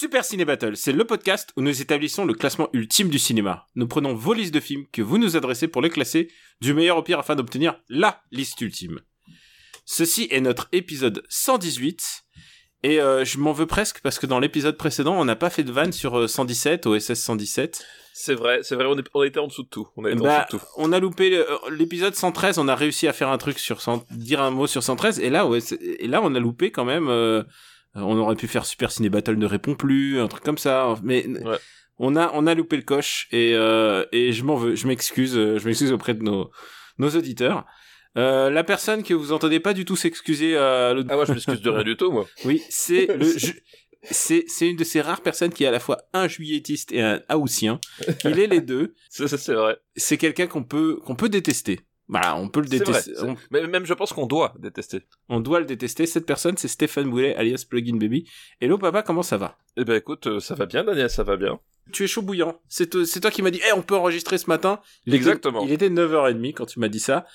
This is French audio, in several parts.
Super Ciné Battle, c'est le podcast où nous établissons le classement ultime du cinéma. Nous prenons vos listes de films que vous nous adressez pour les classer du meilleur au pire afin d'obtenir LA liste ultime. Ceci est notre épisode 118 et euh, je m'en veux presque parce que dans l'épisode précédent on n'a pas fait de vanne sur euh, 117 OSS 117. C'est vrai, c'est vrai, on, est, on était en dessous de tout. On, était Bah, en dessous de tout. on a loupé euh, l'épisode 113, on a réussi à faire un truc sur 100, dire un mot sur 113 et là ouais, et là on a loupé quand même euh, on aurait pu faire Super Ciné Battle ne répond plus, un truc comme ça mais Ouais. on a on a loupé le coche et euh, et je m'en veux, je m'excuse, euh, je m'excuse auprès de nos nos auditeurs. Euh, la personne que vous entendez pas du tout s'excuser à l'autre Ah, moi, je m'excuse de rien du tout, moi. oui, c'est le c'est c'est une de ces rares personnes qui est à la fois un juillettiste et un haussien. Il est les deux. C'est vrai. C'est quelqu'un qu'on peut qu'on peut détester. Voilà, on peut le vrai. détester. On, Mais même, je pense qu'on doit détester. on doit le détester. Cette personne, c'est Stéphane Boulet, alias Plugin Baby. Hello papa, comment ça va? Eh ben, écoute, euh, ça va bien, Daniel, ça va bien. Tu es chaud bouillant. C'est toi, c'est toi qui m'as dit, eh, on peut enregistrer ce matin. Il était- Exactement. il était 9h30 quand tu m'as dit ça.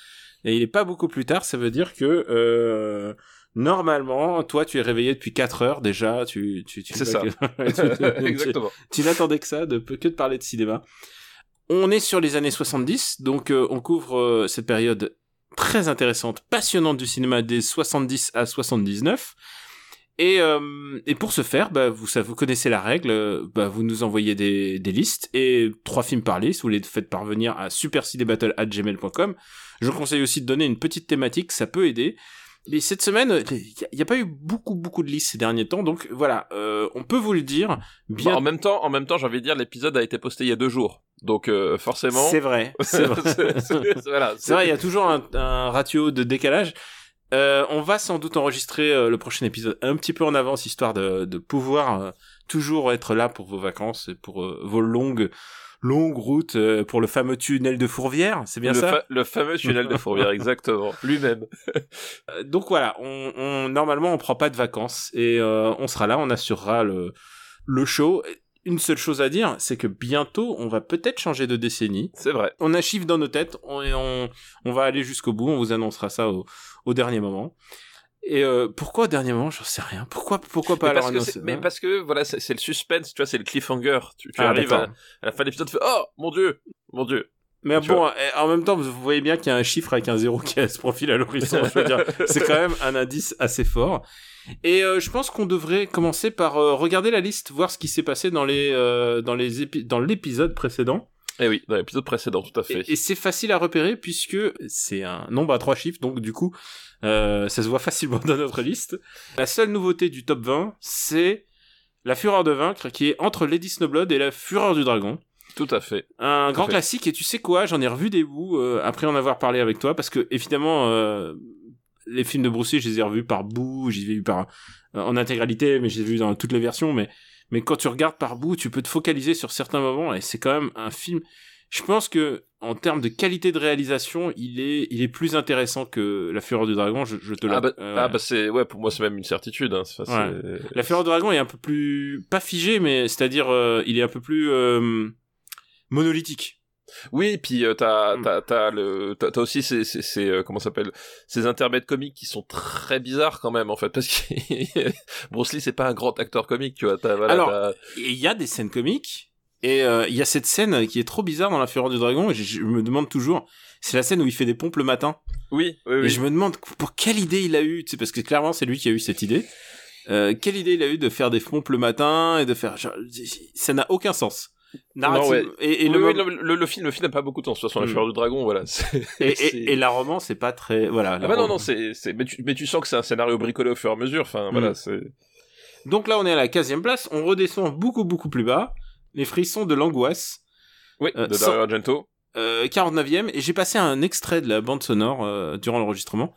Et il est pas beaucoup plus tard. Ça veut dire que, euh, normalement, toi, tu es réveillé depuis 4 heures déjà. Tu, tu, tu C'est ça. Tu- Exactement. tu n'attendais que ça, de que de parler de cinéma. On est sur les années 70, donc euh, on couvre euh, cette période très intéressante, passionnante du cinéma des 70 à 79. Et, euh, et pour ce faire, bah, vous, connaissez la règle, bah, vous nous envoyez des, des listes et trois films par liste, vous les faites parvenir à supercinébattle.gmail.com. Je vous conseille aussi de donner une petite thématique, ça peut aider. Mais cette semaine, il n'y a, pas eu beaucoup beaucoup de listes ces derniers temps, donc voilà, euh, on peut vous le dire. Bien, Bah, en même temps, en même temps, j'ai envie de dire, l'épisode a été posté il y a deux jours. Donc, euh, forcément. c'est vrai, c'est vrai. Voilà, il y a toujours un, un ratio de décalage. Euh, on va sans doute enregistrer euh, le prochain épisode un petit peu en avance, histoire de, de pouvoir euh, toujours être là pour vos vacances et pour euh, vos longues longues routes euh, pour le fameux tunnel de Fourvière. C'est bien le, ça fa- le fameux tunnel de Fourvière, exactement. Lui-même. Euh, Donc voilà, on, on- normalement on prend pas de vacances et euh, on sera là, on assurera le le show. Une seule chose à dire, c'est que bientôt on va peut-être changer de décennie. C'est vrai. on a chiffre dans nos têtes, on, on, on va aller jusqu'au bout, on vous annoncera ça au, au dernier moment. Et euh, pourquoi au dernier moment, j'en sais rien. Pourquoi, pourquoi pas mais, leur parce que mais hein parce que, voilà, c'est le suspense, tu vois, c'est le cliffhanger. Tu, tu Ah, arrives à, la fin de l'épisode, tu fais, oh, mon dieu, mon dieu. Mais tu bon, eh, en même temps, vous voyez bien qu'il y a un chiffre avec un zéro qui se profile à l'horizon. je veux dire, c'est quand même un indice assez fort. Et euh, je pense qu'on devrait commencer par euh, regarder la liste, voir ce qui s'est passé dans les euh, dans les épi- dans l'épisode précédent. Eh oui, dans l'épisode précédent, tout à fait. Et, et c'est facile à repérer puisque c'est un nombre à trois chiffres, donc du coup, euh, ça se voit facilement dans notre liste. La seule nouveauté du top 20, c'est La Fureur de Vaincre, qui est entre Lady Snowblood et La Fureur du Dragon. Tout à fait. Un grand fait. classique, et tu sais quoi, j'en ai revu des bouts euh, après en avoir parlé avec toi, parce que évidemment, euh, les films de Bruce Lee, je les ai revus par bout, je les ai vus par, en intégralité, mais je les ai vus dans toutes les versions, mais, mais quand tu regardes par bout, tu peux te focaliser sur certains moments, et c'est quand même un film, je pense que, en termes de qualité de réalisation, il est, il est plus intéressant que La Fureur du Dragon, je, je te Ah bah. Euh, ah bah c'est, ouais, pour moi, c'est même une certitude. Hein. La Fureur du Dragon est un peu plus, pas figé, mais c'est-à-dire, euh, il est un peu plus euh, monolithique. Oui, puis euh, t'as, Mm. t'as, t'as le, t'as, t'as aussi ces, ces, ces, euh, comment s'appelle, ces intermèdes comiques qui sont très bizarres quand même en fait, parce que Bruce Lee c'est pas un grand acteur comique, tu vois. Voilà, Alors, Et il y a des scènes comiques. Et euh, il y a cette scène qui est trop bizarre dans La Fureur du Dragon. Et je, je me demande toujours. C'est la scène où il fait des pompes le matin. oui, oui, Et oui. je me demande pour quelle idée il a eu. Tu sais, parce que clairement, c'est lui qui a eu cette idée. Euh, quelle idée il a eu de faire des pompes le matin et de faire. ça n'a aucun sens. Narrative. ouais. Et, le, oui, le, le- le film, le film n'a pas beaucoup de temps. De toute façon, la Mm. Fureur du Dragon, voilà. et, et- c'est- et la romance, c'est pas très. Voilà. Ah bah non, non, c'est, mais tu, mais tu sens que c'est un scénario bricolé au fur et à mesure. Enfin, Mm. voilà, c'est. Donc là, on est à la 15 place. On redescend beaucoup, beaucoup plus bas. Les frissons de l'angoisse. Oui, Euh, de sans- Dario Argento. euh, 49e et j'ai passé un extrait de la bande sonore euh, durant l'enregistrement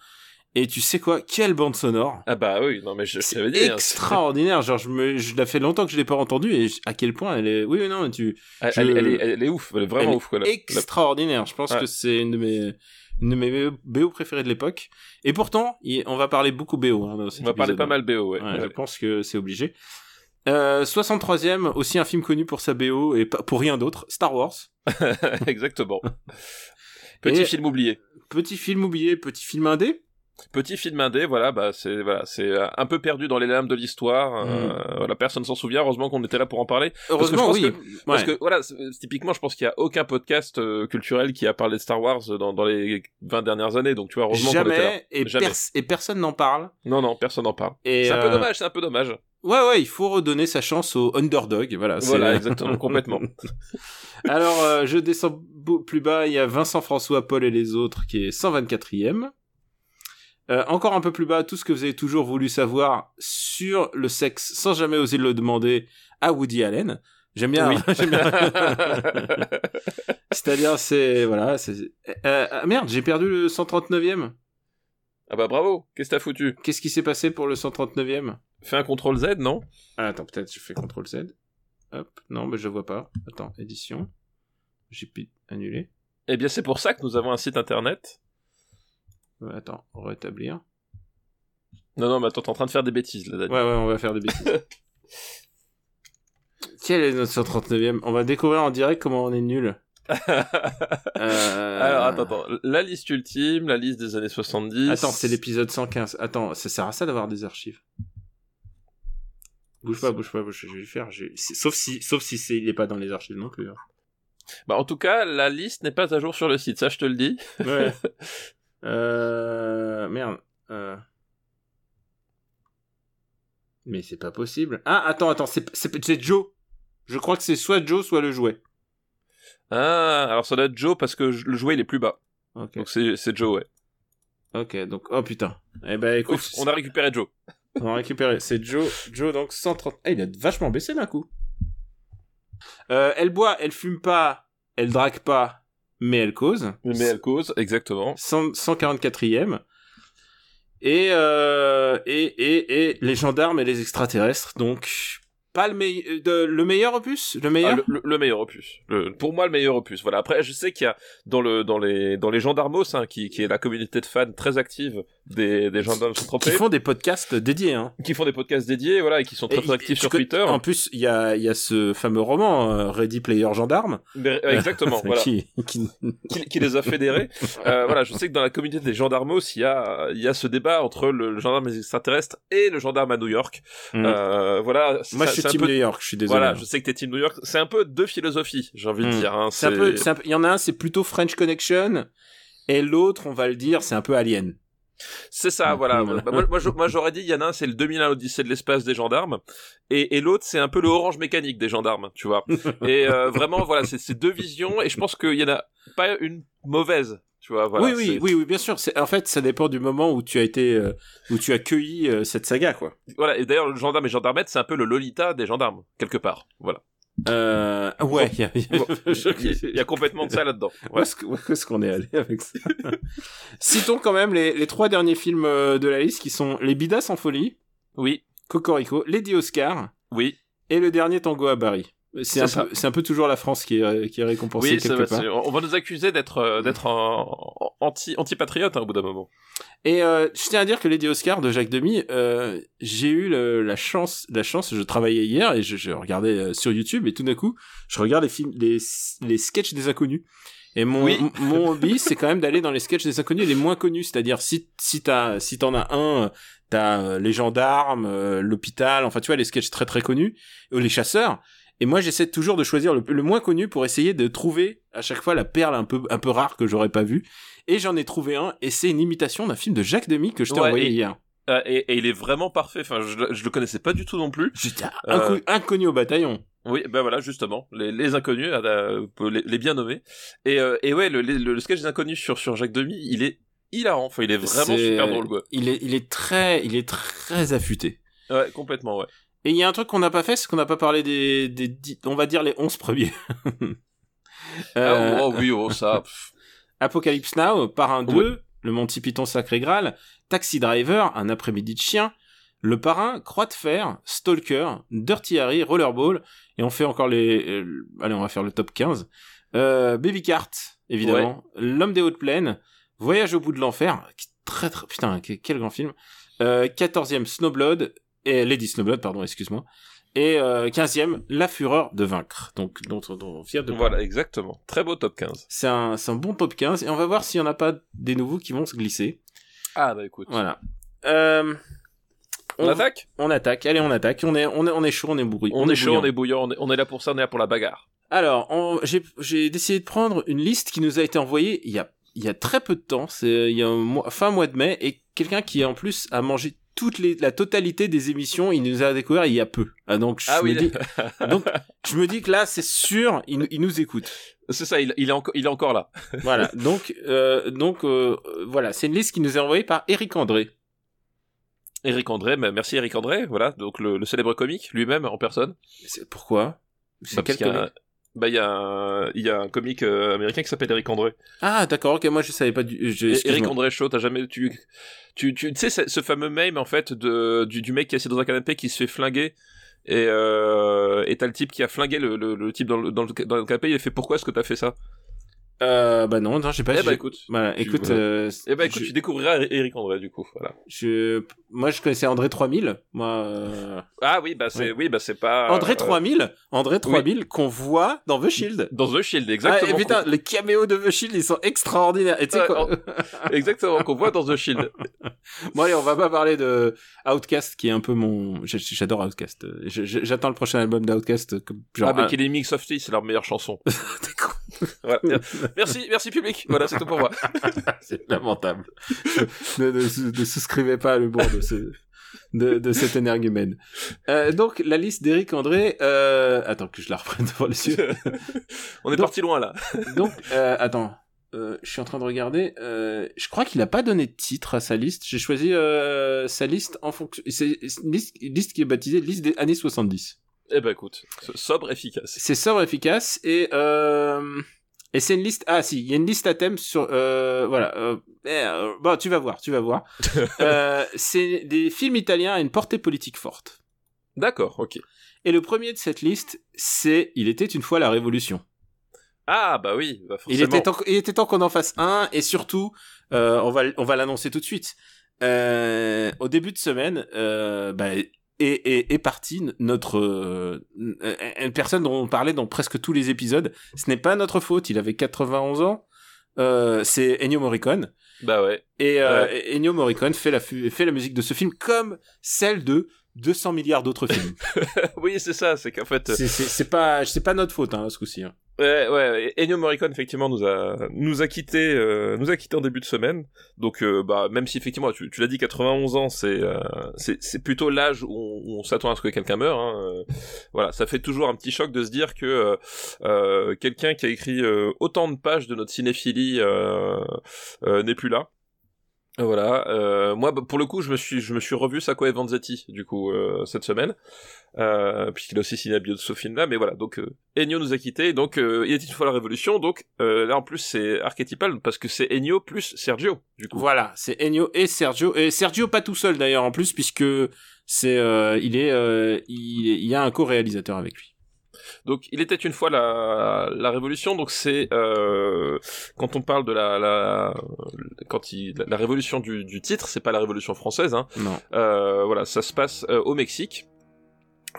Et tu sais quoi? Quelle bande sonore? Ah bah oui, non mais je, je dit. hein, extraordinaire. Genre, je me, je, ça fait longtemps que je l'ai pas entendu et je- à quel point elle est. Oui, non, tu. elle, je- elle- elle est, elle est ouf, elle est vraiment ouf quoi. la- la- extraordinaire. Je pense Ouais. que c'est une de mes, une de mes BO préférées de l'époque. Et pourtant, on va parler beaucoup BO. hein, dans cet On va parler pas mal BO, ouais. Ouais, ouais. Je pense que c'est obligé. Euh, 63e, aussi un film connu pour sa BO et pas pour rien d'autre, Star Wars. Exactement. Petit Et- film oublié. Petit film oublié, petit film indé. Petit film indé, voilà, bah c'est voilà, c'est euh, un peu perdu dans les lames de l'histoire. euh, voilà, personne s'en souvient. Heureusement qu'on était là pour en parler. Mm. Heureusement, pense oui. que- Parce que voilà, typiquement, je pense qu'il y a aucun podcast euh, culturel qui a parlé de Star Wars dans, dans les 20 dernières années. Donc tu vois, heureusement qu'on était là. Jamais et, Jamais. pers- et personne n'en parle. Non, non, personne n'en parle. C'est un peu euh, dommage, c'est un peu dommage. Ouais, ouais, il faut redonner sa chance au underdog. Voilà. Voilà, exactement, complètement. Alors, euh, je descends plus bas, il y a Vincent François, Paul et les autres qui est 124e. Euh, encore un peu plus bas, tout ce que vous avez toujours voulu savoir sur le sexe sans jamais oser le demander à Woody Allen. J'aime bien. Oui. bien. C'est-à-dire, c'est voilà, c'est. Euh, ah, merde, j'ai perdu le 139e. ah bah bravo, qu'est-ce que t'as foutu? Qu'est-ce qui s'est passé pour le 139e Fais un contrôle Z, non? Ah, Attends, peut-être je fais CTRL Z. Hop, non, mais je vois pas. Attends, édition. J'ai pu annuler. Eh bien, c'est pour ça que nous avons un site internet. Euh, Attends, rétablir. Non, non, mais attends, t'es en train de faire des bêtises là, Daniel. Ouais, ouais, on va faire des bêtises. Quel est notre 139e On va découvrir en direct comment on est nul. Euh, Alors, attends, attends. La liste ultime, la liste des années 70. Attends, c'est l'épisode 115. Attends, ça sert à ça d'avoir des archives. Bouge pas, bouge pas, bouge pas, je vais le faire. je- Sauf si, sauf si c'est, il est pas dans les archives non plus. hein. Bah, en tout cas, la liste n'est pas à jour sur le site, ça je te le dis. Ouais. euh... Merde. Euh... Mais c'est pas possible. Ah, attends, attends, c'est, Joe. Je crois que c'est soit Joe, soit le jouet. Ah, alors ça doit être Joe parce que le jouet il est plus bas. Ok. Donc c'est c'est Joe, ouais. Ok, donc, oh putain. Eh ben, écoute, Ouf, on a récupéré Joe. on a récupéré. C'est Joe, Joe, donc 130. Eh, il a vachement baissé d'un coup. Euh, elle boit, elle fume pas, elle drague pas, mais elle cause. Mais elle cause, exactement. 100 144e. Et, euh, et, et, et les gendarmes et les extraterrestres. Donc, pas le, meille- de- le meilleur opus? Le meilleur? Ah, le, le- le meilleur opus. Le- pour moi, le meilleur opus. Voilà. Après, je sais qu'il y a dans le dans les dans les gendarmos, hein, qui qui est la communauté de fans très active des des gendarmes Qui Saint-Tropez, font des podcasts dédiés. Hein. qui font des podcasts dédiés, voilà, et qui sont très Et- très actifs sur Twitter. En plus, il y a, il y a ce fameux roman, euh, Ready Player Gendarme. Mais- euh, exactement. voilà. qui, qui- qui, qui les a fédérés. Euh, voilà, je sais que dans la communauté des gendarmos, il y a, il y a ce débat entre le, le gendarme extraterrestre et le gendarme à New York. Mm. Euh, voilà. Moi, ça- je suis Team peu- New York, je suis désolé. Voilà, je sais que t'es Team New York. C'est un peu deux philosophies, j'ai envie de Mm. dire. Hein. C'est un peu, un il y en a un, c'est plutôt French Connection, et l'autre, on va le dire, c'est un peu Alien. C'est ça, Mm. voilà. Voilà. Bah, moi, j'aurais dit, il y en a un, c'est le 2001 Odyssée de l'espace des gendarmes, et, et l'autre, c'est un peu le orange mécanique des gendarmes, tu vois. et euh, vraiment, voilà, c'est deux visions, et je pense qu'il y en a pas une mauvaise, tu vois. Voilà, oui, oui, oui, oui, bien sûr. En fait, ça dépend du moment où tu as été, euh, où tu as cueilli euh, cette saga, quoi. Voilà, et d'ailleurs, le gendarme et gendarmette, c'est un peu le Lolita des gendarmes, quelque part. Voilà. Euh, ouais, il y a, y y complètement de ça là-dedans. Que- où est-ce qu'on est allé avec ça? Citons quand même les, les trois derniers films euh, de la liste qui sont Les Bidas en folie, Oui, Cocorico, Lady Oscar oui. et Le Dernier Tango à Paris. C'est C'est un, peu, c'est un peu toujours la France qui est, qui est récompensée Oui, quelque part. on va nous accuser d'être euh, d'être anti anti patriote au bout d'un moment. Et euh, je tiens à dire que Lady Oscar de Jacques Demy, euh, j'ai eu le- la chance, la chance. Je travaillais hier et je, je regardais euh, sur YouTube et tout d'un coup, je regarde les films, les, les sketchs des inconnus. Et mon Oui. mon hobby, c'est quand même d'aller dans les sketchs des inconnus les moins connus, c'est-à-dire si si t'as si t'en as un, euh, t'as euh, les gendarmes, euh, l'hôpital, enfin tu vois les sketchs très très connus, ou les chasseurs. Et moi, j'essaie toujours de choisir le, le moins connu pour essayer de trouver à chaque fois la perle un peu un peu rare que j'aurais pas vue. Et j'en ai trouvé un, et c'est une imitation d'un film de Jacques Demy que je t'ai Ouais, envoyé et- hier. Euh, et, et il est vraiment parfait. Enfin, je, le- je le connaissais pas du tout non plus. J'étais Euh, inco- inconnu au bataillon. Oui, ben voilà, justement, les, les inconnus, euh, les, les bien nommés. Et, euh, et ouais, le, le, le sketch des inconnus sur sur Jacques Demy, il est hilarant. Enfin, il est vraiment super drôle, quoi. Il est, il est très, il est très affûté. Ouais, complètement, ouais. Et il y a un truc qu'on n'a pas fait, c'est qu'on n'a pas parlé des, des, on va dire les 11 premiers. Euh, Ah, oh oui, oh ça. Apocalypse Now, par un Oui. 2, Le Monty Python Sacré Graal, Taxi Driver, Un après-midi de chien, Le Parrain, Croix de Fer, Stalker, Dirty Harry, Rollerball, et on fait encore les... euh, allez, on va faire le top 15. Euh, Baby Cart, évidemment. L'Homme des Hautes Plaines, Voyage au bout de l'enfer, très très... Putain, que- quel grand film. Euh, 14e, Snowblood, et Lady Snowblood, pardon, excuse-moi. Et euh, 15e, La Fureur de vaincre. Donc, dont, on fier de Voilà, exactement. Très beau top 15. c'est un, un bon top 15 et on va voir s'il y en a pas des nouveaux qui vont se glisser. Ah bah écoute. Voilà. Euh, On, attaque? On attaque. Allez, on attaque. On est, on est, on est chaud, on est bourri. on, est chaud, on est bouillant, on est, on est là pour ça, on est là pour la bagarre. Alors, j'ai décidé de prendre une liste qui nous a été envoyée il y a, il y a très peu de temps. C'est il y a un mois, fin mois de mai et quelqu'un qui en plus a mangé toute les, la totalité des émissions. Il nous a découvert il y a peu. Ah, donc je Ah me oui, dis, donc je me dis que là c'est sûr, il, nous- il nous écoute. c'est ça, il, il est encore, il est encore là. Voilà. donc, euh, donc euh, voilà, c'est une liste qui nous est envoyée par Eric André. Eric André, merci Eric André, voilà, donc le, le célèbre comique lui-même en personne. C'est pourquoi? C'est Bah, bah, il y a un, il y a un comique euh, américain qui s'appelle Eric André. Ah d'accord, ok, moi je savais pas du. je- Et Eric. André Show, t'as jamais, tu, tu, tu, tu sais, ce- ce fameux meme, en fait, de, du, du mec qui est assis dans un canapé qui se fait flinguer. Et, euh, et t'as le type qui a flingué le, le, le type dans le, dans, le, dans le canapé, il a fait pourquoi est-ce que t'as fait ça? Euh, bah non, non, j'ai pas. Eh bah écoute. Tu- écoute. euh, Eh ben écoute, je, tu découvriras Eric André du coup, voilà. je- moi je connaissais André 3000. Moi. euh, Ah oui, bah c'est, oui, bah c'est pas. André euh, 3000, André 3000 qu'on voit dans The Shield. Dans The Shield, Ah, exactement. et putain, les caméos de The Shield, ils sont extraordinaires. Et tu sais Ouais, quoi exactement, qu'on voit dans The Shield. Bon allez, on va pas parler de Outcast qui est un peu mon. J'adore Outcast. J'attends le prochain album d'Outcast. Genre, ah, mais Killing Me Softly, c'est leur meilleure chanson. Voilà. Merci, merci public. Voilà, c'est tout pour moi. C'est lamentable. ne, ne, ne souscrivez pas à l'humour de, ce, de, de cet énergumène. Euh, donc, la liste d'Éric André... Euh... Attends que je la reprenne devant les yeux. On est Donc- parti loin là. Donc, euh, attends. Euh, je suis en train de regarder. Euh, je crois qu'il a pas donné de titre à sa liste. J'ai choisi euh, sa liste en fonction. C'est une liste, une liste qui est baptisée liste des années 70. Eh ben écoute, sobre, efficace. C'est sobre, efficace et euh, et c'est une liste. Ah si, il y a une liste à thème sur. Euh, voilà. Euh, eh, euh, bon, tu vas voir, tu vas voir. euh, c'est des films italiens à une portée politique forte. D'accord, ok. Et le premier de cette liste, c'est Il était une fois la Révolution. Ah bah oui, bah Il forcément. était temps, il était temps qu'on en fasse un, et surtout, euh, on va, on va l'annoncer tout de suite. Euh, au début de semaine, euh, bah, est, est, est parti notre euh, une personne dont on parlait dans presque tous les épisodes. Ce n'est pas notre faute. Il avait 91 ans. Euh, c'est Ennio Morricone. Bah ouais. Et euh, Ennio Morricone fait la, fait la musique de ce film comme celle de 200 milliards d'autres films. oui, c'est ça, c'est qu'en fait, c'est pas, c'est pas notre faute, hein, ce coup-ci. hein. Ouais, ouais, Ennio Morricone effectivement nous a nous a quitté euh, nous a quitté en début de semaine. Donc euh, bah même si effectivement tu, tu l'as dit 91 ans, c'est euh, c'est plutôt l'âge où on, s'attend à ce que quelqu'un meure. Hein. euh, voilà, ça fait toujours un petit choc de se dire que euh, quelqu'un qui a écrit autant de pages de notre cinéphilie n'est plus là. Voilà. Moi, bah, pour le coup, je me suis, je me suis revu Sacco et Vanzetti du coup cette semaine, euh, puisqu'il a aussi signé la bio de ce film-là. Mais voilà, donc euh, Ennio nous a quittés. Donc euh, il était une fois la Révolution. Donc euh, là, en plus, c'est archétypal parce que c'est Ennio plus Sergio du coup. Voilà, c'est Ennio et Sergio. Et Sergio pas tout seul d'ailleurs en plus puisque c'est euh, il est euh, il, y a un co-réalisateur avec lui. Donc il était une fois la, la Révolution. Donc c'est euh, quand on parle de la, la quand il la révolution du, du titre, c'est pas la Révolution française. Hein. Non. Euh, voilà, ça se passe euh, au Mexique.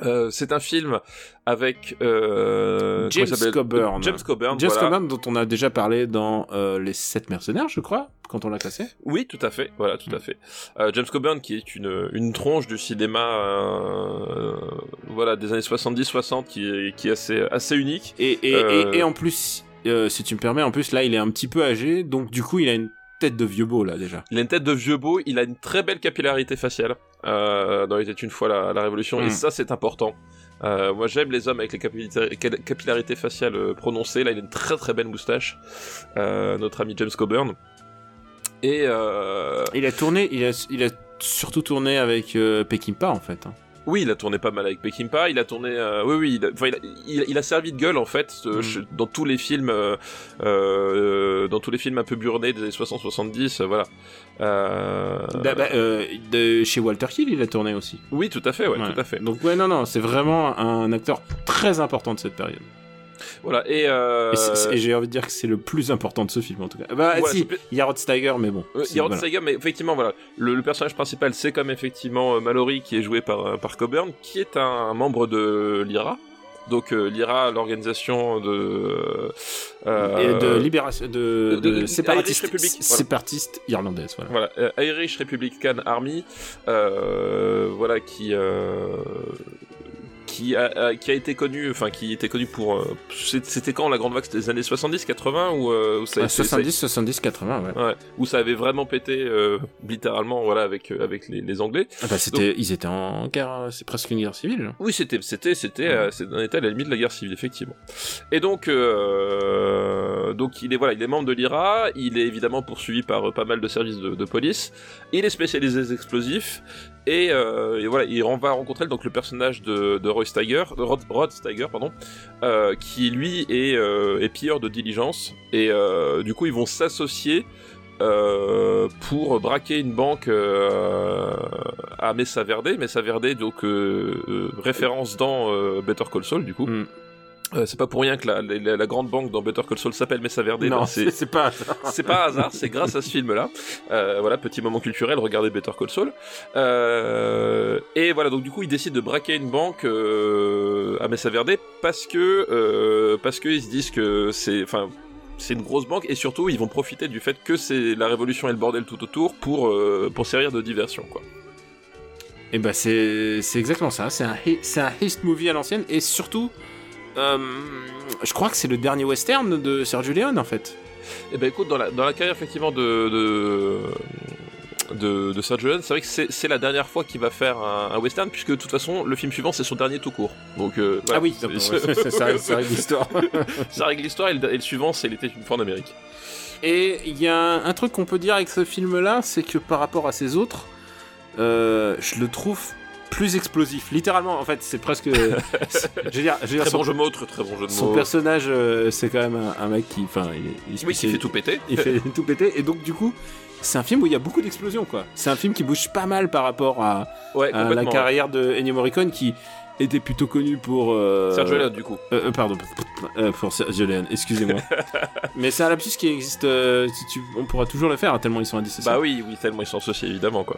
Euh, c'est un film avec euh, James Coburn. James Coburn. James voilà. Coburn dont on a déjà parlé dans euh, les sept mercenaires, je crois, quand on l'a classé. Oui, tout à fait. Voilà, tout à fait. Euh, James Coburn, qui est une, une tronche du cinéma, voilà, des années 70-60, qui est, qui est assez, assez unique. Et et, et, et en plus, si tu me permets, en plus là il est un petit peu âgé, donc du coup il a une tête de vieux beau là déjà. Il a une tête de vieux beau, il a une très belle capillarité faciale dans Il était une fois la, la Révolution, et ça c'est important. Euh, moi j'aime les hommes avec les capillarités, faciales euh, prononcées, là il a une très très belle moustache, euh, notre ami James Coburn. Et euh, Il a tourné, il a il a surtout tourné avec euh, Peckinpah en fait. hein. Oui, il a tourné pas mal avec Peckinpah. Il a tourné, euh, oui, oui, il a, il, a, il, il a servi de gueule en fait euh, Mm. je- dans tous les films, euh, euh, dans tous les films un peu burnés des années 60-70, euh, voilà. Euh, Bah, bah, euh, de, chez Walter Hill, il a tourné aussi. Oui, tout à fait, ouais, Ouais. tout à fait. Donc ouais, non, non, c'est vraiment un acteur très important de cette période. Voilà, et, euh, Et, j'ai envie de dire que c'est le plus important de ce film en tout cas. Bah voilà, si, il y a Rod Steiger, mais bon. Euh, il y a Rod voilà. Steiger, mais effectivement, voilà, le, le personnage principal, c'est comme effectivement euh, Mallory, qui est joué par, euh, par Coburn, qui est un membre de l'IRA. Donc euh, l'IRA, l'organisation de... euh, de libération, de, de- de, séparatiste, Republic, voilà. séparatiste irlandaise, voilà. Voilà, euh, Irish Republican Army, voilà, qui... euh, qui a, qui a été connu, enfin qui était connu pour, euh, c'était quand la grande vague, c'était les années 70, 80 ou euh, où ça a Ah, été- ça a- 70, 70, 80, ouais. Ouais, où ça avait vraiment pété euh, littéralement voilà avec euh, avec les, les Anglais. Ah bah, c'était, ils étaient en guerre, euh, c'est presque une guerre civile. Oui, c'était c'était c'était euh, c'est- on était à la limite de la guerre civile effectivement. Et donc euh, donc il est voilà, il est membre de l'IRA, il est évidemment poursuivi par euh, pas mal de services de, de police. Il est spécialisé des explosifs et, euh, voilà, il va rencontrer donc le personnage de, Roy Steiger, Rod, Steiger pardon, euh, qui lui est, euh, est pilleur de diligence et euh, du coup ils vont s'associer euh, pour braquer une banque euh, à Mesa Verde. Mesa Verde, donc référence dans Better Call Saul, du coup. Mm. Euh, c'est pas pour rien que la, la, la grande banque dans Better Call Saul s'appelle Mesa Verde. non, ben, c'est, pas. c'est pas un hasard, c'est grâce à ce film-là. Euh, voilà, petit moment culturel, regardez Better Call Saul. Euh, et voilà, donc du coup, ils décident de braquer une banque à Mesa Verde parce que parce qu'ils se disent que c'est, enfin, c'est une grosse banque et surtout, ils vont profiter du fait que c'est la révolution et le bordel tout autour pour pour servir de diversion, quoi. Et bah c'est exactement ça. C'est un c'est un heist movie à l'ancienne et surtout, je crois que c'est le dernier western de Sergio Leone en fait. Et ben écoute, dans la, dans la carrière effectivement de de de, de Sergio Leone, c'est vrai que c'est la dernière fois qu'il va faire un, un western puisque de toute façon le film suivant c'est son dernier tout court. Donc euh, voilà. ah oui, C'est- donc, ouais, ça, règle l'histoire. ça règle l'histoire et, le- et le suivant c'est l'été une fois en Amérique. Et il y a un, un truc qu'on peut dire avec ce film-là, c'est que par rapport à ces autres, euh, je le trouve plus explosif. Littéralement, en fait, c'est presque. c'est- je veux dire, je veux dire, Très son, bon jeu de mots, très, très bon jeu de son mots. personnage, euh, c'est quand même un, un mec qui, enfin, il, il, Oui, qui il- fait tout péter. il fait tout péter. Et donc, du coup, c'est un film où il y a beaucoup d'explosions, quoi. C'est un film qui bouge pas mal par rapport à, Ouais, à la carrière de Ennio Morricone, qui était plutôt connu pour. euh, Sergio Leone du coup. euh, euh, pardon, euh, pour Sergio Leone, excusez-moi. Mais c'est un lapsus qui existe, euh, si tu- on pourra toujours le faire, hein, tellement ils sont indissociables. Bah oui, oui, tellement ils sont associés évidemment quoi.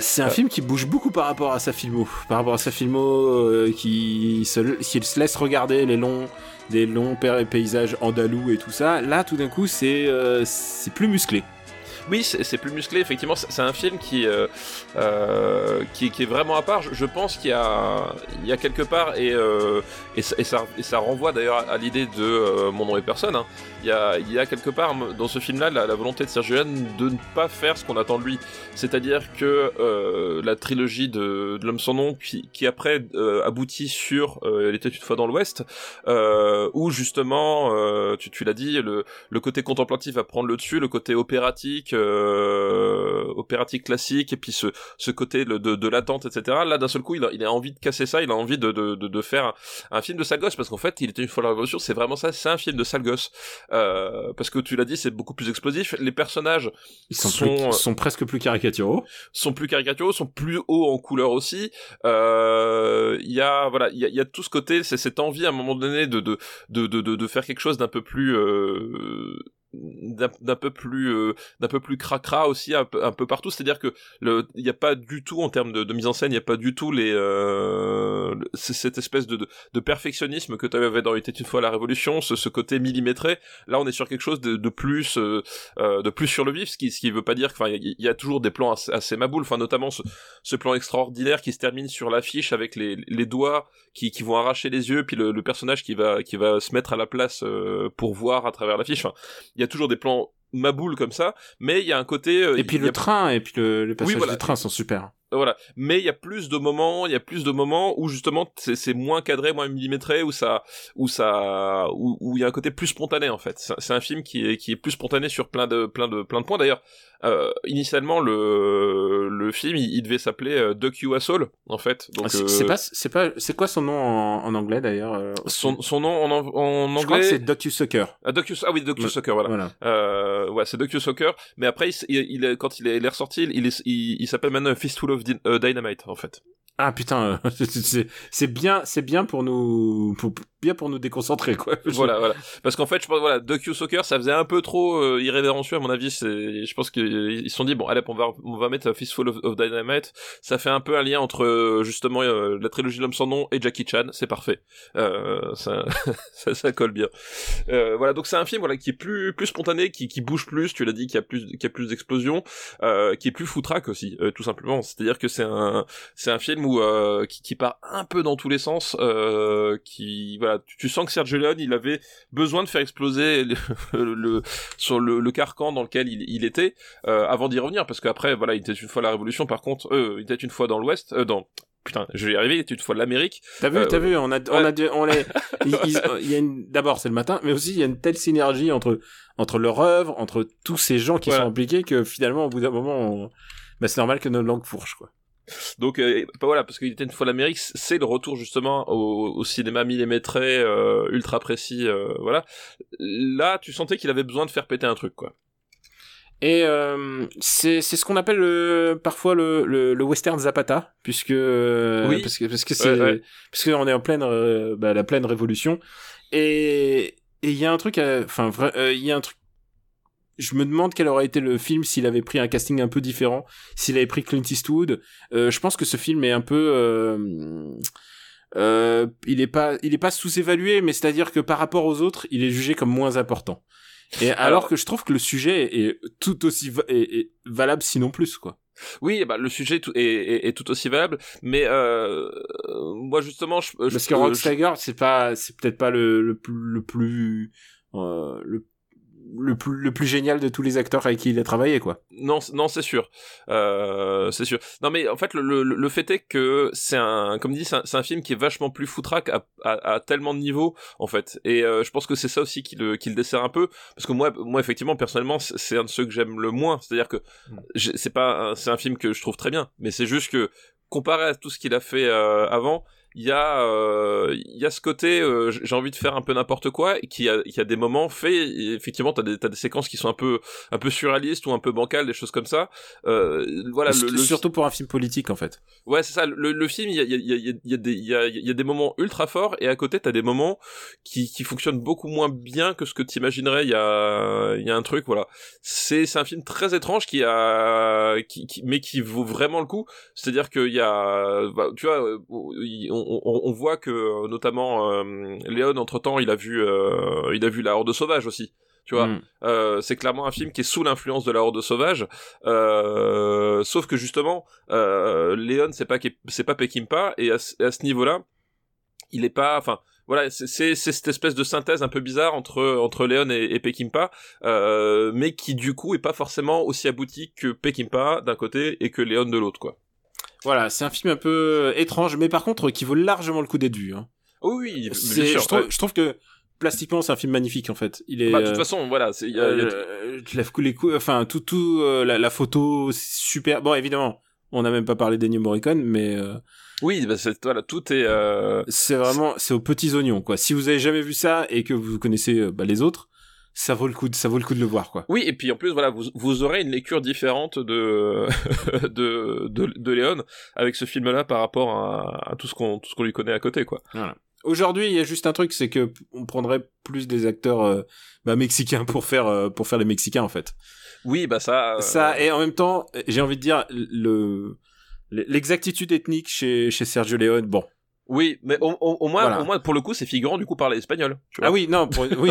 C'est un film qui bouge beaucoup par rapport à sa filmo, par rapport à sa filmo qui, se, qui se laisse regarder les longs, des longs pa- paysages andalous et tout ça. Là, tout d'un coup, c'est c'est plus musclé. Oui, c'est plus musclé, effectivement. C'est un film qui, euh, euh, qui, qui est vraiment à part. Je, je pense qu'il y a, il y a quelque part, et, euh, et, ça, et, ça, renvoie d'ailleurs à l'idée de euh, Mon nom est personne. hein. Il, y a, il y a quelque part dans ce film-là la, la volonté de Sergio Leone de ne pas faire ce qu'on attend de lui. C'est-à-dire que euh, la trilogie de, de L'homme sans nom, qui, qui après euh, aboutit sur Elle était une fois dans l'Ouest, où justement, tu, tu l'as dit, le, le côté contemplatif va prendre le dessus, le côté opératique, euh, opératique classique, et puis ce, ce côté de, de, de l'attente, etc. Là, d'un seul coup, il a, il a envie de casser ça, il a envie de, de, de, de faire un, un film de sale gosse, parce qu'en fait, il était une fois la révolution, c'est vraiment ça, c'est un film de sale gosse. Euh, parce que tu l'as dit, c'est beaucoup plus explosif. Les personnages Ils sont, Sont, plus- euh, sont presque plus caricaturaux. sont plus caricaturaux, sont plus hauts en couleur aussi. Euh, Il y a voilà, il y a, il y a tout ce côté, c'est cette envie à un moment donné de de de de, de, de faire quelque chose d'un peu plus euh, d'un peu plus euh, d'un peu plus cracra aussi un peu, partout c'est à dire que le il n'y a pas du tout en termes de, mise en scène il n'y a pas du tout les euh, cette espèce de, de, de perfectionnisme que tu avais dans était une fois la révolution ce, ce côté millimétré. Là on est sur quelque chose de, de plus euh, euh, de plus sur le vif ce qui ce qui veut pas dire enfin il y a toujours des plans assez, assez maboules. Enfin notamment ce, ce plan extraordinaire qui se termine sur l'affiche avec les, les doigts qui, qui vont arracher les yeux puis le, le personnage qui va qui va se mettre à la place euh, pour voir à travers l'affiche. Enfin, il y a toujours des plans maboules comme ça mais il y a un côté euh, Et puis le a- train, et puis le, les passages voilà. du train sont super. Voilà. Mais il y a plus de moments, il y a plus de moments où justement c'est moins cadré, moins millimétré, où ça, où ça, où où il y a un côté plus spontané en fait. C'est un film qui est qui est plus spontané sur plein de plein de plein de points. D'ailleurs, euh, initialement le le film il, il devait s'appeler euh, Duck You Asshole en fait. Donc Ah, c'est euh, c'est pas, c'est pas, c'est quoi son nom en, en anglais d'ailleurs euh, son son nom en, en en Je crois que anglais. c'est DocuSucker. Ah, Docu, ah oui, Docu Ouais. Soccer, voilà. Voilà. Euh, ouais, c'est Docu Soccer. Mais après, il, quand il est, ressorti, il, il s'appelle maintenant Fistful of Din- euh, Dynamite, en fait. Ah putain, euh, c'est- bien, c'est bien pour nous, pour, bien pour nous déconcentrer quoi. Voilà, voilà. Parce qu'en fait, je pense, voilà, Docu Soccer, ça faisait un peu trop euh, irrévérencieux à mon avis. C'est, je pense qu'ils se sont dit bon, allez, on va, on va mettre Fistful of, of Dynamite. Ça fait un peu un lien entre euh, justement euh, la trilogie de l'homme sans nom et Jackie Chan. C'est parfait. Ça, ça, ça colle bien. Voilà, donc c'est un film voilà qui est plus plus spontané, qui, qui bouge plus. Tu l'as dit, qui a plus qui a plus d'explosions, qui est plus foutraque aussi, tout simplement. C'est-à-dire que c'est un c'est un film où euh, qui, qui part un peu dans tous les sens, euh, qui voilà, tu, tu sens que Sergio Leone il avait besoin de faire exploser le, le- sur le, le carcan dans lequel il, il était euh, avant d'y revenir, parce qu'après voilà, il était une fois la Révolution, par contre, il était une fois dans l'Ouest, dans putain, je vais y arriver, il était une fois de l'Amérique. T'as vu, Euh, t'as vu, on a, on a, on les, ils- ils- il y a une, d'abord c'est le matin, mais aussi il y a une telle synergie entre, entre leur œuvre, entre tous ces gens qui Voilà. sont impliqués que finalement au bout d'un moment, on- bah, c'est normal que nos langues fourchent quoi. Donc euh, bah voilà, parce qu'il était une fois l'Amérique, c'est le retour justement au, au cinéma millimétré, euh, ultra précis, euh, voilà. Là, tu sentais qu'il avait besoin de faire péter un truc, quoi. Et euh, c'est c'est ce qu'on appelle le, parfois le, le, le western Zapata, puisque euh, Oui. parce que parce que c'est Ouais, ouais. parce qu'on est en pleine euh, bah, la pleine révolution et et il y a un truc, à- enfin euh, il y a un truc. Je me demande quel aurait été le film s'il avait pris un casting un peu différent, s'il avait pris Clint Eastwood. Euh, je pense que ce film est un peu euh, euh, il est pas il est pas sous-évalué, mais c'est-à-dire que par rapport aux autres, il est jugé comme moins important. Et alors, Alors- que je trouve que le sujet est tout aussi va- est- est valable sinon plus quoi. Oui, bah le sujet est, est, est tout aussi valable, mais euh, moi justement, je, je- Parce que Rock je- c'est pas c'est peut-être pas le le plus le plus euh, le le plus le plus génial de tous les acteurs avec qui il a travaillé quoi. Non, non, c'est sûr, euh, c'est sûr. Non, mais en fait, le, le, le fait est que c'est un, comme dit, c'est un, c'est un film qui est vachement plus foutraque à, à, à tellement de niveaux, en fait. Et euh, je pense que c'est ça aussi qui le, qui le dessert un peu, parce que moi, moi, effectivement, personnellement, c'est c'est un de ceux que j'aime le moins. C'est-à-dire que j'ai- c'est pas, un- c'est un film que je trouve très bien, mais c'est juste que comparé à tout ce qu'il a fait euh, avant. Il y a, euh, il y a ce côté, euh, j'ai envie de faire un peu n'importe quoi, et qui a, qui a des moments faits. effectivement, t'as des, t'as des séquences qui sont un peu, un peu surréalistes ou un peu bancales, des choses comme ça. Euh, voilà, le, le- Surtout pour un film politique en fait. ouais, c'est ça. Le, le film, il y a, il y, a, il y, a, des, il y, a, il y a des moments ultra forts et à côté, t'as des moments qui, qui fonctionnent beaucoup moins bien que ce que t'imaginerais. Il y a, il y a un truc, voilà. C'est, c'est un film très étrange qui a, qui, qui, mais qui vaut vraiment le coup. C'est-à-dire qu'il y a, bah, tu vois, euh, on, on, on voit que euh, notamment euh, Léon, entre temps, il a vu, euh, il a vu la Horde sauvage aussi. Tu vois, Mm. euh, c'est clairement un film qui est sous l'influence de la Horde sauvage. Euh, sauf que justement, euh, Léon, c'est pas c'est pas Peckinpah et à, ce- à ce niveau-là, il est pas, enfin. Voilà, c'est cette espèce de synthèse un peu bizarre entre entre Léon et, et Peckinpah, euh, mais qui du coup est pas forcément aussi abouti que Peckinpah d'un côté et que Léon de l'autre, quoi. Voilà, c'est un film un peu étrange, mais par contre qui vaut largement le coup d'être vu. Hein. Oui, oui, bien C'est- sûr. je, trouve, ouais. je trouve que plastiquement c'est un film magnifique en fait. Il est Bah, de toute euh, façon, voilà, c'est il y a- a- euh, les coups, enfin tout tout euh, la, la photo super. Bon évidemment, on n'a même pas parlé d'Ennio Morricone, mais euh, oui, bah, c'est voilà, tout est euh, c'est vraiment c'est aux petits oignons quoi. Si vous avez jamais vu ça et que vous connaissez euh, bah, les autres, ça vaut le coup de, ça vaut le coup de le voir quoi. Oui, et puis en plus, voilà, vous, vous aurez une lecture différente de de, de, de Léon avec ce film-là par rapport à, à tout ce qu'on tout ce qu'on lui connaît à côté, quoi. Aujourd'hui, il y a juste un truc, c'est que on prendrait plus des acteurs euh, bah, mexicains pour faire euh, pour faire les Mexicains en fait. Oui, bah ça. euh, Ça et en même temps, j'ai envie de dire le l'exactitude ethnique chez chez Sergio Leone. Bon. Oui, mais au, au, au moins, Voilà. au moins pour le coup, c'est figurant du coup parler espagnol. tu vois. Ah oui, non, pour, oui.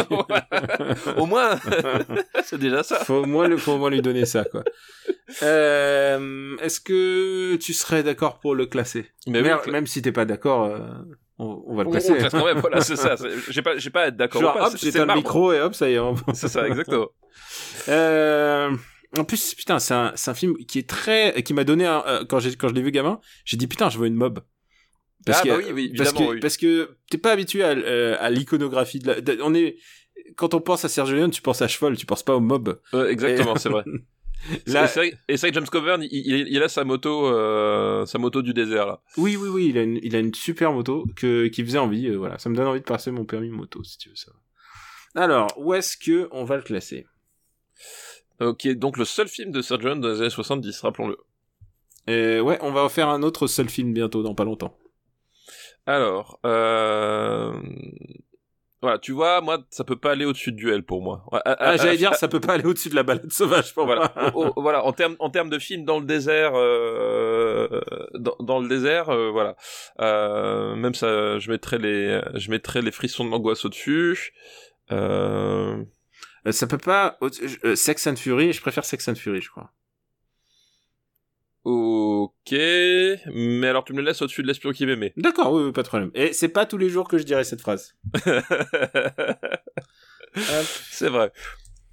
au moins, c'est déjà ça. faut au moins le- faut au moins lui donner ça quoi. Euh, Est-ce que tu serais d'accord pour le classer? Mais oui, même, cla- même si t'es pas d'accord, euh, on, on va le on- classer. on classe quand même, voilà, c'est ça. J'ai pas, j'ai pas à être d'accord. Genre hop, j'éteins le micro et hop, ça y est. on- C'est ça, exactement. Euh, en plus, putain, c'est un, film qui est très, qui m'a donné, un- euh, quand j'ai, quand je l'ai vu gamin, j'ai dit putain, je veux une mob. Ah, bah oui, oui, parce évidemment, que, oui. parce que t'es pas habitué à, euh, à l'iconographie de, la, de- on est, quand on pense à Sergio Leone, tu penses à cheval, tu penses pas au mob. Ouais, exactement, c'est vrai. Là- Et c'est vrai- que James Coburn, il, a sa moto, euh, sa moto du désert là. Oui, oui, oui, il a une, il a une super moto que, qui faisait envie, euh, voilà. Ça me donne envie de passer mon permis moto, si tu veux ça. Alors, où est-ce que on va le classer? Ok, donc le seul film de Sergio Leone dans les années 70, rappelons-le. Euh, ouais, on va en faire un autre seul film bientôt, dans pas longtemps. Alors, euh... voilà, tu vois, moi, ça peut pas aller au-dessus de duel pour moi. Ouais, à- Ah, à- j'allais à- dire, ça peut pas aller au-dessus de la balade sauvage pour voilà, moi. voilà, en termes en termes de film dans le désert, euh, dans, dans le désert, euh, voilà. Même ça, je mettrais les, je mettrais les frissons de l'angoisse au-dessus. Euh, ça peut pas. Sex and Fury, je préfère Sex and Fury, je crois. Ok, mais alors tu me le laisses au-dessus de l'espion qui m'aimait. D'accord, oui, oui, pas de problème. Et c'est pas tous les jours que je dirais cette phrase. C'est vrai.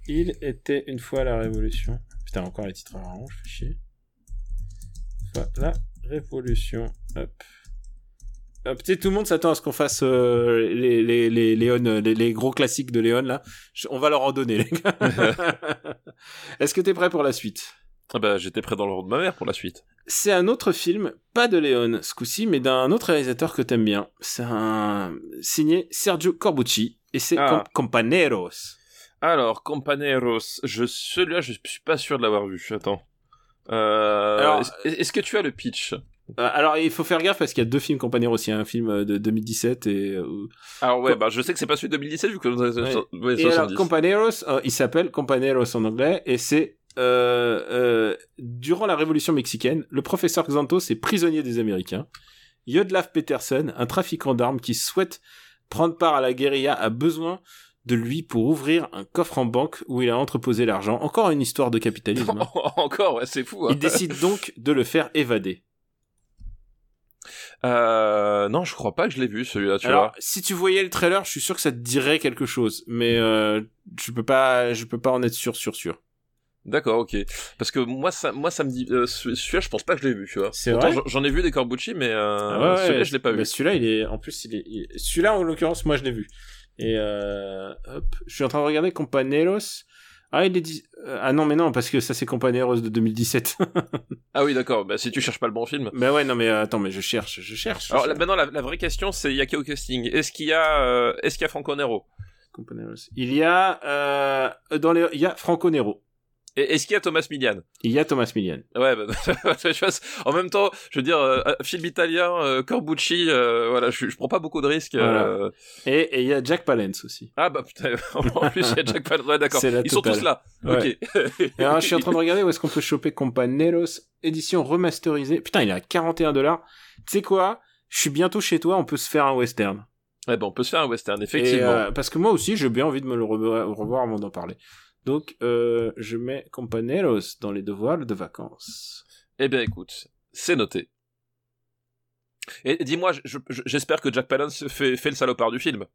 Il était une fois la Révolution. Putain, encore les titres marrons, je fais chier. Fois la Révolution. Hop. Hop, tu sais, tout le monde s'attend à ce qu'on fasse euh, les, les, les, Léon, les, les gros classiques de Léon, là. Je- on va leur en donner, les gars. Est-ce que t'es prêt pour la suite? Ah bah, j'étais prêt dans le rôle de ma mère pour la suite. C'est un autre film, pas de Léon ce coup-ci, mais d'un autre réalisateur que t'aimes bien. C'est un signé Sergio Corbucci et c'est Ah. Com- Companeros. Alors, Companeros, je, celui-là, je suis pas sûr de l'avoir vu. Attends. Euh, est-ce, que tu as le pitch? Euh, alors il faut faire gaffe parce qu'il y a deux films Companeros. Il y a un film euh, de 2017 et euh, Alors ouais, bah je sais que c'est pas celui de 2017 vu que Ouais. ouais, Et alors, 70. Companeros, euh, il s'appelle Companeros en anglais, et c'est euh, euh, durant la Révolution mexicaine, le professeur Xantos est prisonnier des Américains. Yodlav Peterson, un trafiquant d'armes qui souhaite prendre part à la guérilla, a besoin de lui pour ouvrir un coffre en banque où il a entreposé l'argent. Encore une histoire de capitalisme. hein. Encore, ouais, c'est fou. hein. Il décide donc de le faire évader. Euh, non, je crois pas que je l'ai vu celui-là, tu Alors, vois. si tu voyais le trailer, je suis sûr que ça te dirait quelque chose, mais euh, je peux pas, je peux pas en être sûr, sûr, sûr. D'accord, ok. Parce que moi, ça, moi, ça me dit, euh, ce- celui-là, je pense pas que je l'ai vu, tu vois. C'est vrai j'en- ai vu des Corbucci, mais euh, Ah ouais, celui-là, je l'ai pas bah, vu. Celui-là, il est, en plus, il est, il- celui-là, en l'occurrence, moi, je l'ai vu. Et, euh, hop, je suis en train de regarder Companeros. Ah, il est dit, ah non, mais non, parce que ça, c'est Companeros de 2017. Ah oui, d'accord. Bah, si tu cherches pas le bon film. bah ouais, non, mais attends, mais je cherche, je cherche. Alors maintenant, la, la vraie question, c'est il y a qui au casting Est-ce qu'il y a, est-ce qu'il y a Franco Nero? Companeros. Il y a, dans les, il y a Franco Nero. Et est-ce qu'il y a Thomas Millian? Il y a Thomas Millian. Ouais, bah, en même temps, je veux dire, euh, film italien, euh, Corbucci, euh, voilà, je, je prends pas beaucoup de risques. euh. Et, et il y a Jack Palance aussi. Ah bah putain, en plus il y a Jack Palance, ouais, d'accord. Ils sont tous là. Ouais. Ok. Et alors, je suis en train de regarder où est-ce qu'on peut choper Companeros édition remasterisée. Putain, il est à 41 dollars. Tu sais quoi? Je suis bientôt chez toi, on peut se faire un western. Ouais, bon, on peut se faire un western, effectivement. parce que moi aussi, j'ai bien envie de me le re- revoir avant d'en parler. Donc, euh, je mets Companeros dans les devoirs de vacances. Eh bien, écoute, c'est noté. Et dis-moi, je- je- j'espère que Jack Palance fait, fait le salopard du film.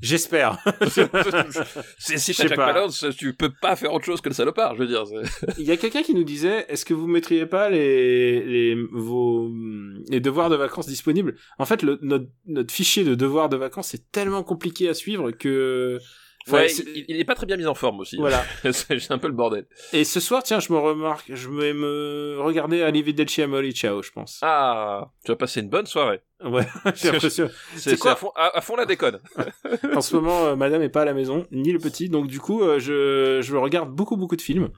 J'espère. Si, si Jack pas. Palance, tu peux pas faire autre chose que le salopard, je veux dire. Il y a quelqu'un qui nous disait, est-ce que vous mettriez pas les, les, vos, les devoirs de vacances disponibles? En fait, le, notre, notre fichier de devoirs de vacances est tellement compliqué à suivre que, Enfin, Ouais, c'est- il, il est pas très bien mis en forme aussi. voilà. c'est un peu le bordel. Et ce soir, tiens, je me remarque, je vais me regarder Arrivederci Amore Ciao, je pense. Ah, tu vas passer une bonne soirée. Ouais, j'ai l'impression. C'est à fond, à, à fond la déconne. En ce moment, euh, madame est pas à la maison, ni le petit, donc du coup, euh, je, je regarde beaucoup, beaucoup de films.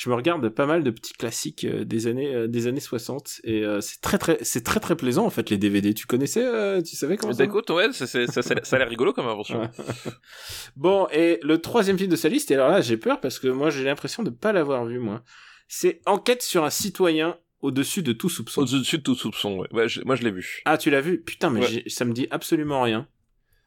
Je me regarde pas mal de petits classiques euh, des années, euh, des années 60, et euh, c'est très, très, c'est très, très plaisant, en fait, les DVD. Tu connaissais, euh, tu savais comment Bah, ça écoute, ouais, c'est- c'est- ça, ça, ça a l'air rigolo comme invention. Bon, et le troisième film de sa liste, et alors là, j'ai peur parce que moi, j'ai l'impression de pas l'avoir vu, moi. C'est Enquête sur un citoyen au-dessus de tout soupçon. Au-dessus de tout soupçon, ouais. Ouais, je- moi je l'ai vu. Ah, tu l'as vu? Putain, mais Ouais. j'ai- ça me dit absolument rien.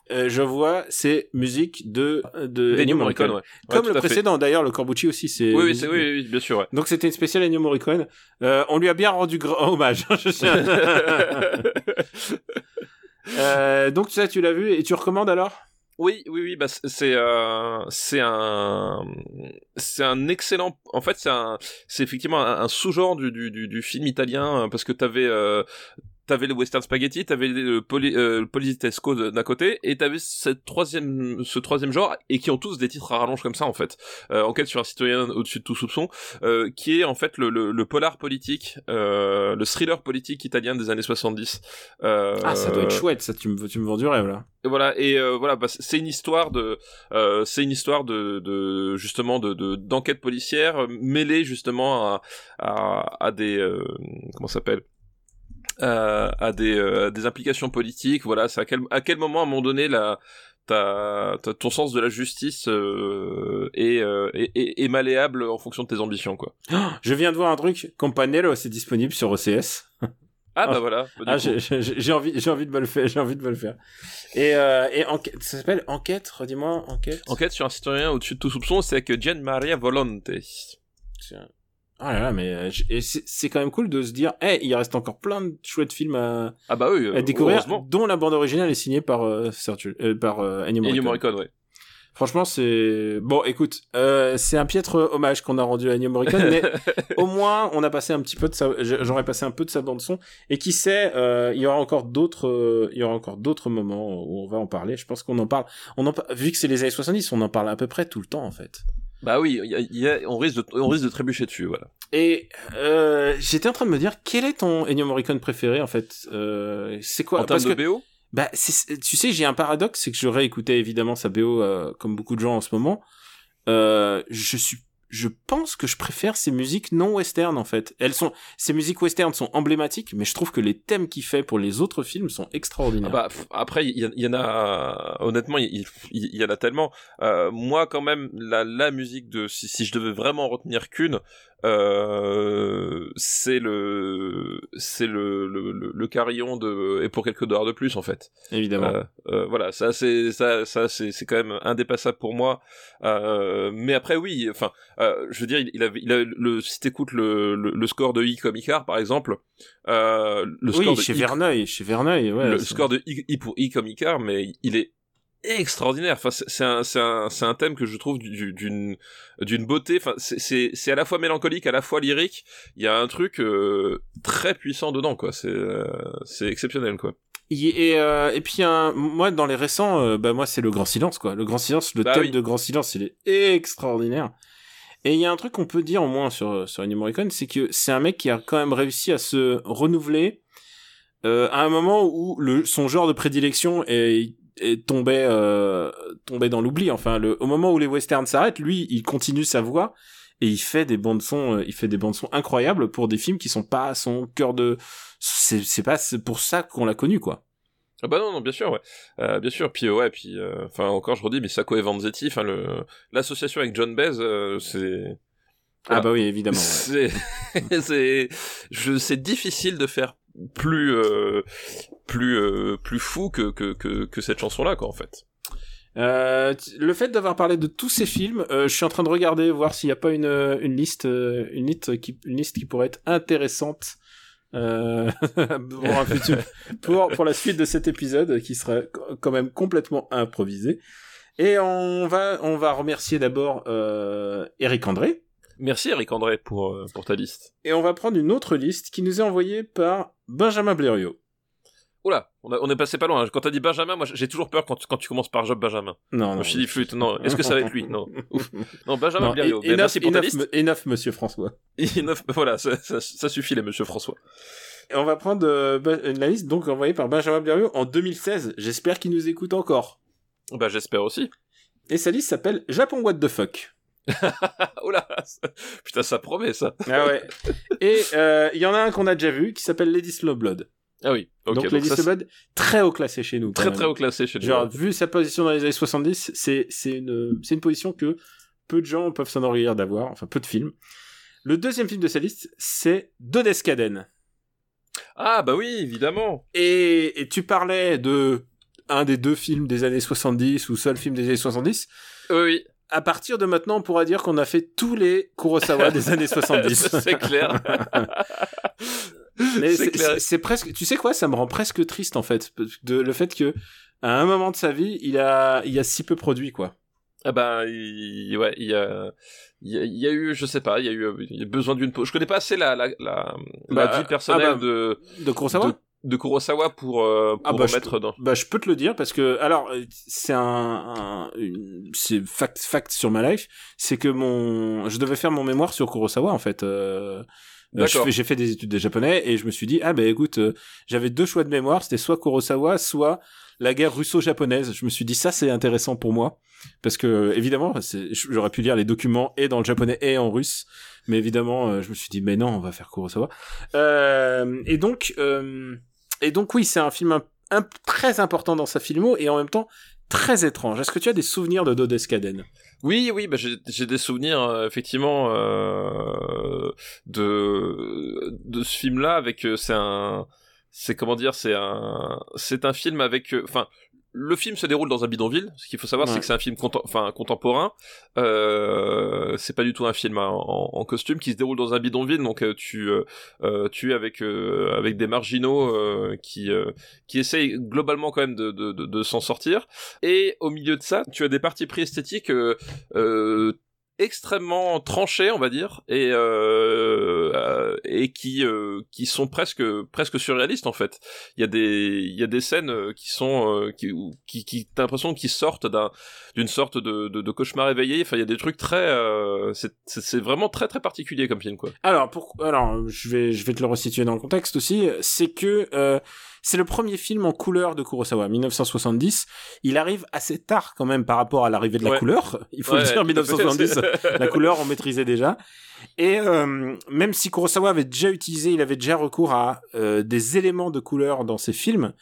Euh, je vois, c'est musique de, de Ennio Morricone, Morricone. ouais. Comme le précédent, d'ailleurs, le Corbucci aussi, c'est... Oui, oui, oui, oui, bien sûr, ouais. Donc c'était une spéciale Ennio Morricone. Euh, on lui a bien rendu gra- hommage. sais. euh, donc ça, tu l'as vu et tu recommandes alors? Oui, oui, oui, bah c'est euh, c'est un c'est un excellent. En fait, c'est un c'est effectivement un, un sous-genre du, du du du film italien parce que t'avais euh, t'avais le western spaghetti, t'avais le poli, euh, le politesco de- d'un côté, et t'avais cette troisième, ce troisième genre, et qui ont tous des titres à rallonge comme ça en fait. Euh, Enquête sur un citoyen au-dessus de tout soupçon, euh, qui est en fait le, le, le polar politique, euh, le thriller politique italien des années 70. Euh, Ah, ça doit être chouette, ça, tu me, tu me vends du rêve, là. et voilà et euh, voilà bah, c'est une histoire de euh, c'est une histoire de, de justement de de- d'enquête policière euh, mêlée justement à à, à des euh, comment ça s'appelle? Euh, à des euh, à des implications politiques voilà c'est à quel à quel moment à un moment donné la ta, ta- ton sens de la justice euh, est, euh, est, est- est malléable en fonction de tes ambitions quoi Je viens de voir un truc, Campanello, c'est disponible sur OCS. ah bah Ah. voilà bah, Ah, j'ai envie, j'ai envie de me le faire, j'ai envie de me le faire. Et, euh, et enquête, ça s'appelle Enquête, redis-moi, Enquête. enquête sur un citoyen au-dessus de tout soupçon c'est avec Gian Maria Volonte Tiens. Ah là là, mais euh, c'est quand même cool de se dire, eh, il reste encore plein de chouettes films à, ah bah oui euh, à découvrir, dont la bande originale est signée par euh, Sergio- euh, par euh, Ennio Morricone. Morricone ouais Franchement, c'est bon. Écoute, euh, c'est un piètre hommage qu'on a rendu à Ennio Morricone, mais au moins on a passé un petit peu de sa, j'aurais passé un peu de sa bande son. Et qui sait, euh, il y aura encore d'autres, il y aura encore d'autres moments où on va en parler. Je pense qu'on en parle. On en, vu que c'est les années 70, on en parle à peu près tout le temps en fait. Bah oui, y a- y a- on risque de, on risque de trébucher dessus, voilà. Et euh, j'étais en train de me dire quel est ton Ennio Morricone préféré en fait? Euh, c'est quoi? En termes Parce de que BO, bah, tu sais, j'ai un paradoxe, c'est que je réécoutais évidemment sa BO euh, comme beaucoup de gens en ce moment. Euh, je suis, je pense que je préfère ces musiques non western en fait. Elles sont, ces musiques western sont emblématiques, mais je trouve que les thèmes qu'il fait pour les autres films sont ah extraordinaires. bah pff, après il y, en a, honnêtement, il, y en a tellement. Euh, moi quand même, la, musique de, si, si je devais vraiment en retenir qu'une, euh, c'est le, c'est le, le, le, le carillon de, et pour quelques dollars de plus en fait. évidemment. Euh, euh, voilà, ça c'est ça ça c'est c'est quand même indépassable pour moi. Euh, mais après oui, enfin, euh, je veux dire, il, il avait il a le si t'écoutes le, le le score de I comme Icar par exemple, euh, le score oui, de chez I, Verneuil, chez Verneuil, ouais. le score de I, I pour I comme Icar, mais il est extraordinaire. Enfin, c'est un c'est un c'est un thème que je trouve du- d'une d'une beauté. Enfin, c'est c'est c'est à la fois mélancolique, à la fois lyrique. Il y a un truc euh, très puissant dedans, quoi. C'est euh, c'est exceptionnel, quoi. Et, et, euh, et puis un, moi dans les récents, euh, bah moi c'est le Grand Silence quoi. Le Grand Silence, le Bah thème oui. de Grand Silence, il est extraordinaire. Et il y a un truc qu'on peut dire au moins sur sur Ennio Morricone, c'est que c'est un mec qui a quand même réussi à se renouveler euh, à un moment où le son genre de prédilection est, est tombé euh, tombé dans l'oubli. Enfin, le, au moment où les westerns s'arrêtent, lui, il continue sa voix et il fait des bandes son, euh, il fait des bandes son incroyables pour des films qui sont pas à son cœur de. C'est c'est pas c'est pour ça qu'on l'a connu quoi. Ah bah non, non, bien sûr, ouais. Euh, bien sûr, puis euh, ouais, puis euh, enfin encore je redis, mais Sacco et Vanzetti, enfin le l'association avec John Baez, euh, c'est Ah Voilà. bah oui, évidemment. ouais. c'est c'est je c'est difficile de faire plus euh, plus euh, plus fou que que que, que cette chanson là quoi en fait. Euh, le fait d'avoir parlé de tous ces films, euh, je suis en train de regarder voir s'il n'y a pas une une liste une liste qui une liste qui pourrait être intéressante euh, pour un futur pour pour la suite de cet épisode qui serait co- quand même complètement improvisé. Et on va on va remercier d'abord Eric André Merci Eric André pour pour ta liste. et on va prendre une autre liste qui nous est envoyée par Benjamin Blériot. Oula, on, a- on est passé pas loin. Quand t'as dit Benjamin, moi j'ai toujours peur quand tu, quand tu commences par Job Benjamin. Non, Je non. me suis dit flûte, non. Est-ce que ça va être lui? Non. Ouf. Non, Benjamin Non, et- merci pour ta liste. enough, monsieur François. Enough, voilà, ça, ça, ça suffit les Monsieur François. Et on va prendre euh, la liste donc envoyée par Benjamin Blériot en 2016. J'espère qu'il nous écoute encore. Bah j'espère aussi. Et sa liste s'appelle Japon What the fuck. Oula, putain ça promet ça. Ah ouais. Et euh, il y en a un qu'on a déjà vu qui s'appelle Lady Snowblood. Ah oui. Ok. donc, donc Lady ça, très haut classé chez nous. très même. très haut classé chez nous. Genre, vu sa position dans les années 70, c'est, une, une position que peu de gens peuvent s'enorgueillir d'avoir, enfin peu de films. Le deuxième film de sa liste, c'est Dodescaden. Ah bah oui, évidemment. Et, et tu parlais de un des deux films des années 70 ou seul film des années 70. Oui, oui. À partir de maintenant, on pourra dire qu'on a fait tous les Kurosawa des années 70. c'est clair. Mais c'est presque, tu sais quoi, ça me rend presque triste en fait, de le fait que à un moment de sa vie, il a, il a si peu produit, quoi. Ah bah, il, ouais, il y a, il y a, il y a eu, je sais pas, il y a eu il y a besoin d'une pause. Je connais pas assez la, la, la, Bah, la vie personnelle ah bah, de, De Kurosawa de, de Kurosawa pour, euh, pour Ah bah, remettre dans. Bah, je peux te le dire parce que, alors, euh, c'est un, un- c'est fact, fact sur ma life, c'est que mon, je devais faire mon mémoire sur Kurosawa en fait. Euh, euh, J'ai fait des études de japonais et je me suis dit ah ben écoute, euh, j'avais deux choix de mémoire, c'était soit Kurosawa, soit la guerre russo-japonaise. Je me suis dit ça c'est intéressant pour moi parce que évidemment j'aurais pu lire les documents et dans le japonais et en russe, mais évidemment euh, je me suis dit mais non on va faire Kurosawa. Euh, et donc euh, et donc oui c'est un film un, un- très important dans sa filmo et en même temps très étrange. Est-ce que tu as des souvenirs de Dodescaden Oui, oui, bah j'ai des souvenirs euh, effectivement euh, de de ce film-là avec euh, c'est un c'est comment dire c'est un c'est un film avec euh, enfin le film se déroule dans un bidonville. Ce qu'il faut savoir, Ouais. c'est que c'est un film enfin contemporain. Euh, c'est pas du tout un film en, costume qui se déroule dans un bidonville. Donc euh, tu euh, euh, tu es avec euh, avec des marginaux qui qui essayent globalement quand même de de, de, de s'en sortir. Et au milieu de ça, tu as des parties pris esthétiques extrêmement tranchées, on va dire, et euh, euh, et qui euh, qui sont presque presque surréalistes en fait. Il y a des il y a des scènes qui sont qui qui, t'as l'impression qu'ils sortent d'un d'une sorte de, de cauchemar éveillé. Enfin, il y a des trucs très c'est c'est vraiment très très particulier comme film quoi. Alors, pour, alors, je vais, je vais te le resituer dans le contexte aussi. C'est que c'est le premier film en couleur de Kurosawa, 1970. Il arrive assez tard quand même par rapport à l'arrivée de la Ouais. couleur. Il faut Ouais, le dire, tout à fait. 1970, la couleur on maîtrisait déjà. Et euh, même si Kurosawa avait déjà utilisé, il avait déjà recours à euh, des éléments de couleur dans ses films,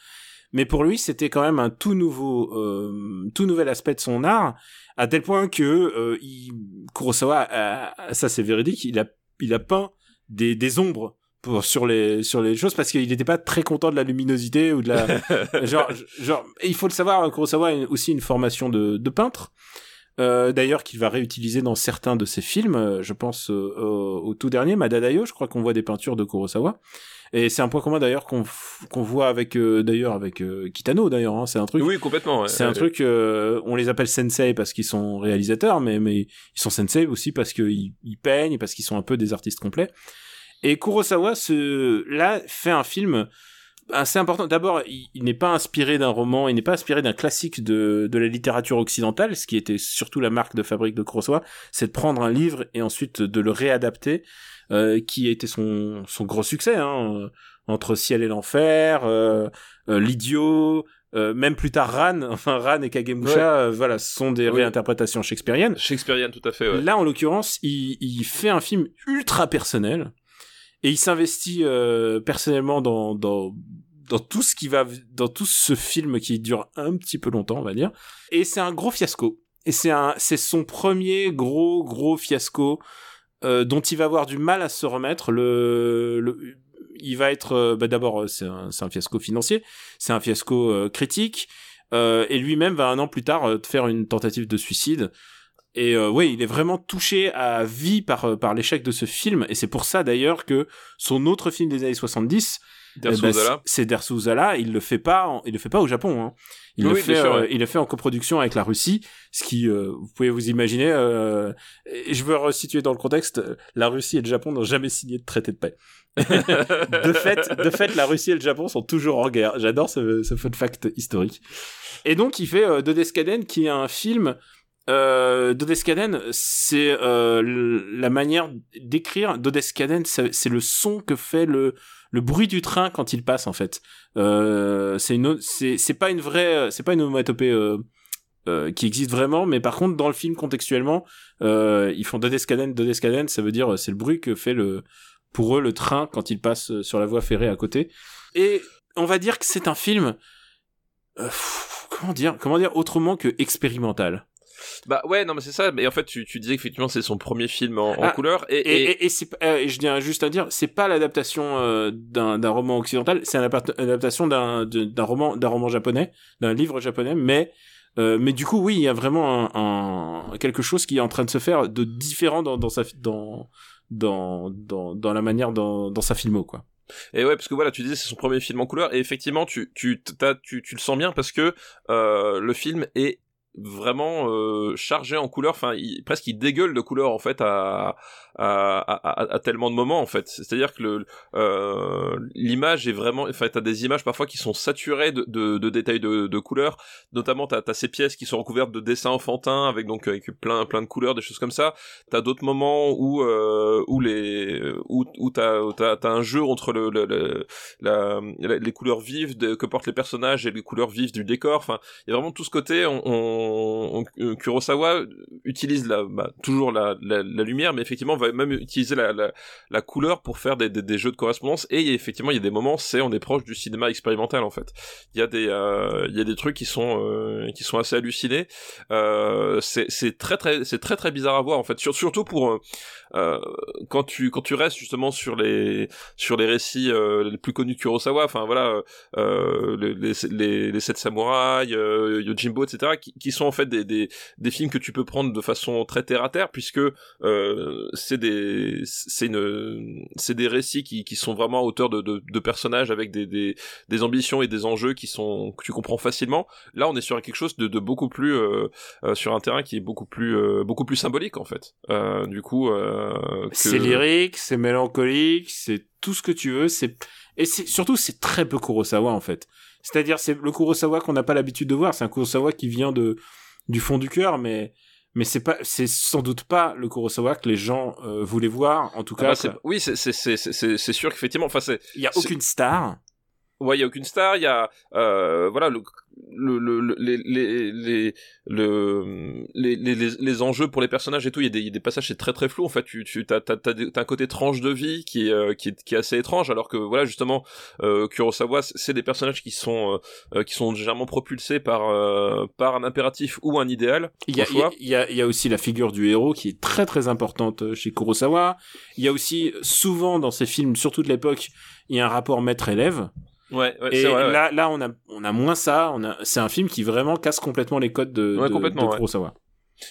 mais pour lui c'était quand même un tout nouveau, euh, tout nouvel aspect de son art, à tel point que euh, il, Kurosawa, a- ça c'est véridique, il a, il a peint des, des ombres pour, sur les sur les choses parce qu'il n'était pas très content de la luminosité ou de la genre genre et il faut le savoir Kurosawa a aussi une formation de, de peintre euh, d'ailleurs qu'il va réutiliser dans certains de ses films euh, je pense euh, au, au tout dernier Madadayo je crois qu'on voit des peintures de Kurosawa et c'est un point commun d'ailleurs qu'on qu'on voit avec euh, d'ailleurs avec euh, Kitano d'ailleurs hein, c'est un truc Oui, complètement. ouais. c'est un truc, euh, on les appelle sensei parce qu'ils sont réalisateurs, mais, mais ils sont sensei aussi parce qu'ils ils peignent, parce qu'ils sont un peu des artistes complets. Et Kurosawa, ce, là, fait un film assez important. D'abord, il, il n'est pas inspiré d'un roman, il n'est pas inspiré d'un classique de, de la littérature occidentale, ce qui était surtout la marque de fabrique de Kurosawa, c'est de prendre un livre et ensuite de le réadapter, euh, qui a été son, son gros succès, hein, euh, entre Ciel et l'enfer, euh, euh, L'idiot, euh, même plus tard Ran, enfin Ran et Kagemusha, euh, voilà, ce sont des Oui. réinterprétations shakespeariennes. Shakespearean, tout à fait. Ouais. Là, en l'occurrence, il, il fait un film ultra personnel et il s'investit euh, personnellement dans, dans dans tout ce qui va dans tout ce film qui dure un petit peu longtemps, on va dire. Et c'est un gros fiasco. Et c'est un c'est son premier gros gros fiasco euh, dont il va avoir du mal à se remettre. Le, le il va être euh, bah, d'abord euh, c'est un, un fiasco financier, c'est un fiasco euh, critique. Euh, et lui-même va un an plus tard faire une tentative de suicide. Et euh, oui, il est vraiment touché à vie par euh, par l'échec de ce film. Et c'est pour ça d'ailleurs que son autre film des années 70, Dersu eh ben, c'est Dersu Uzala. Il le fait pas, en- il le fait pas au Japon. Hein. Il Oui, le fait, sûr, euh, ouais. il le fait en coproduction avec la Russie, ce qui, euh, vous pouvez vous imaginer. Euh, je veux resituer dans le contexte. La Russie et le Japon n'ont jamais signé de traité de paix. de fait, de fait, la Russie et le Japon sont toujours en guerre. J'adore ce, ce fun fact historique. Et donc, il fait euh, Dodescaden, qui est un film. Euh, Dodescaden, c'est euh, la manière d'écrire. Dodescaden, c'est le son que fait le le bruit du train quand il passe en fait. Euh, c'est une, c'est pas une vraie, c'est pas une onomatopée euh, euh, qui existe vraiment, mais par contre dans le film contextuellement, euh, ils font Dodescaden, Dodescaden, ça veut dire euh, c'est le bruit que fait le pour eux le train quand il passe euh, sur la voie ferrée à côté. Et on va dire que c'est un film euh, comment dire comment dire autrement que expérimental. Bah ouais, non mais c'est ça. Mais en fait, tu, tu disais qu'effectivement c'est son premier film en, en Ah, couleur et, Et, euh, et je tiens juste à dire, c'est pas l'adaptation euh, d'un d'un roman occidental, c'est une appart- adaptation d'un roman d'un roman japonais, d'un livre japonais, mais euh, mais du coup oui, il y a vraiment un, un- quelque chose qui est en train de se faire de différent dans, dans sa dans dans dans, dans la manière dans, dans sa filmo quoi. Et ouais, parce que voilà, tu disais c'est son premier film en couleur, et effectivement, tu tu tu, tu le sens bien parce que euh, le film est vraiment euh, chargé en couleur enfin il, presque il dégueule de couleur en fait à à, à, à tellement de moments en fait. C'est à dire que le euh, l'image est vraiment enfin t'as des images parfois qui sont saturées de, de, de détails de, de couleurs. Notamment t'as as ces pièces qui sont recouvertes de dessins enfantins avec donc avec plein plein de couleurs des choses comme ça. T'as d'autres moments où euh, où les où, où t'as t'as as un jeu entre le, le, la, les couleurs vives que portent les personnages et les couleurs vives du décor. Enfin il y a vraiment tout ce côté on, on euh, Kurosawa utilise bah, toujours la, lumière, mais effectivement va même utiliser la, couleur pour faire des, jeux de correspondance. Et effectivement, il y a des moments, c'est on est proche du cinéma expérimental en fait. Il y a des, euh, des trucs qui sont euh, assez hallucinés. C'est très très c'est très très bizarre à voir en fait, surtout pour euh, quand tu quand tu restes justement sur les sur les récits euh, les plus connus de Kurosawa, enfin voilà, euh, les, les, les, sept samouraïs, Yojimbo, etc., qui, qui, sont en fait des, des, des films que tu peux prendre de façon très terre à terre, puisque c'est des c'est une c'est des récits qui, qui sont vraiment à hauteur de, de, de personnages avec des, des, des ambitions et des enjeux qui sont que tu comprends facilement. Là, on est sur quelque chose de, de beaucoup plus sur un terrain qui est beaucoup plus beaucoup plus symbolique en fait. du coup. Euh, c'est lyrique, c'est mélancolique, c'est tout ce que tu veux. C'est et c'est surtout c'est très peu Kurosawa en fait. C'est-à-dire c'est le Kurosawa qu'on n'a pas l'habitude de voir. C'est un Kurosawa qui vient de du fond du cœur, mais mais c'est pas c'est sans doute pas le Kurosawa que les gens euh, voulaient voir en tout ah cas. Bah, oui, c'est c'est c'est c'est sûr qu'effectivement, enfin c'est. Il y a aucune star. Ouais, il y a aucune star. Il y a euh, voilà le le, le, les, les, les, le, les, les, les enjeux pour les personnages et tout, il y a des, y a des passages c'est très très flou en fait. Tu, tu t'as, t'as, t'as, un côté tranche de vie qui est, euh, qui est, qui est assez étrange, alors que voilà justement euh, Kurosawa, c'est des personnages qui sont, euh, euh, qui sont légèrement propulsés par, euh, par un impératif ou un idéal. Il y a, il y a, y a aussi la figure du héros qui est très très importante chez Kurosawa. Il y a aussi souvent dans ces films, surtout de l'époque, il y a un rapport maître-élève. Ouais, ouais et vrai, là, là, on a, on a moins ça. On a, c'est un film qui vraiment casse complètement les codes de, ouais, de, complètement, de Kurosawa.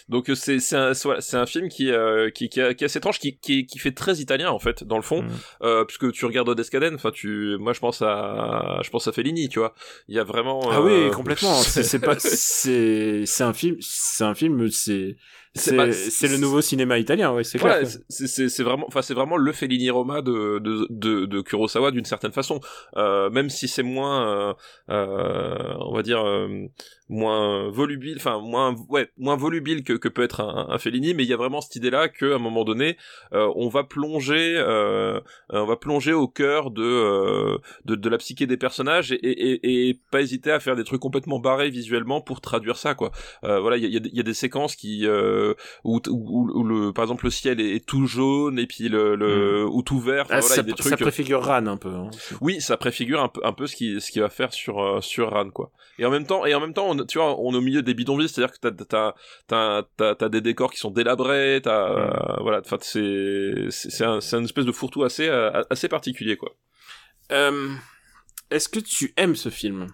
Donc euh, c'est c'est un c'est un film qui euh, qui qui, qui est assez étrange qui, qui qui fait très italien en fait dans le fond mm. euh, puisque tu regardes Odescaden enfin tu moi je pense à je pense à Fellini tu vois il y a vraiment ah oui euh, complètement c'est pas c'est c'est un film c'est un film c'est c'est c'est le nouveau cinéma italien ouais c'est clair c'est c'est vraiment enfin c'est vraiment le Fellini Roma de de de, de Kurosawa d'une certaine façon euh, même si c'est moins euh, on va dire moins volubile, enfin moins ouais moins volubile que, que peut être un, un Fellini, mais il y a vraiment cette idée-là qu'à un moment donné, euh, on va plonger, euh, on va plonger au cœur de, euh, de, de la psyché des personnages et, et, et, pas hésiter à faire des trucs complètement barrés visuellement pour traduire ça quoi. Euh, voilà, il y a, y a, des séquences qui euh, où, où, où, le par exemple le ciel est, tout jaune et puis le, le mm. ou tout vert. Ah, voilà, ça, y a des trucs... ça préfigure Ran un peu. Hein. Oui, ça préfigure un peu un peu ce qui ce qui va faire sur sur Ran quoi. Et en même temps et en même temps on, tu vois on est au milieu des bidonvilles c'est à dire que t'as t'as t'as t'as des décors qui sont délabrés t'as mm. voilà enfin c'est c'est un c'est une espèce de fourre-tout assez euh, assez particulier quoi euh, est-ce que tu aimes ce film?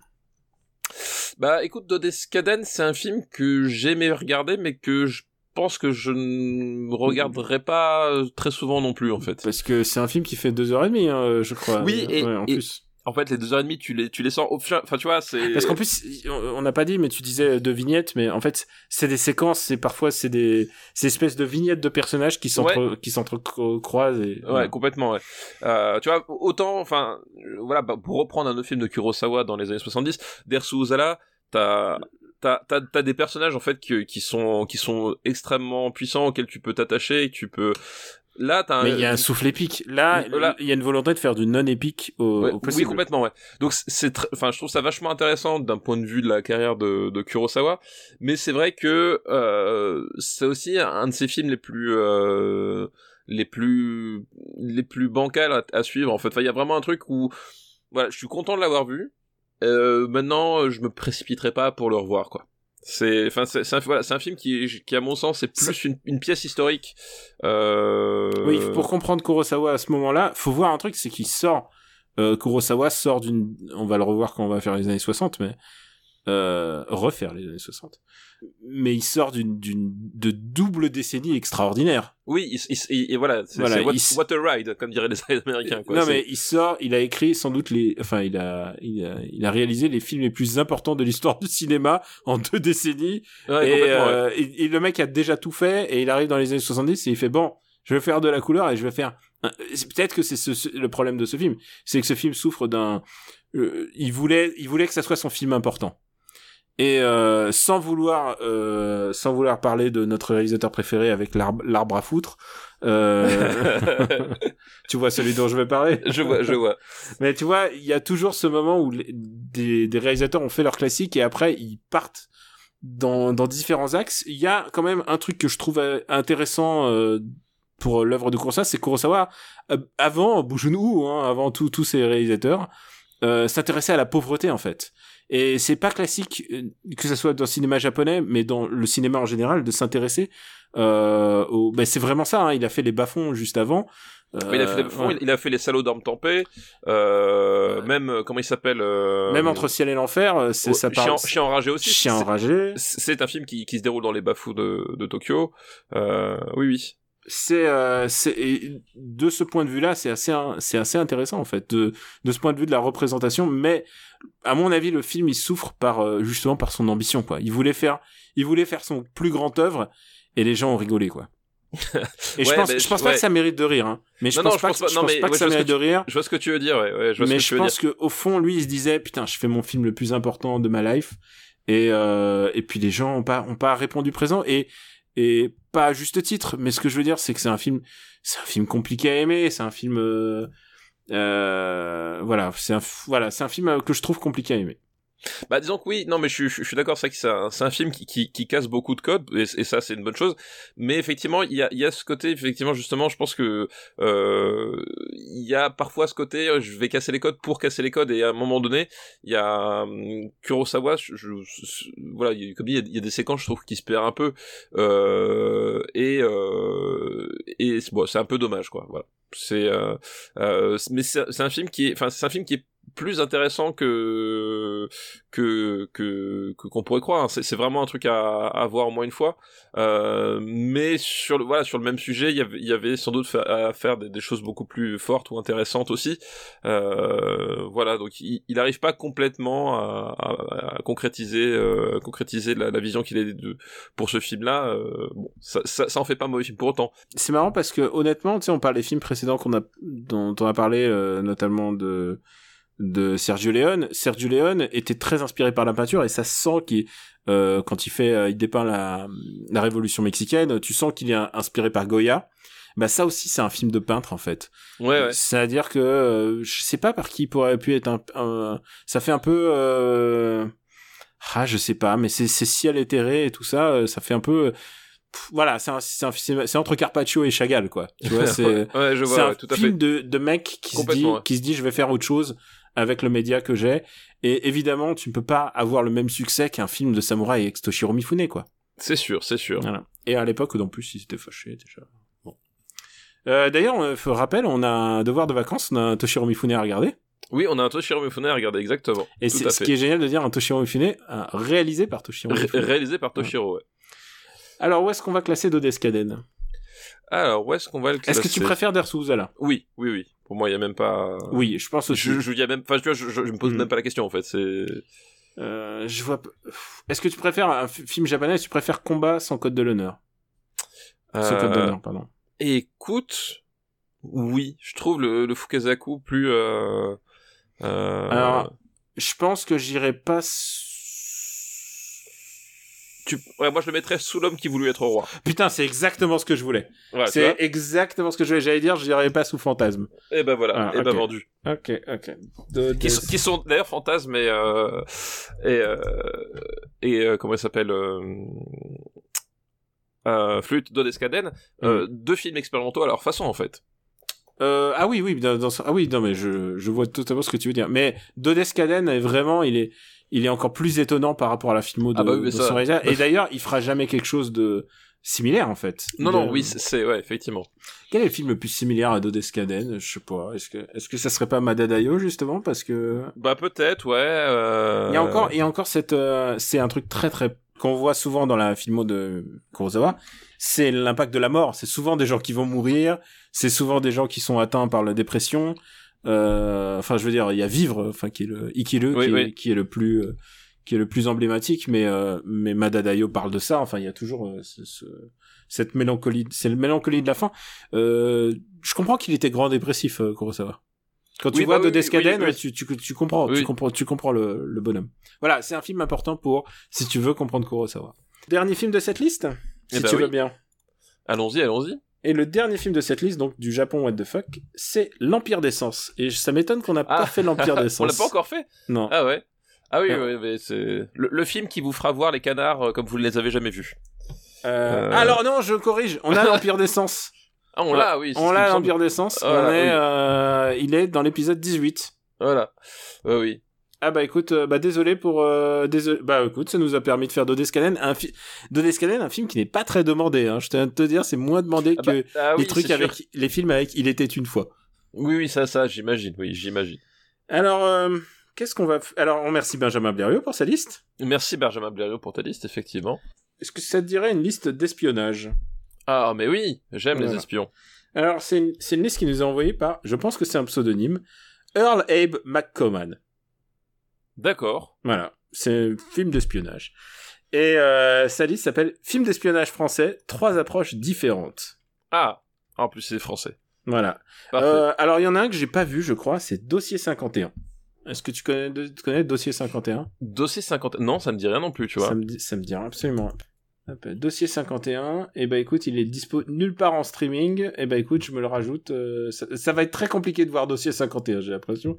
Bah écoute Dodescaden c'est un film que j'aimais regarder mais que je pense que je ne regarderai pas très souvent non plus en fait. Parce que c'est un film qui fait deux heures et demie, hein, je crois. Oui, et, ouais, en et, plus en fait les deux heures et demie tu les tu les sens enfin tu vois c'est parce qu'en plus on n'a pas dit mais tu disais de vignettes mais en fait c'est des séquences c'est parfois c'est des ces espèces de vignettes de personnages qui s'entre ouais. qui s'entrecroisent et ouais, ouais, complètement ouais euh, tu vois autant enfin voilà bah, pour reprendre un autre film de Kurosawa dans les années 70 Dersu Uzala t'as t'as des personnages en fait qui, qui sont qui sont extrêmement puissants auxquels tu peux t'attacher et tu peux Là, t'as un... Mais il y a un souffle épique. Là, là, il y a une volonté de faire du non épique au, ouais, au possible. Oui, complètement, ouais. Donc c'est, enfin, je trouve ça vachement intéressant d'un point de vue de la carrière de, de Kurosawa. Mais c'est vrai que euh, c'est aussi un de ses films les plus euh, les plus les plus bancals à, à suivre. En fait, enfin, il y a vraiment un truc où voilà, je suis content de l'avoir vu. Euh, maintenant, je me précipiterai pas pour le revoir, quoi. C'est, enfin, c'est, un, voilà, un film qui, qui, à mon sens, c'est plus une, une, pièce historique. Euh... Oui, pour comprendre Kurosawa à ce moment-là, faut voir un truc, c'est qu'il sort. Euh, Kurosawa sort d'une, on va le revoir quand on va faire les années 60, mais euh, refaire les années 60. Mais il sort d'une d'une de double décennie extraordinaire. Oui, il, il, il- et voilà, Voilà, what, what a ride, comme diraient les Américains. Quoi. non mais il sort, il a écrit sans doute les, enfin il a, il a, il a réalisé les films les plus importants de l'histoire du cinéma en deux décennies. Ouais, et, ouais. euh, et, et le mec a déjà tout fait et il arrive dans les années 70 et il fait bon, je vais faire de la couleur et je vais faire. Peut-être que c'est ce, ce- le problème de ce film, c'est que ce film souffre d'un. euh, il voulait, il voulait que ça soit son film important. Et euh, sans vouloir, euh, sans vouloir parler de notre réalisateur préféré avec l'arbre à foutre, euh, tu vois celui dont je vais parler. je vois, je vois. Mais tu vois, il y a toujours ce moment où les- des, des réalisateurs ont fait leur classique et après ils partent dans, dans différents axes. Il y a quand même un truc que je trouve euh, intéressant euh, pour l'œuvre de Kurosawa, c'est Kurosawa, euh, avant Bujunu, hein, avant tous ces réalisateurs, s'intéressait à la pauvreté en fait. Et c'est pas classique, euh, que ce soit dans le cinéma japonais, mais dans le cinéma en général, de s'intéresser euh, au... Ben, c'est vraiment ça, hein, il a fait les bas-fonds juste avant. Il a fait, les, Euh, fonds, ouais. il- il a fait les salauds d'armes tempées, euh, même, euh, comment il s'appelle euh, Même entre ciel et l'enfer, euh, c'est oh, ça parle. Chien, Chien enragé aussi. Chien enragé. C'est un film qui, qui se déroule dans les bas-fonds de, de Tokyo. Euh, oui, oui. C'est euh, de ce point de vue-là, c'est assez c'est assez intéressant en fait de de ce point de vue de la représentation. Mais à mon avis, le film il souffre par euh, justement par son ambition quoi. Il voulait faire il voulait faire son plus grand œuvre et les gens ont rigolé quoi. Et je Ouais, pense je pense je- pas que ça mérite de rire. Hein. Mais je Non, pense non, je pas pense que, pas- je pense pas que ça je mérite que de rire. Je vois ce que tu veux dire, ouais. ouais je vois mais ce je que tu veux pense dire. que au fond, lui, il se disait putain, je fais mon film le plus important de ma life, et euh, et puis les gens ont pas ont pas répondu présent et et pas à juste titre. Mais ce que je veux dire, c'est que c'est un film, c'est un film compliqué à aimer, c'est un film, euh, euh, voilà, c'est un voilà, c'est un film que je trouve compliqué à aimer. Bah disons que oui, non mais je, suis- je suis d'accord, c'est que c'est un, un film qui, qui, qui casse beaucoup de codes et, ça c'est une bonne chose. Mais effectivement, il y a, y a ce côté, effectivement justement, je pense que euh, il y a parfois ce côté, je vais casser les codes pour casser les codes et à un moment donné, il y a hum, Kurosawa, je, je- je- voilà, comme dit, il y a, des séquences, je trouve, qui se perdent un peu euh, et euh, et bon, c'est un peu dommage quoi. Voilà, c'est euh, euh, mais c'est un film qui est, enfin c'est un film qui est plus intéressant que que que qu'on pourrait croire. C'est vraiment un truc à, à voir au moins une fois. Euh, mais sur le voilà sur le même sujet, il y avait il y avait sans doute à faire des, choses beaucoup plus fortes ou intéressantes aussi. Euh, voilà donc il, il arrive pas complètement à, à- à concrétiser euh, concrétiser la, vision qu'il est de pour ce film là. bon ça, ça ça en fait pas un mauvais film pour autant. C'est marrant parce que honnêtement, tu sais, on parle des films précédents qu'on a, dont on a parlé, euh, notamment de de Sergio Leone. Sergio Leone était très inspiré par la peinture et ça se sent qu'il, euh, quand il fait, euh, il dépeint la la révolution mexicaine, tu sens qu'il est in- inspiré par Goya. Bah ça aussi, c'est un film de peintre en fait. Ouais ouais. C'est-à-dire que euh, je sais pas par qui il pourrait pu être un, un- ça fait un peu euh... ah je sais pas mais c'est c'est ciel éthéré et tout ça euh, ça fait un peu voilà c'est un- c'est un- c'est c'est entre Carpaccio et Chagall quoi tu vois c'est ouais, je c'est vois un ouais, tout à fait. film de de mec qui se dit ouais. qui se dit je vais faire autre chose avec le média que j'ai et évidemment tu ne peux pas avoir le même succès qu'un film de samouraï avec Toshiro Mifune quoi C'est sûr, c'est sûr. voilà. Et à l'époque, en plus, ils étaient fâchés déjà. Bon. Euh, D'ailleurs, euh, rappel, on a un devoir de vacances, on a un Toshiro Mifune à regarder. Oui, on a un Toshiro Mifune à regarder exactement. Et c'est ce qui est génial de dire un Toshiro Mifune euh, réalisé par Toshiro Ré- réalisé par Toshiro, ouais. Alors, où est-ce qu'on va classer Dodescaden Alors, où est-ce qu'on va le Est-ce que tu classer préfères Dersuza là Oui, oui, oui. Pour moi, il y a même pas. Oui, je pense aussi. Je, je, il y a même, enfin, tu vois, je, je, je me pose Hmm. même pas la question en fait. C'est. Euh, je vois. Est-ce que tu préfères un film japonais Est-ce que tu préfères Combat sans code de l'honneur? Sans code Euh, d'honneur, pardon. Écoute, oui, je trouve le, le Fukazaku plus. Euh, euh, Alors, Je pense que j'irai pas. Tu, ouais, moi je le mettrais sous l'homme qui voulut être roi. Putain, c'est exactement ce que je voulais. C'est exactement ce que je voulais. J'allais dire, je dirais pas sous fantasme. Et ben voilà, Ah, et ben ok. vendu. Ok, ok. De- Qui, de- sont- qui sont d'ailleurs fantasmes et euh, et euh, et euh, comment il s'appelle euh, euh, Flûte d'Odescaden, euh, deux films expérimentaux à leur façon en fait. Euh, ah oui, oui, dans, dans ce- ah oui, non, mais je, je vois totalement ce que tu veux dire. Mais Dodescaden est vraiment, il est, il est encore plus étonnant par rapport à la filmo de, Ah bah oui, de ça- son réalisateur. Et d'ailleurs, il fera jamais quelque chose de, similaire en fait. Non, non, oui, c'est- c'est ouais, effectivement. Quel est le film le plus similaire à Dodescaden? Je sais pas. Est-ce que est-ce que ça serait pas Madadayo justement? Parce que Bah peut-être, ouais. euh, il y a encore il y a encore cette euh, c'est un truc très très qu'on voit souvent dans la filmo de Kurosawa, c'est l'impact de la mort. C'est souvent des gens qui vont mourir, c'est souvent des gens qui sont atteints par la dépression. Euh, enfin, je veux dire, il y a Vivre, enfin qui est le Ikiru, Oui, qui, Est, oui. qui est le plus euh, qui est le plus emblématique, mais euh, mais Madadayo parle de ça. Enfin, il y a toujours euh, ce- ce- cette mélancolie, c'est le mélancolie de la fin. Euh, je comprends qu'il était grand dépressif, euh, Kurosawa. Quand tu Oui, vois bah oui, Dodescaden, oui, oui. tu, tu, tu comprends, tu comprends, tu comprends le, le bonhomme. Voilà, c'est un film important pour si tu veux comprendre Kurosawa. Dernier film de cette liste, si Eh ben tu oui. veux bien. Allons-y, allons-y. Et le dernier film de cette liste, donc du Japon, what the fuck, c'est l'Empire des Sens. Et ça m'étonne qu'on n'a Ah. pas fait l'Empire des Sens. On l'a pas encore fait Non. Ah ouais. Ah oui, Ah. ouais, mais c'est le, le film qui vous fera voir les canards euh, comme vous ne les avez jamais vus. Euh, Euh. Alors non, je corrige. On a l'Empire des Sens. Ah, on l'a, oui. On l'a l'Empire des Sens. Voilà, on est, oui. euh, il est dans l'épisode 18. Voilà. Ouais, oui. Ah bah écoute, euh, bah désolé pour euh, désolé. Bah écoute, ça nous a permis de faire Dodescaden, un fi... Dodescaden, un film qui n'est pas très demandé. Hein. Je tiens à te dire, c'est moins demandé Ah que bah, ah les trucs sûr. avec les films avec Il était une fois. Oui, oui, ça, ça, j'imagine. Oui, j'imagine. Alors, euh, qu'est-ce qu'on va Alors, on remercie Benjamin Blériot pour sa liste. Merci Benjamin Blériot pour ta liste, effectivement. Est-ce que ça te dirait une liste d'espionnage? Ah, mais oui, j'aime les espions. Alors, c'est une, c'est une liste qui nous est envoyée par, je pense que c'est un pseudonyme, Earl Abe McComan. D'accord. Voilà, c'est un film d'espionnage. Et euh, sa liste s'appelle Film d'espionnage français, trois approches différentes. Ah, en plus c'est français. Voilà. Euh, alors, il y en a un que j'ai pas vu, je crois, c'est Dossier 51. Est-ce que tu connais, tu connais Dossier 51 Dossier 50. Non, ça me dit rien non plus, tu vois. ça me, dit, ça me dit absolument rien. Hop, Dossier 51, et bah écoute, il est dispo nulle part en streaming, et bah écoute, je me le rajoute. euh, ça, ça va être très compliqué de voir Dossier 51, j'ai l'impression.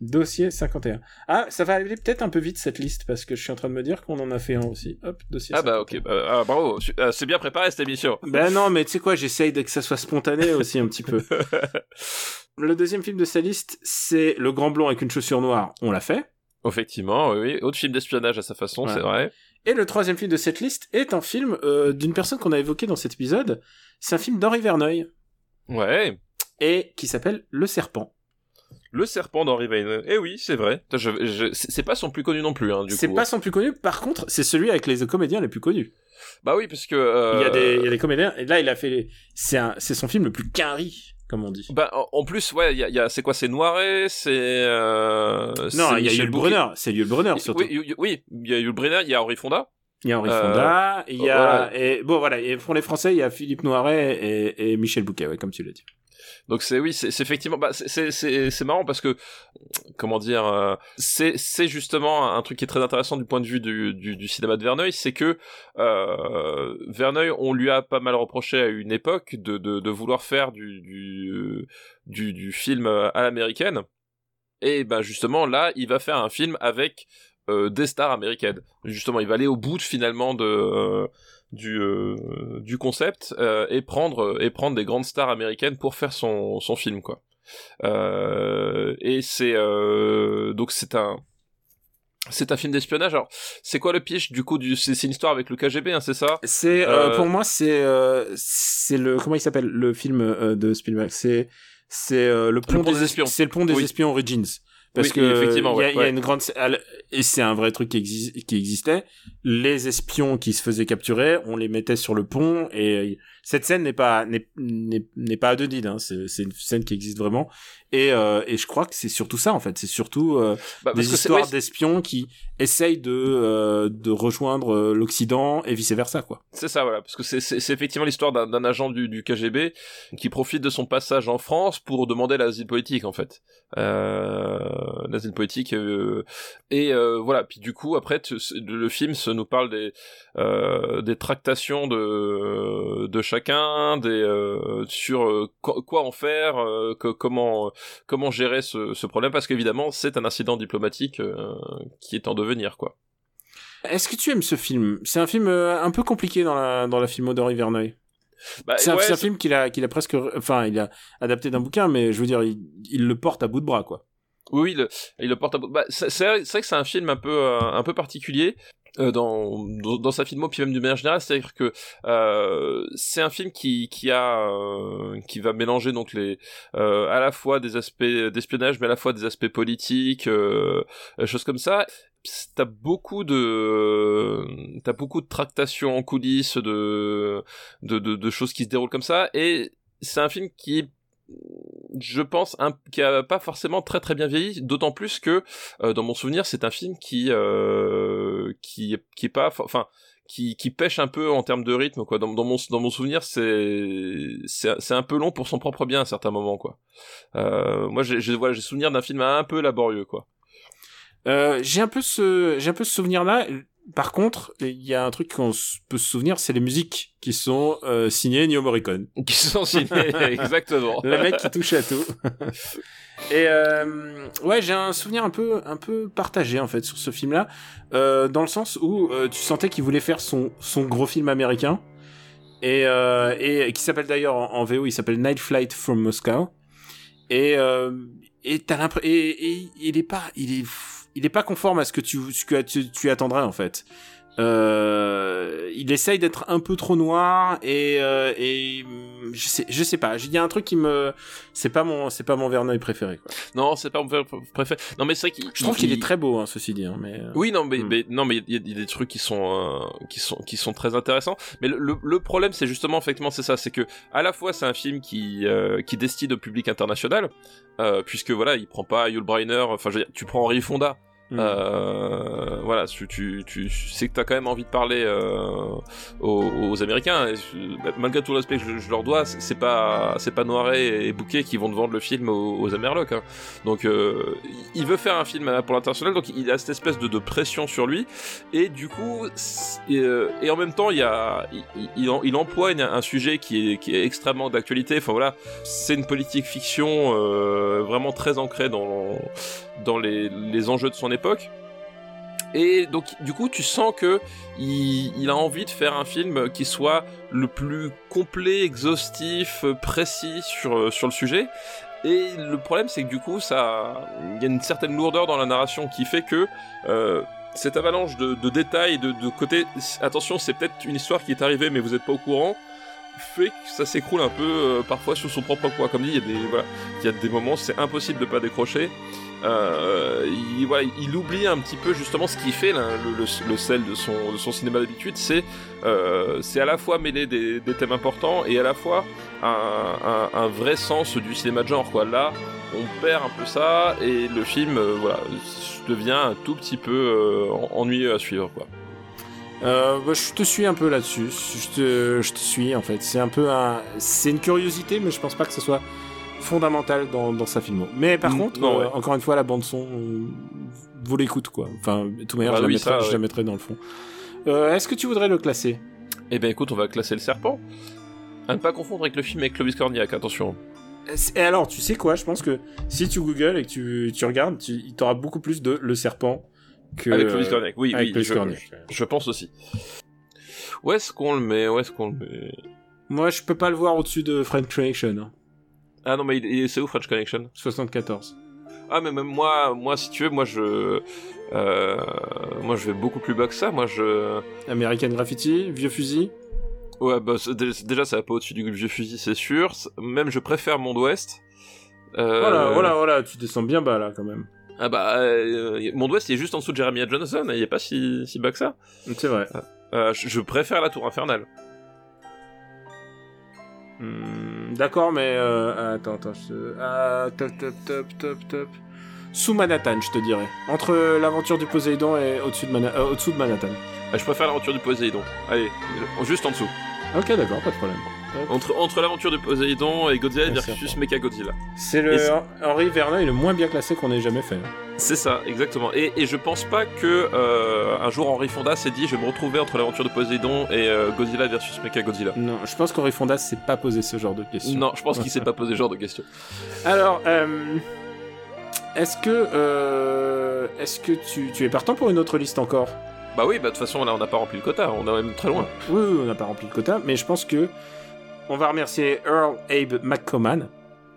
Dossier 51. Ah, ça va aller peut-être un peu vite cette liste, parce que je suis en train de me dire qu'on en a fait un aussi. Hop, Dossier Ah bah 51. ok, bah, ah, bravo. Ah, C'est bien préparé cette émission. Ben non, mais tu sais quoi, j'essaye que ça soit spontané aussi un petit peu. Le deuxième film de sa liste, c'est Le Grand Blond avec une chaussure noire. On l'a fait. Effectivement, oui, oui. Autre film d'espionnage à sa façon, Ouais. c'est vrai. Et le troisième film de cette liste est un film euh, d'une personne qu'on a évoqué dans cet épisode. C'est un film d'Henri Verneuil Ouais. et qui s'appelle Le Serpent. Le serpent d'Henri Verneuil. Eh oui, c'est vrai. Je, je- c'est pas son plus connu non plus, hein, C'est pas son plus connu, par contre, c'est celui avec les comédiens les plus connus. Bah oui, parce que. euh, Il y a des, il y a des comédiens, et là il a fait, les- c'est son film le plus quinri, comme on dit. Bah, en- plus, ouais, il y a, il y a- c'est quoi C'est Noiret, c'est. Euh, non, il y a Yul. Brunner, c'est Yul Brunner surtout. Oui, il y a Yul Brunner, il y a Henri Fonda. Il y a Henri Euh, Fonda, il y a, voilà. et bon voilà, et pour les Français, il y a Philippe Noiret et, et Michel Bouquet, ouais, comme tu l'as dit. Donc c'est oui, c'est effectivement, bah, c'est- marrant parce que comment dire, euh, c'est justement un truc qui est très intéressant du point de vue du du, cinéma de Verneuil, c'est que euh, Verneuil, on lui a pas mal reproché à une époque de de, vouloir faire du du film à l'américaine. Et ben justement là, il va faire un film avec euh, des stars américaines. Justement, il va aller au bout finalement de du euh, du concept euh, et prendre et prendre des grandes stars américaines pour faire son son film quoi. Euh, et c'est euh, donc c'est un c'est un film d'espionnage. Alors, c'est quoi le pitch du coup du c'est une histoire avec le KGB, hein, c'est ça? C'est, euh, Euh, pour moi, c'est, euh, c'est le, comment il s'appelle, le film euh, de Spielberg. C'est, c'est euh, le pont, pont des, des espions. C'est le pont des Oui. espions Origins. Parce Oui, que effectivement, il y, a- ouais, il y a ouais. une grande et c'est un vrai truc qui, exi- qui existait. Les espions qui se faisaient capturer, on les mettait sur le pont et cette scène n'est pas n'est pas à deux dits. Hein. C'est une scène qui existe vraiment et euh, et je crois que c'est surtout ça en fait. C'est surtout euh, Bah, des histoires d'espions qui essayent de euh, de rejoindre euh, l'Occident et vice versa quoi. C'est ça, voilà, parce que c'est effectivement l'histoire d'un agent du, du KGB qui profite de son passage en France pour demander l'asile politique, en fait. L'asile politique. et voilà, puis du coup, après, tu- le film se nous parle des, des tractations de, de chacun, des, euh, sur euh, quoi, quoi en faire, euh, que- comment, comment gérer ce, ce problème, parce qu'évidemment, c'est un incident diplomatique qui est en devenir, quoi. Est-ce que tu aimes ce film? C'est un film un peu compliqué dans la dans la filmo d'Henri Verneuil. Bah, C'est un, ouais, film qu'il a qu'il a presque enfin il a adapté d'un bouquin mais je veux dire il, il le porte à bout de bras quoi. Oui, il le porte à bout. Bah, c'est vrai c'est vrai que c'est un film un peu, euh, un peu particulier. Euh, dans, dans, dans sa filmo puis même d'une manière générale c'est à dire que euh, c'est un film qui qui a euh, qui va mélanger donc les euh, à la fois des aspects d'espionnage mais à la fois des aspects politiques euh, choses comme ça. T'as beaucoup de t'as beaucoup de tractations en coulisses de de, de de choses qui se déroulent comme ça et c'est un film qui je pense un, qui a pas forcément très très bien vieilli d'autant plus que euh, dans mon souvenir c'est un film qui euh, qui qui est pas enfin qui, qui pêche un peu en termes de rythme quoi. Dans, mon dans mon souvenir c'est c'est un peu long pour son propre bien à certains moments quoi. Euh, moi j'ai j'ai voilà souvenir d'un film un peu laborieux quoi. Euh, j'ai un peu ce j'ai un peu ce souvenir là par contre il y a un truc qu'on peut se souvenir c'est les musiques qui sont euh, signées Nio Morricone. Qui sont signés exactement. Le mec qui touche à tout. Et euh, ouais j'ai un souvenir un peu un peu partagé en fait sur ce film là euh, dans le sens où euh, tu sentais qu'il voulait faire son son gros film américain. Et euh, et qui s'appelle d'ailleurs en, en VO il s'appelle Night Flight from Moscow. Et euh, et t'as l'impression et, et il est pas il est il est pas conforme à ce que tu ce tu attendrais en fait euh, il essaye d'être un peu trop noir et euh, et hum, je sais je sais pas il y a un truc qui me c'est pas mon c'est pas mon Verneuil préféré quoi. non c'est pas mon préféré non mais c'est vrai je trouve il- qu'il est très beau hein, ceci dit hein, mais euh, Oui, non, mais, Hmm. mais non, mais il y, a- il y a des trucs qui sont euh, qui sont qui sont très intéressants. Mais le, le, le problème, c'est justement effectivement c'est ça, c'est que à la fois c'est un film qui euh, qui destine au public international, puisque voilà, il prend pas Yul Brynner. Enfin, tu prends Henry Fonda. Hmm. Euh, voilà, tu, tu, tu sais que t'as quand même envie de parler euh, aux, aux Américains. Je- malgré tout le respect que je, leur dois, c'est pas c'est pas Noiret et Bouquet qui vont te vendre le film aux, aux Amerlocs. hein. Donc, euh, il veut faire un film pour l'international, donc il a cette espèce de, de pression sur lui. Et du coup, et, euh, et en même temps, il y a il, il, il emploie une- un sujet qui est qui est extrêmement d'actualité. Enfin voilà, c'est une politique fiction euh, vraiment très ancrée dans dans les, les enjeux de son époque. Et donc, du coup, tu sens que il, a envie de faire un film qui soit le plus complet, exhaustif, précis sur, sur le sujet. Et le problème, c'est que du coup, ça, il y a une certaine lourdeur dans la narration qui fait que euh, cette avalanche de, détails, de, de côté, attention, c'est peut-être une histoire qui est arrivée, mais vous n'êtes pas au courant, fait que ça s'écroule un peu euh, parfois sur son propre poids. Comme dit, il y a des, voilà, il y a des moments, c'est impossible de pas décrocher. Euh, il, oublie un petit peu justement ce qui fait le, sel de son, cinéma d'habitude, c'est euh, à la fois mêler des, thèmes importants et à la fois un, vrai sens du cinéma de genre. Quoi. Là, on perd un peu ça et le film, euh, devient un tout petit peu euh, ennuyeux à suivre. Quoi. Bah, je te suis un peu là-dessus. Je te, suis en fait. C'est un peu c'est une curiosité, mais je pense pas que ce soit fondamental dans, dans sa filmo. Mais par Mm, contre, non, euh, ouais. encore une fois, la bande son euh, vaut l'écoute quoi. Enfin, de toute manière, Bah je, la oui, mettrai, ça, je ouais. la mettrai dans le fond. Euh, Est-ce que tu voudrais le classer? Eh ben écoute, on va classer le serpent. À ne pas confondre avec le film avec Clovis Cornillac, attention. Et alors, tu sais quoi? Je pense que si tu googles et que tu, tu regardes, tu auras beaucoup plus de Le Serpent que Avec Clovis Cornillac, oui, avec oui, Clovis je, Cornillac. je pense aussi. Où est-ce qu'on le met? Où est-ce qu'on le met? Moi, je peux pas le voir au-dessus de French Connection. hein. Ah non, mais c'est où French Connection 74. Ah mais même moi, moi si tu veux, moi je, euh, moi je vais beaucoup plus bas que ça. Moi je, American Graffiti, Vieux Fusil. ouais bah déjà ça va pas au-dessus du vieux fusil, c'est sûr. Même je préfère Monde Ouest. Euh, Voilà, voilà, voilà, tu descends bien bas là quand même. Ah bah euh, Monde Ouest il est juste en dessous de Jeremiah Johnson, il est pas si, si bas que ça. C'est vrai. Je, je préfère la Tour Infernale. Hmm, D'accord, mais euh, attends, attends, je... ah, top, top, top, top, top. Sous Manhattan, je te dirais. Entre l'aventure du Poséidon et au-dessus de, Mana- euh, au-dessous de Manhattan. Ah, je préfère l'aventure du Poséidon. Allez, juste en dessous. Ok, d'accord, pas de problème. Entre, entre l'aventure du Poséidon et Godzilla Ouais, versus Mechagodzilla. C'est le Henri Verneuil le moins bien classé qu'on ait jamais fait. C'est ça, exactement. Et, et je pense pas que euh, un jour Henri Fonda s'est dit je vais me retrouver entre l'aventure de Poséidon et euh, Godzilla versus Mechagodzilla. Non, je pense qu'Henri Fonda s'est pas posé ce genre de questions. Non, je pense qu'il s'est pas posé ce genre de questions. Alors, euh, est-ce que, est-ce que tu, tu es partant pour une autre liste encore? Bah oui, bah de toute façon là on n'a pas rempli le quota, on est même très loin. Oui, oui, on n'a pas rempli le quota, mais je pense que on va remercier Earl Abe McComan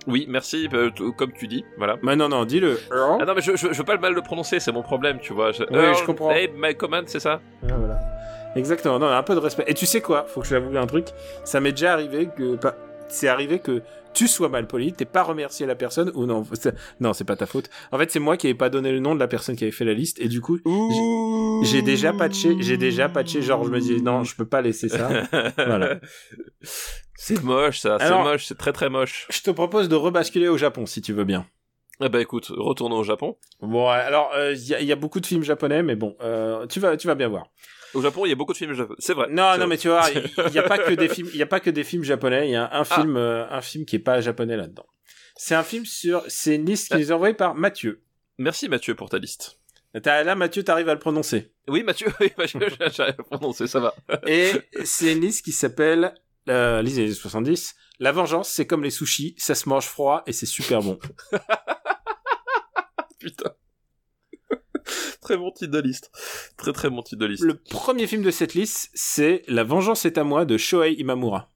Oui, merci, euh, comme tu dis, voilà. Mais non, non, dis-le. Ah non, mais je, je, je veux pas le mal le prononcer, c'est mon problème, tu vois. Je, Oui, je comprends. Hey, my command, c'est ça? Ah, voilà. Exactement, non, un peu de respect. Et tu sais quoi? Faut que je l'avoue un truc. Ça m'est déjà arrivé que. C'est arrivé que tu sois mal poli, t'es pas remercié la personne, ou non, non, c'est pas ta faute. En fait, c'est moi qui avais pas donné le nom de la personne qui avait fait la liste, et du coup, j'ai- j'ai déjà patché, j'ai déjà patché, genre, je me dis, non, je peux pas laisser ça. Voilà. C'est moche, ça, c'est moche, c'est très très moche. Je te propose de rebasculer au Japon, si tu veux bien. Eh ben écoute, retournons au Japon. Bon, alors, il y, a- y a beaucoup de films japonais, mais bon, euh, tu vas, tu vas bien voir. Au Japon, il y a beaucoup de films japonais. C'est vrai. Non, non, vrai. mais tu vois, il y a pas que des films, il y a pas que des films japonais. Il y a un film, euh, un film qui est pas japonais là-dedans. C'est un film sur, c'est une liste qui nous est envoyée par Mathieu. Merci Mathieu pour ta liste. Là, Mathieu, t'arrives à le prononcer. Oui, Mathieu, oui, Mathieu, j'arrive à prononcer, ça va. Et c'est une liste qui s'appelle, euh, des années 70. La vengeance, c'est comme les sushis, ça se mange froid et c'est super bon. Putain. très bon titre de liste. Très très bon titre de liste. Le premier film de cette liste, c'est La vengeance est à moi de Shohei Imamura.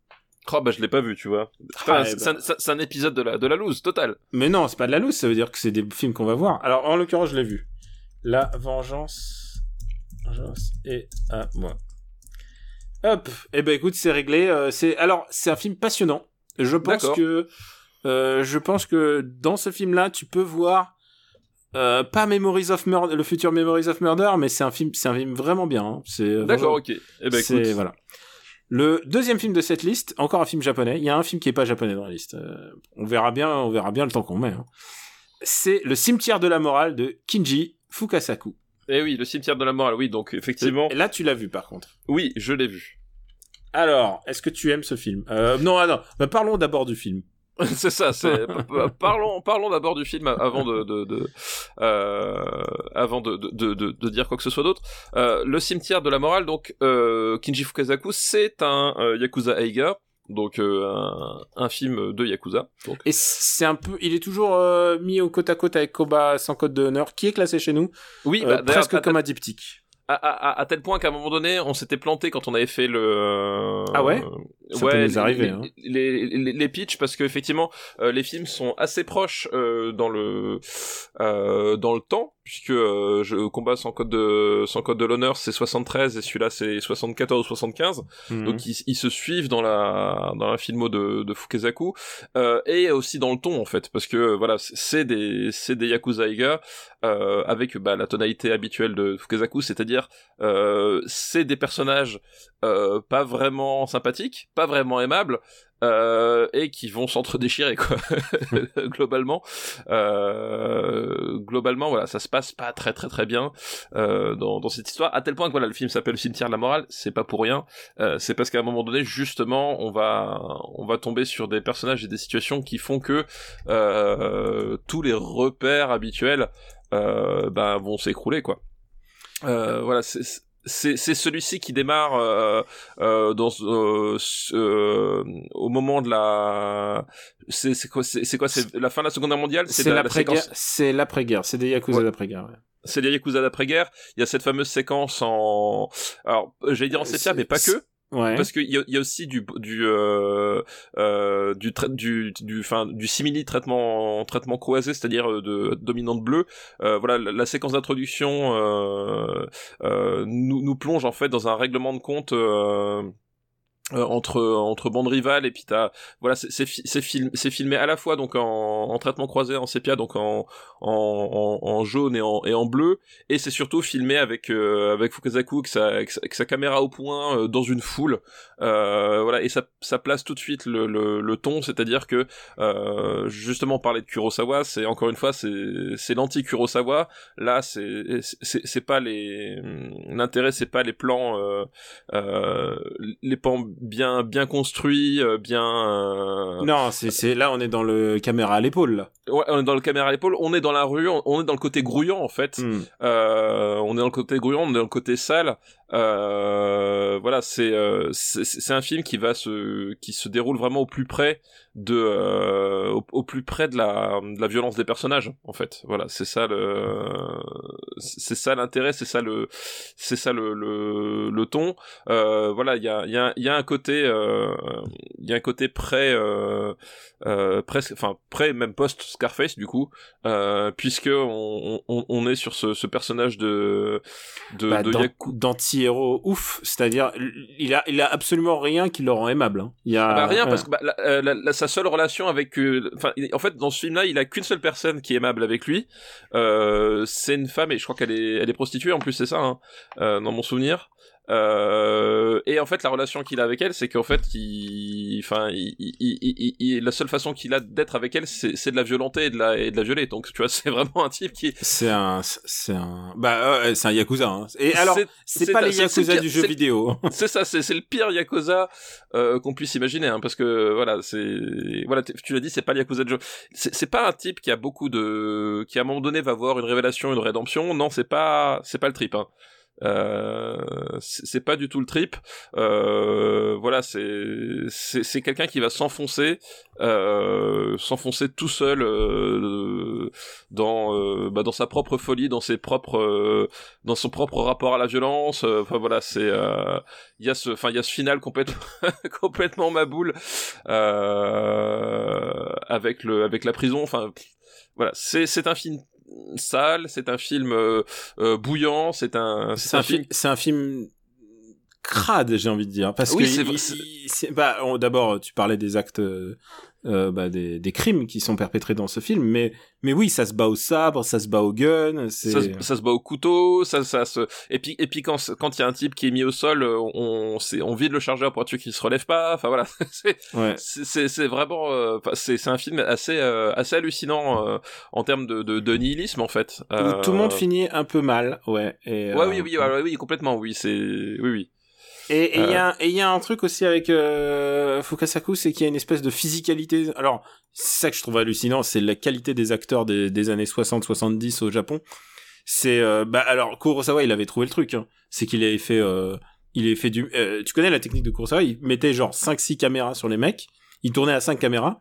Oh bah je l'ai pas vu, tu vois. Ah, eh c'est ben. un- c'est un, épisode de la, de la loose, total. Mais non, c'est pas de la loose, ça veut dire que c'est des films qu'on va voir. Alors, en l'occurrence, je l'ai vu. La vengeance. Vengeance est à moi. Hop. Eh ben, écoute, c'est réglé. euh, c'est alors, c'est un film passionnant. Je pense que, euh, je pense que dans ce film-là, tu peux voir. euh, pas Memories of Murder, le futur Memories of Murder, mais c'est un film, c'est un film vraiment bien. hein. C'est D'accord, ok. Eh ben écoute. voilà. Le deuxième film de cette liste, encore un film japonais. Il y a un film qui est pas japonais dans la liste. Euh, on verra bien, on verra bien le temps qu'on met. hein. C'est Le cimetière de la morale de Kinji Fukasaku. Eh oui, le cimetière de la morale, oui, donc effectivement. Et là, tu l'as vu par contre. Oui, je l'ai vu. Alors, est-ce que tu aimes ce film? Euh, Non, ah non. Bah, parlons d'abord du film. c'est ça, c'est p- p- parlons parlons d'abord du film avant de, de, de euh, avant de, de, de, de dire quoi que ce soit d'autre. Euh, le cimetière de la morale, donc euh, Kinji Fukasaku, c'est un euh, yakuza eiga, donc euh, un, un film de yakuza. Donc Et c'est un peu, il est toujours euh, mis au côte à côte avec Koba sans code d'honneur, qui est classé chez nous, oui, euh, bah, presque à- comme un diptyque. à, à, à tel point qu'à un moment donné, on s'était planté quand on avait fait le. Ah ouais? Ça ouais, peut nous les- arriver, les, hein. les, les, les pitchs parce que effectivement, euh, les films sont assez proches euh, dans le euh, dans le temps puisque euh, je combat sans code de sans code de l'honneur c'est 73 et celui-là c'est 74 ou 75 Mhm. donc ils, ils se suivent dans la dans la filmo de, de Fukasaku euh, et aussi dans le ton en fait parce que voilà c'est- des c'est des yakuza eiga euh, avec bah, la tonalité habituelle de Fukasaku c'est-à-dire euh, c'est des personnages euh, pas vraiment sympathiques pas vraiment aimables euh, et qui vont s'entre-déchirer quoi. Globalement. Euh, globalement voilà ça se passe pas très très très bien euh, dans, cette histoire à tel point que voilà le film s'appelle le cimetière de la morale c'est pas pour rien. C'est parce qu'à un moment donné justement on va on va tomber sur des personnages et des situations qui font que tous les repères habituels ben vont s'écrouler quoi. Voilà c'est c'est c'est celui-ci qui démarre euh, euh, dans euh, euh, au moment de la c'est c'est quoi c'est quoi c'est la fin de la Seconde Guerre mondiale? C'est la- la l'après-guerre. C'est l'après-guerre. C'est des Yakuza Ouais. d'après-guerre. ouais. c'est les Yakuza d'après-guerre. Il y a cette fameuse séquence en, alors j'allais dire en sépia, mais pas que, Ouais. parce qu'il y a, y a aussi du du euh, euh, du trai- du simili traitement traitement croisé, c'est-à-dire euh, de dominante bleue. Euh, voilà, la, la séquence d'introduction euh, nous nous plonge en fait dans un règlement de compte. Euh, entre entre bandes rivales et puis t'as voilà c'est fi- film filmé à la fois donc en, en traitement croisé en sépia donc en en, en, jaune et en et en bleu. Et c'est surtout filmé avec euh, avec Fukasaku avec sa, avec sa caméra au point euh, dans une foule. Euh, voilà et ça ça place tout de suite le le, le ton c'est-à-dire que euh, justement parler de Kurosawa c'est encore une fois c'est c'est l'anti Kurosawa là c'est c'est pas les l'intérêt c'est pas les plans euh, les plans bien bien construits euh, bien euh, Non, c'est c'est là on est dans le caméra à l'épaule là. ouais, on est dans le caméra à l'épaule on est dans la rue on, on est dans le côté grouillant en fait Hmm. euh, on est dans le côté grouillant, on est dans le côté sale, Euh, voilà, c'est euh, c'est un film qui va se qui se déroule vraiment au plus près de euh, au, au plus près de la de la violence des personnages en fait. Voilà, c'est ça le c'est ça l'intérêt, c'est ça le c'est ça le le, le ton. Euh, voilà, il y a il y a il y a un côté euh, il y a un côté près euh, presque enfin près même post Scarface du coup euh, puisque on, on, on est sur ce, ce personnage de de, Bah, de d'an- D'anti-héros ouf, c'est-à-dire il a il a absolument rien qui le rend aimable. hein. Il y a Bah, rien parce que bah, la- euh, la- la- sa seule relation avec euh, enfin en fait dans ce film là il a qu'une seule personne qui est aimable avec lui euh, c'est une femme et je crois qu'elle est elle est prostituée en plus c'est ça hein, dans mon souvenir euh, et en fait la relation qu'il a avec elle c'est qu'en fait il enfin il, il- il- la seule façon qu'il a d'être avec elle c'est de la violenter et de la et de la violer donc tu vois c'est vraiment un type qui c'est un c'est un bah ouais, c'est un yakuza. hein. Et alors C'est- pas les yakuza pire- du jeu vidéo. c'est ça, c'est le pire Yakuza euh, qu'on puisse imaginer, hein, parce que voilà, c'est voilà, tu l'as dit, c'est pas le Yakuza de jeu. C'est c'est pas un type qui a beaucoup de, qui à un moment donné va avoir une révélation, une rédemption. Non, c'est pas, c'est pas le trip. Hein. Euh, c'est pas du tout le trip. Euh, voilà, c'est c'est quelqu'un qui va s'enfoncer, euh, s'enfoncer tout seul euh, dans euh, bah, dans sa propre folie, dans ses propres euh, dans son propre rapport à la violence. Enfin voilà, c'est il y a ce enfin il y a ce final complètement complètement maboule avec le avec la prison. Enfin voilà, c'est c'est un film sale, c'est un film euh, euh, bouillant, c'est un C'est un film c'est un film crade, j'ai envie de dire parce Oui, que bah d'abord tu parlais des actes euh, euh, bah, des, des crimes qui sont perpétrés dans ce film mais mais oui ça se bat au sabre ça se bat au gun ça, se- ça se bat au couteau, ça, ça se, et puis, et puis quand, quand il y a un type qui est mis au sol, euh, on, c'est, on vide le chargeur pour être sûr qu'il se relève pas. Enfin voilà, c'est, ouais c'est, vraiment, euh, c'est, c'est un film assez, euh, assez hallucinant euh, en termes de, de, de nihilisme en fait. Euh, tout le monde finit un peu mal ouais et, Ouais, euh, oui, oui, ouais, oui, complètement, oui, c'est, oui, oui. Et il Euh. y a et il y a un truc aussi avec euh, Fukasaku, c'est qu'il y a une espèce de physicalité. Alors, c'est ça que je trouve hallucinant, c'est la qualité des acteurs des, des années 60-70 au Japon. C'est euh, bah alors Kurosawa, il avait trouvé le truc. Hein. C'est qu'il avait fait il avait fait du tu connais la technique de Kurosawa, il mettait genre 5 6 caméras sur les mecs, il tournait à 5 caméras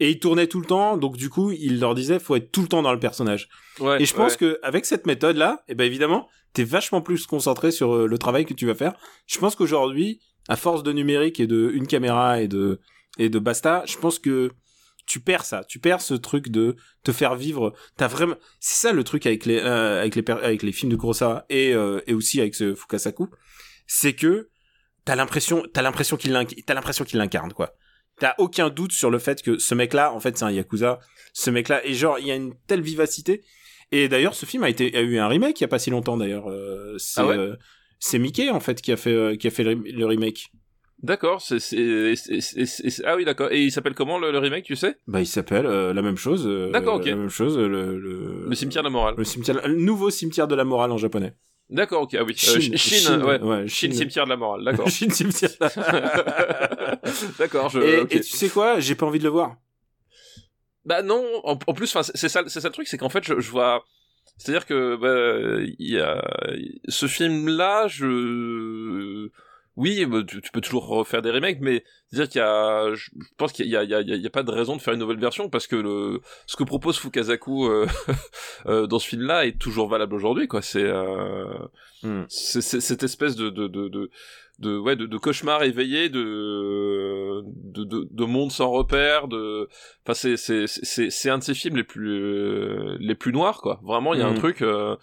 et il tournait tout le temps, donc du coup, il leur disait faut être tout le temps dans le personnage. Ouais, Et je pense ouais. que avec cette méthode là, et ben évidemment, t'es vachement plus concentré sur euh, le travail que tu vas faire. Je pense qu'aujourd'hui, à force de numérique et de une caméra et de et de basta, je pense que tu perds ça, tu perds ce truc de te faire vivre. T'as vraiment, c'est ça le truc avec les euh, avec les avec les films de Kurosawa et euh, et aussi avec ce Fukasaku, c'est que t'as l'impression t'as l'impression qu'il t'as l'impression qu'il l'incarne quoi. T'as aucun doute sur le fait que ce mec-là, en fait, c'est un yakuza. Ce mec-là, et genre, il y a une telle vivacité. Et d'ailleurs, ce film a été a eu un remake il y a pas si longtemps d'ailleurs. Euh, c'est Ah ouais euh, c'est Mickey en fait qui a fait euh, qui a fait le, le remake. D'accord, c'est, ah oui, d'accord. Et il s'appelle comment le, le remake, tu sais? Bah, il s'appelle euh, la même chose. euh, D'accord, ok. La même chose. Le, le, Le cimetière de la morale. Le cimetière, le nouveau cimetière de la morale en japonais. D'accord, ok, ah oui. Euh, Chine, Chine, Chine, ouais. ouais, Chine, Chine. cimetière de la morale, d'accord. Chine cimetière. d'accord, je. et, ok. et tu sais quoi J'ai pas envie de le voir. Bah non, en, en plus, enfin, c'est ça, c'est ça le truc, c'est qu'en fait, je, je vois. C'est-à-dire que bah, il y a ce film-là, je. Oui, tu, tu peux toujours refaire des remakes, mais c'est-à-dire qu'il y a, je pense qu'il y a, il y a, il y a, pas de raison de faire une nouvelle version parce que le, ce que propose Fukasaku euh, euh, dans ce film-là est toujours valable aujourd'hui, quoi. C'est, euh, Hmm. c'est c'est- cette espèce de, de, de, de de ouais de, de cauchemar éveillé de de, de de monde sans repère de enfin c'est c'est c'est c'est un de ces films les plus euh, les plus noirs quoi vraiment il y a un Mhm. truc euh,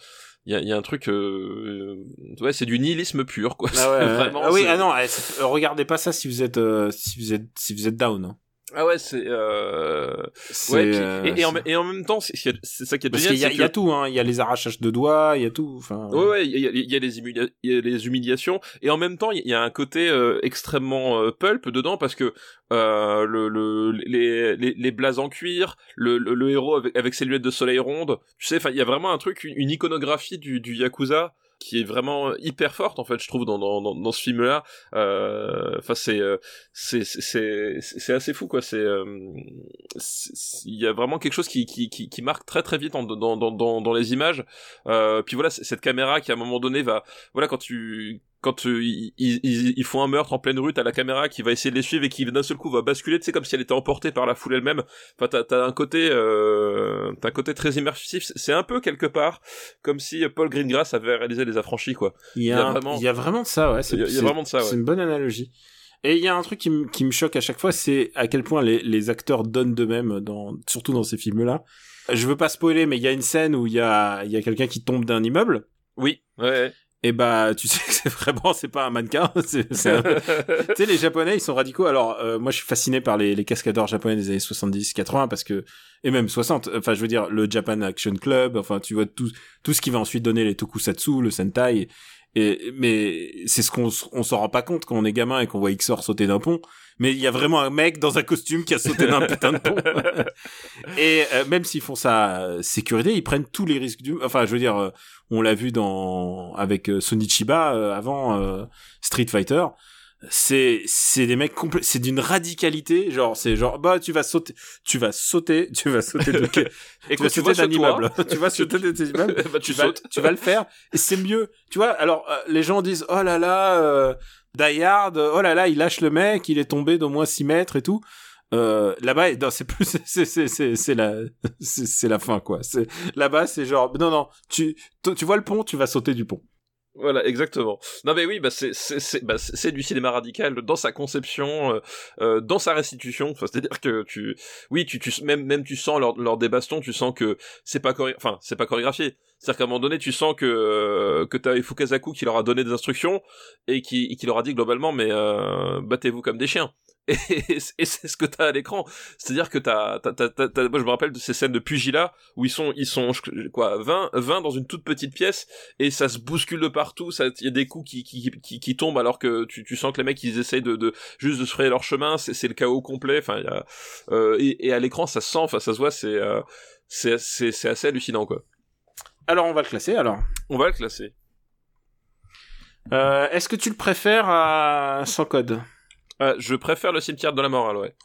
il y a y a un truc euh, ouais c'est du nihilisme pur quoi Ah ouais, vraiment, ah oui, ah non, eh, euh, regardez pas ça si vous êtes euh, si vous êtes si vous êtes down. Ah ouais c'est euh... Ouais puis- euh, et, et, en, c'est- et en même temps c'est ça qui est parce génial qu'il y a, il y a que- tout, hein. Il y a les arrachages de doigts, il y a tout. Enfin. Ouais, ouais, il y a, il y les humilia- il y a les humiliations et en même temps il y a un côté euh, extrêmement euh, pulp dedans parce que euh, le, le les, les les blazes en cuir, le, le, le héros avec, avec ses lunettes de soleil rondes, tu sais, enfin il y a vraiment un truc, une, une iconographie du, du yakuza qui est vraiment hyper forte en fait je trouve dans dans dans, ce film là enfin c'est euh, c'est c'est c'est assez fou quoi. C'est euh, c'est- il y a vraiment quelque chose qui qui qui, qui marque très très vite dans dans dans dans les images. Euh, puis voilà cette caméra qui à un moment donné va voilà quand tu quand euh, ils, ils, ils font un meurtre en pleine rue, t'as la caméra qui va essayer de les suivre et qui d'un seul coup va basculer, tu sais, comme si elle était emportée par la foule elle-même. Enfin, t'as, t'as un côté, euh, t'as un côté très immersif. C'est un peu quelque part comme si Paul Greengrass avait réalisé Les Affranchis, quoi. Il y a, vraiment, il y a vraiment de ça, ouais. Il y a, il y a vraiment de ça, ouais. C'est une bonne analogie. Et il y a un truc qui, m- qui me choque à chaque fois, c'est à quel point les, les acteurs donnent d'eux-mêmes, dans, surtout dans ces films-là. Je veux pas spoiler, mais il y a une scène où il y a, il y a quelqu'un qui tombe d'un immeuble. Oui, ouais. Et bah, tu sais que c'est vraiment, c'est pas un mannequin. Tu sais, les Japonais, ils sont radicaux. Alors, euh, moi, je suis fasciné par les, les cascadeurs japonais des années 70, 80, parce que, et même 60. Enfin, je veux dire, le Japan Action Club. Enfin, tu vois tout, tout ce qui va ensuite donner les tokusatsu, le sentai. Et, mais c'est ce qu'on on s'en rend pas compte quand on est gamin et qu'on voit Xor sauter d'un pont. Mais il y a vraiment un mec dans un costume qui a sauté d'un putain de pont. et euh, même s'ils font ça euh, sécurité, ils prennent tous les risques du. Enfin, je veux dire, euh, on l'a vu dans avec euh, Sonichiba euh, avant euh, Street Fighter. C'est c'est des mecs complets. C'est d'une radicalité. Genre, c'est genre bah tu vas sauter, tu vas sauter, tu vas sauter de. Et tu vas sauter d'un immeuble. tu vas sauter d'un immeuble bah, tu tu vas, tu vas le faire et c'est mieux. Tu vois, alors euh, les gens disent oh là là, euh, Die Hard, oh là là, il lâche le mec, il est tombé d'au moins 6 mètres et tout. Euh, là-bas, non, c'est plus, c'est c'est c'est c'est la, c'est la fin quoi. C'est là-bas, c'est genre non non, tu tu vois le pont, tu vas sauter du pont. Voilà, exactement. Non mais oui, bah c'est bah, du cinéma radical dans sa conception, euh, euh, dans sa restitution. C'est-à-dire que tu, oui, tu, même même tu sens lors, des bastons, tu sens que c'est pas enfin c'est pas chorégraphié. C'est-à-dire qu'à un moment donné, tu sens que euh, que t'as Fukasaku qui leur a donné des instructions et qui et qui leur a dit globalement, mais euh, battez-vous comme des chiens. Et, et c'est ce que t'as à l'écran. C'est-à-dire que t'as, t'as, t'as, t'as- moi je me rappelle de ces scènes de pugilat où ils sont, ils sont, quoi, 20, 20 dans une toute petite pièce et ça se bouscule de partout, ça, il y a des coups qui, qui, qui, qui tombent alors que tu, tu sens que les mecs ils essayent de, de juste de se frayer leur chemin, c'est, c'est le chaos complet, enfin, y a, euh, et, et à l'écran ça se sent, enfin, ça se voit, c'est, euh, c'est, c'est, c'est assez hallucinant, quoi. Alors on va le classer. Alors, On va le classer. euh, est-ce que tu le préfères à sans code? Euh, je préfère le cimetière de la morale, ouais.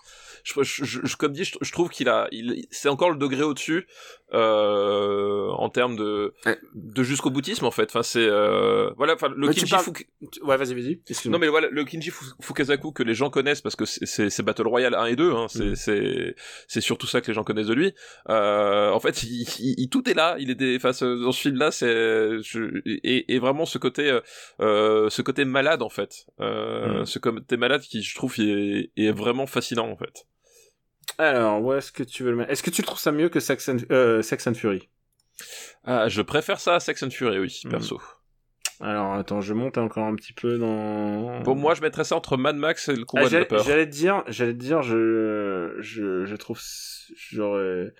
Je, je, je- comme dit, je, trouve qu'il a, c'est encore le degré au-dessus euh, en termes de de jusqu'au boutisme en fait. Enfin, c'est euh, voilà, enfin le Mais Kinji parles- Ouais, vas-y, vas-y. Non mais voilà, le Kinji Fu- Fukasaku que les gens connaissent parce que c'est- c'est c'est Battle Royale 1 et 2, hein, c'est Mm. c'est c'est surtout ça que les gens connaissent de lui. Euh, en fait, il, il- il- tout est là, il est des, enfin ce- dans ce film-là, c'est je- et, et vraiment ce côté euh, euh, ce côté malade en fait, euh, Mm. ce côté malade qui je trouve est, est vraiment fascinant en fait. Alors, où est-ce que tu veux le mettre? Est-ce que tu trouves ça mieux que Sex and, euh, Sex and Fury? Ah, je préfère ça à Sex and Fury, oui, Mm. perso. Alors, attends, je monte encore un petit peu dans. Pour moi, je mettrais ça entre Mad Max et le Ah, combat de la j'allais, peur. j'allais te dire, j'allais te dire, je, je, je trouve, j'aurais,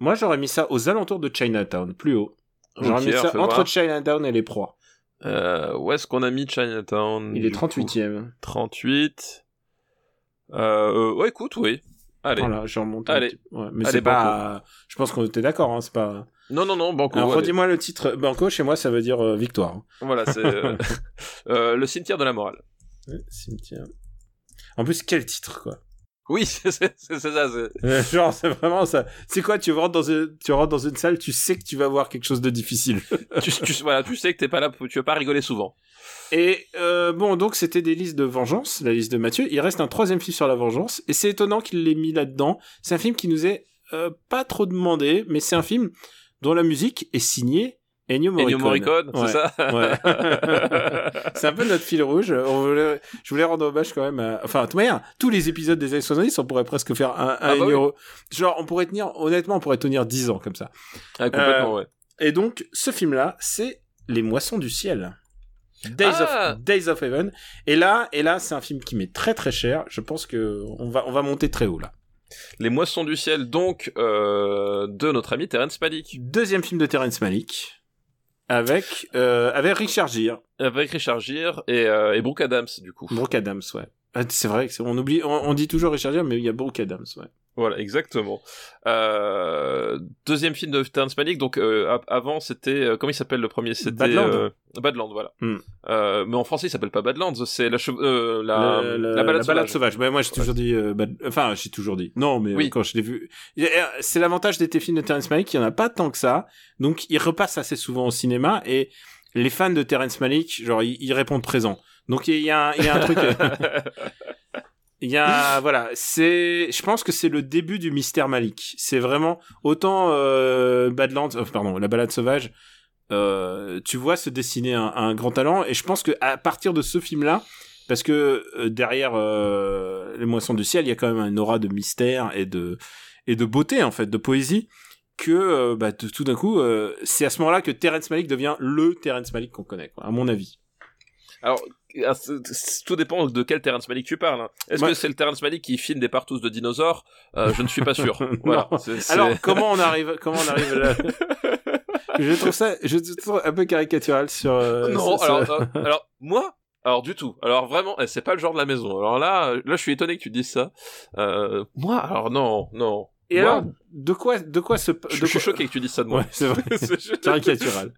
moi j'aurais mis ça aux alentours de Chinatown, plus haut. J'aurais mis ça entre voir. Chinatown et les proies. Euh, où est-ce qu'on a mis Chinatown Il est du 38ème. coup? 38. Euh, euh, ouais, écoute, oui. Allez. Voilà, je remonte. Allez. petit- ouais, mais Allez, c'est pas, je pense qu'on était d'accord, hein, c'est pas. Non, non, non, Banco. Alors, redis-moi le titre. Banco, chez moi, ça veut dire euh, victoire. Voilà, c'est euh, euh, le cimetière de la morale. Cimetière. En plus, quel titre, quoi. Oui, c'est ça. Euh, Genre, c'est vraiment ça. C'est quoi, tu rentres dans une, tu rentres dans une salle, tu sais que tu vas voir quelque chose de difficile. tu, tu, voilà, tu sais que t'es pas là, tu vas pas rigoler souvent. Et euh, bon, donc c'était des listes de vengeance, la liste de Mathieu. Il reste un troisième film sur la vengeance, et c'est étonnant qu'il l'ait mis là-dedans. C'est un film qui nous est euh, pas trop demandé, mais c'est un film dont la musique est signée Ennio Morricone. Ennio Morricone, Ouais. c'est ça Ouais. c'est un peu notre fil rouge. On voulait, je voulais rendre hommage quand même à... Enfin, de toute manière, tous les épisodes des années 70, on pourrait presque faire un, un Ah bah Ennio... Genre, on pourrait tenir, honnêtement, on pourrait tenir 10 ans comme ça. Ah, complètement, ouais. Et donc, ce film-là, c'est Les Moissons du Ciel. Days, Ah of, Days of Heaven. Et là, et là, c'est un film qui m'est très très cher. Je pense que on va, on va monter très haut là. Les moissons du ciel, donc, euh, de notre ami Terrence Malick. Deuxième film de Terrence Malick. Avec, euh, avec Richard Gere. Avec Richard Gere et, euh, et Brooke Adams, du coup. Brooke Adams, ouais. Ah, C'est vrai, que c'est- on oublie, on, on dit toujours Richard Gere, mais il y a Brooke Adams, ouais. Voilà, exactement. Euh, deuxième film de Terrence Malick, donc euh, avant c'était euh, comment il s'appelle le premier? C'était Badland. Badland, voilà. Hmm. Mais en français il s'appelle pas Badlands, c'est la, la, balade sauvage. Ouais, moi, j'ai toujours dit, bad- enfin, j'ai toujours dit. Non, mais Oui. quand je l'ai vu, c'est l'avantage des films de Terrence Malick, il y en a pas tant que ça. Donc, il repasse assez souvent au cinéma et les fans de Terrence Malick, genre, ils, ils répondent présent. Donc il y a, un- il y a un truc. Il y a voilà, c'est je pense que c'est le début du mystère Malik. C'est vraiment autant euh, Badlands euh, pardon, la balade sauvage euh, tu vois se dessiner un, un grand talent et je pense que à partir de ce film là parce que euh, derrière euh, les moissons du ciel, il y a quand même une aura de mystère et de et de beauté en fait, de poésie que bah, tout d'un coup c'est à ce moment-là que Terrence Malick devient le Terrence Malick qu'on connaît quoi, à mon avis. Alors, tout dépend de quel Terrence Malick tu parles. hein. Est-ce Ouais. que c'est le Terrence Malick qui filme des partous de dinosaures Euh, Je ne suis pas sûr. voilà. Alors comment on arrive comment on arrive là Je trouve ça je trouve un peu caricatural sur euh, non, ce- ce- alors, euh, alors moi, alors du tout. Alors vraiment, eh, c'est pas le genre de la maison. Alors là, là, je suis étonné que tu dises ça. Euh, moi, alors non, non. Et alors de quoi de quoi se je, suis choqué que tu dises ça de moi. Ouais, c'est vrai. C'est- caricatural.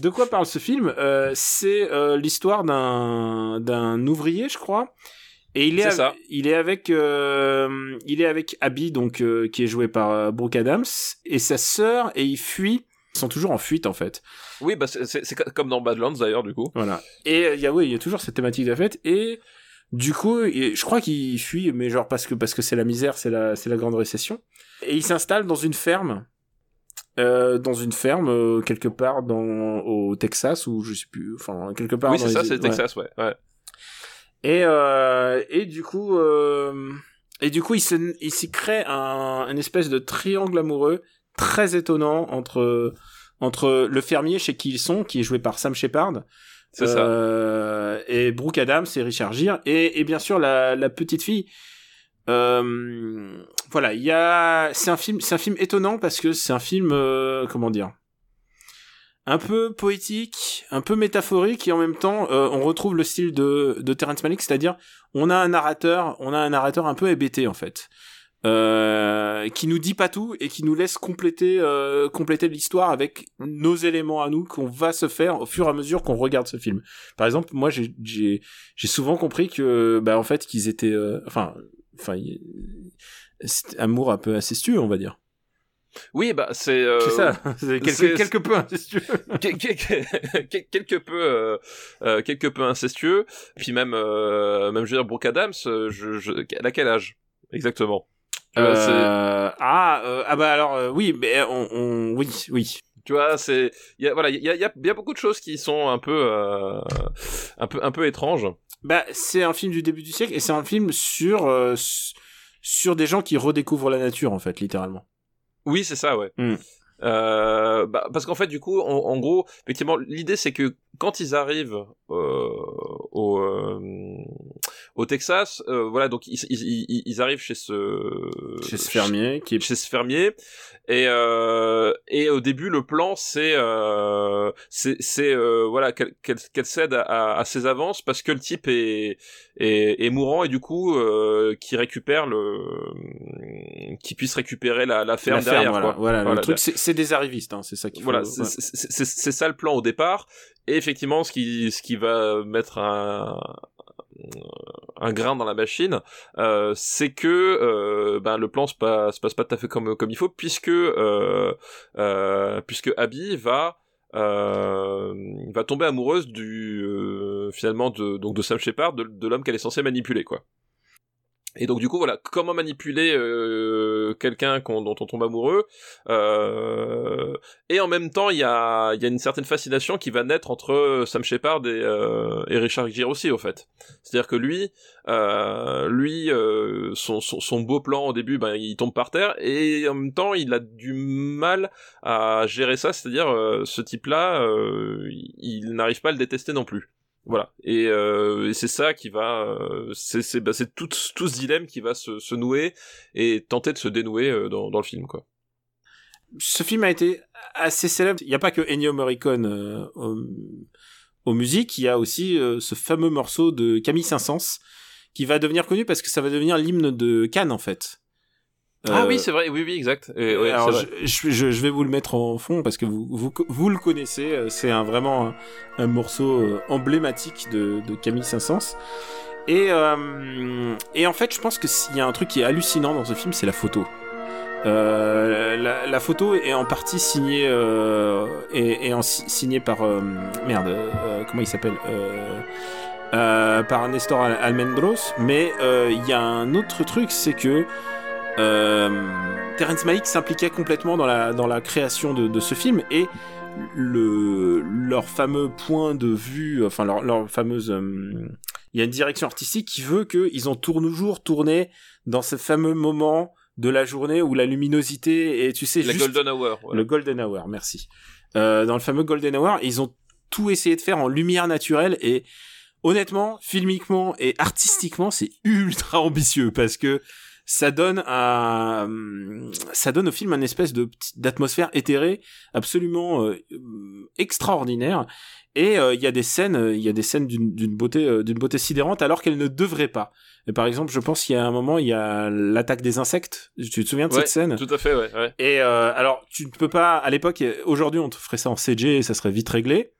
De quoi parle ce film Euh, C'est euh, l'histoire d'un d'un ouvrier, je crois. Et il est, C'est av- ça. il est avec euh, il est avec Abby donc euh, qui est joué par euh, Brooke Adams et sa sœur et ils fuient. Ils sont toujours en fuite en fait. Oui, bah c'est comme dans Badlands d'ailleurs du coup. Voilà. Et euh, il y a oui, il y a toujours cette thématique de la fête et du coup, je crois qu'il fuit mais genre parce que parce que c'est la misère, c'est la c'est la grande récession. Et il s'installe dans une ferme euh, dans une ferme euh, quelque part dans au Texas ou je sais plus enfin quelque part oui, c'est les- ça, c'est ouais. Texas, ouais. ouais. Et euh, et du coup euh, et du coup il se il s'y crée un une espèce de triangle amoureux très étonnant entre entre le fermier chez qui ils sont qui est joué par Sam Shepard C'est ça. euh, et Brooke Adams et Richard Gere et, et bien sûr la, la petite fille euh, voilà il y a c'est un film c'est un film étonnant parce que c'est un film euh, comment dire un peu poétique un peu métaphorique et en même temps euh, on retrouve le style de de Terrence Malick c'est-à-dire on a un narrateur on a un narrateur un peu hébété en fait euh, qui nous dit pas tout et qui nous laisse compléter euh, compléter l'histoire avec nos éléments à nous qu'on va se faire au fur et à mesure qu'on regarde ce film. Par exemple, moi j'ai j'ai souvent compris que bah en fait qu'ils étaient euh, enfin enfin amour un peu incestueux on va dire. Oui, bah c'est. euh, c'est ça, c'est quelque, quelque peu incestueux. quel- quel- quel- quelque peu euh, euh, quelque peu incestueux puis même euh, même je veux dire Brooke Adams euh, je, je elle a quel âge exactement? Vois, Euh, ah euh, ah bah alors euh, oui mais on, on oui oui tu vois c'est il y a voilà il y a, il y, a, il y a beaucoup de choses qui sont un peu euh, un peu un peu étranges Bah, c'est un film du début du siècle et c'est un film sur euh, sur des gens qui redécouvrent la nature en fait, littéralement. oui c'est ça ouais Mm. Euh, bah, parce qu'en fait du coup en, en gros effectivement l'idée c'est que quand ils arrivent au au Texas euh, voilà donc ils, ils, ils, ils arrivent chez ce Chez ce fermier qui est chez ce fermier et euh, et au début le plan c'est euh, c'est c'est euh, voilà qu'elle qu'elle qu'elle cède à, à, à ses avances parce que le type est est, est mourant et du coup euh, qui récupère le qui puisse récupérer la, la ferme la ferme, derrière voilà. quoi. Voilà, Voilà, le truc c'est des arrivistes, hein, c'est ça faut. voilà, ouais. c'est- c'est ça le plan au départ. Et effectivement, ce qui, ce qui va mettre un, un grain dans la machine, euh, c'est que euh, ben, le plan se passe, se passe pas tout à fait comme, il faut, puisque, euh, Abby va tomber amoureuse du finalement de Sam Shepard, de l'homme qu'elle est censée manipuler quoi. Et donc du coup voilà comment manipuler euh, quelqu'un dont on tombe amoureux euh, et en même temps il y a une certaine fascination qui va naître entre Sam Shepard et, euh, et Richard Gere aussi au fait. C'est-à-dire que lui euh, lui euh, son, son beau plan au début ben il tombe par terre et en même temps il a du mal à gérer ça. C'est-à-dire euh, ce type là il n'arrive pas à le détester non plus voilà et, euh, et c'est ça qui va euh, c'est bah, tout tout ce dilemme qui va se, se nouer et tenter de se dénouer euh, dans dans le film quoi Ce film a été assez célèbre. Il n'y a pas que Ennio Morricone euh, aux, aux musiques, il y a aussi euh, ce fameux morceau de Camille Saint-Saëns qui va devenir connu parce que ça va devenir l'hymne de Cannes en fait. Ah Euh, oui c'est vrai oui oui exact Et, ouais, alors, je, je, je vais vous le mettre en fond parce que vous, vous, vous le connaissez. euh, C'est un, vraiment un, un morceau euh, emblématique de, de Camille Saint-Saëns. Et, euh, et en fait, je pense que s'il y a un truc qui est hallucinant dans ce film, c'est la photo. Euh, la, la, photo est en partie signée euh, et, et en, signée par euh, merde euh, comment il s'appelle euh, par Nestor Almendros mais il y a un autre truc c'est que Terrence Malick s'impliquait complètement dans la dans la création de, de ce film et le leur fameux point de vue enfin leur, leur fameuse il y a une direction artistique qui veut qu'ils ont toujours tourné dans ce fameux moment de la journée où la luminosité et tu sais le golden hour le golden hour merci. Euh, dans le fameux golden hour ils ont tout essayé de faire en lumière naturelle et honnêtement filmiquement et artistiquement c'est ultra ambitieux parce que ça donne à ça donne au film une espèce de d'atmosphère éthérée absolument euh, extraordinaire. Et euh, il y a des scènes il y a des scènes d'une beauté euh, d'une beauté sidérante alors qu'elles ne devraient pas. Et par exemple je pense qu'il y a un moment il y a l'attaque des insectes. Tu te souviens de ouais, cette scène? tout à fait ouais, ouais. et euh, alors tu ne peux pas à l'époque aujourd'hui on te ferait ça en CG et ça serait vite réglé.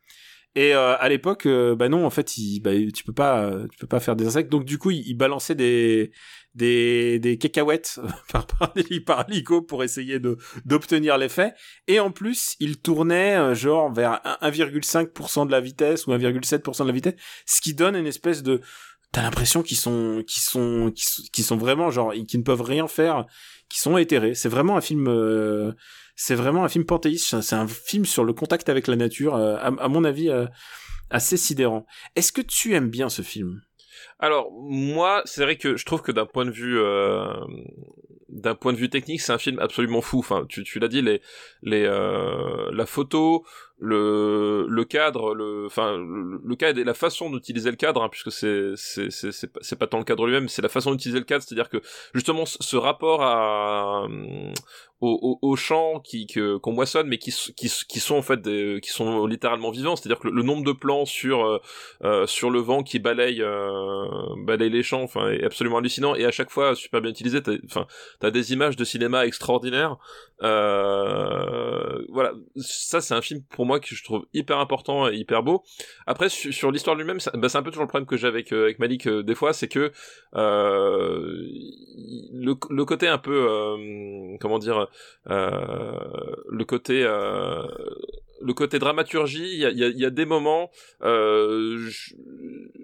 Et euh, à l'époque, euh, bah non, en fait, il, bah, tu peux pas, tu peux pas faire des insectes. Donc du coup, il, il balançait des des des cacahuètes par par, pour essayer de d'obtenir l'effet. Et en plus, il tournait euh, genre vers 1,5% de la vitesse ou 1,7% de la vitesse, ce qui donne une espèce de T'as l'impression qu'ils sont, qu'ils sont, qu'ils sont vraiment genre, qu'ils ne peuvent rien faire, qui sont éthérés. C'est vraiment un film, euh, c'est vraiment un film panthéiste. C'est un film sur le contact avec la nature, euh, à, à, mon avis, euh, assez sidérant. Est-ce que tu aimes bien ce film? Alors moi, c'est vrai que je trouve que d'un point de vue, euh, d'un point de vue technique, c'est un film absolument fou. Enfin, tu, l'as dit, les, les, euh, la photo, le, le cadre, le, enfin, le, cadre et la façon d'utiliser le cadre, hein, puisque c'est, c'est, c'est, c'est, c'est pas tant le cadre lui-même, c'est la façon d'utiliser le cadre, c'est-à-dire que justement ce rapport à, aux, aux, aux champs qui que, qu'on moissonne, mais qui, qui, qui sont en fait des, qui sont littéralement vivants, c'est-à-dire que le, nombre de plans sur euh, sur le vent qui balaye euh, balaye les champs, enfin, est absolument hallucinant et à chaque fois super bien utilisé. Enfin, t'as des images de cinéma extraordinaires. Euh, voilà, ça c'est un film pour moi que je trouve hyper important et hyper beau. Après sur, sur l'histoire lui-même, bah, c'est un peu toujours le problème que j'ai avec avec Malik euh, des fois, c'est que euh, le, le côté un peu euh, comment dire euh, le côté le côté dramaturgie, il y a, y, a, y a, des moments, euh, je,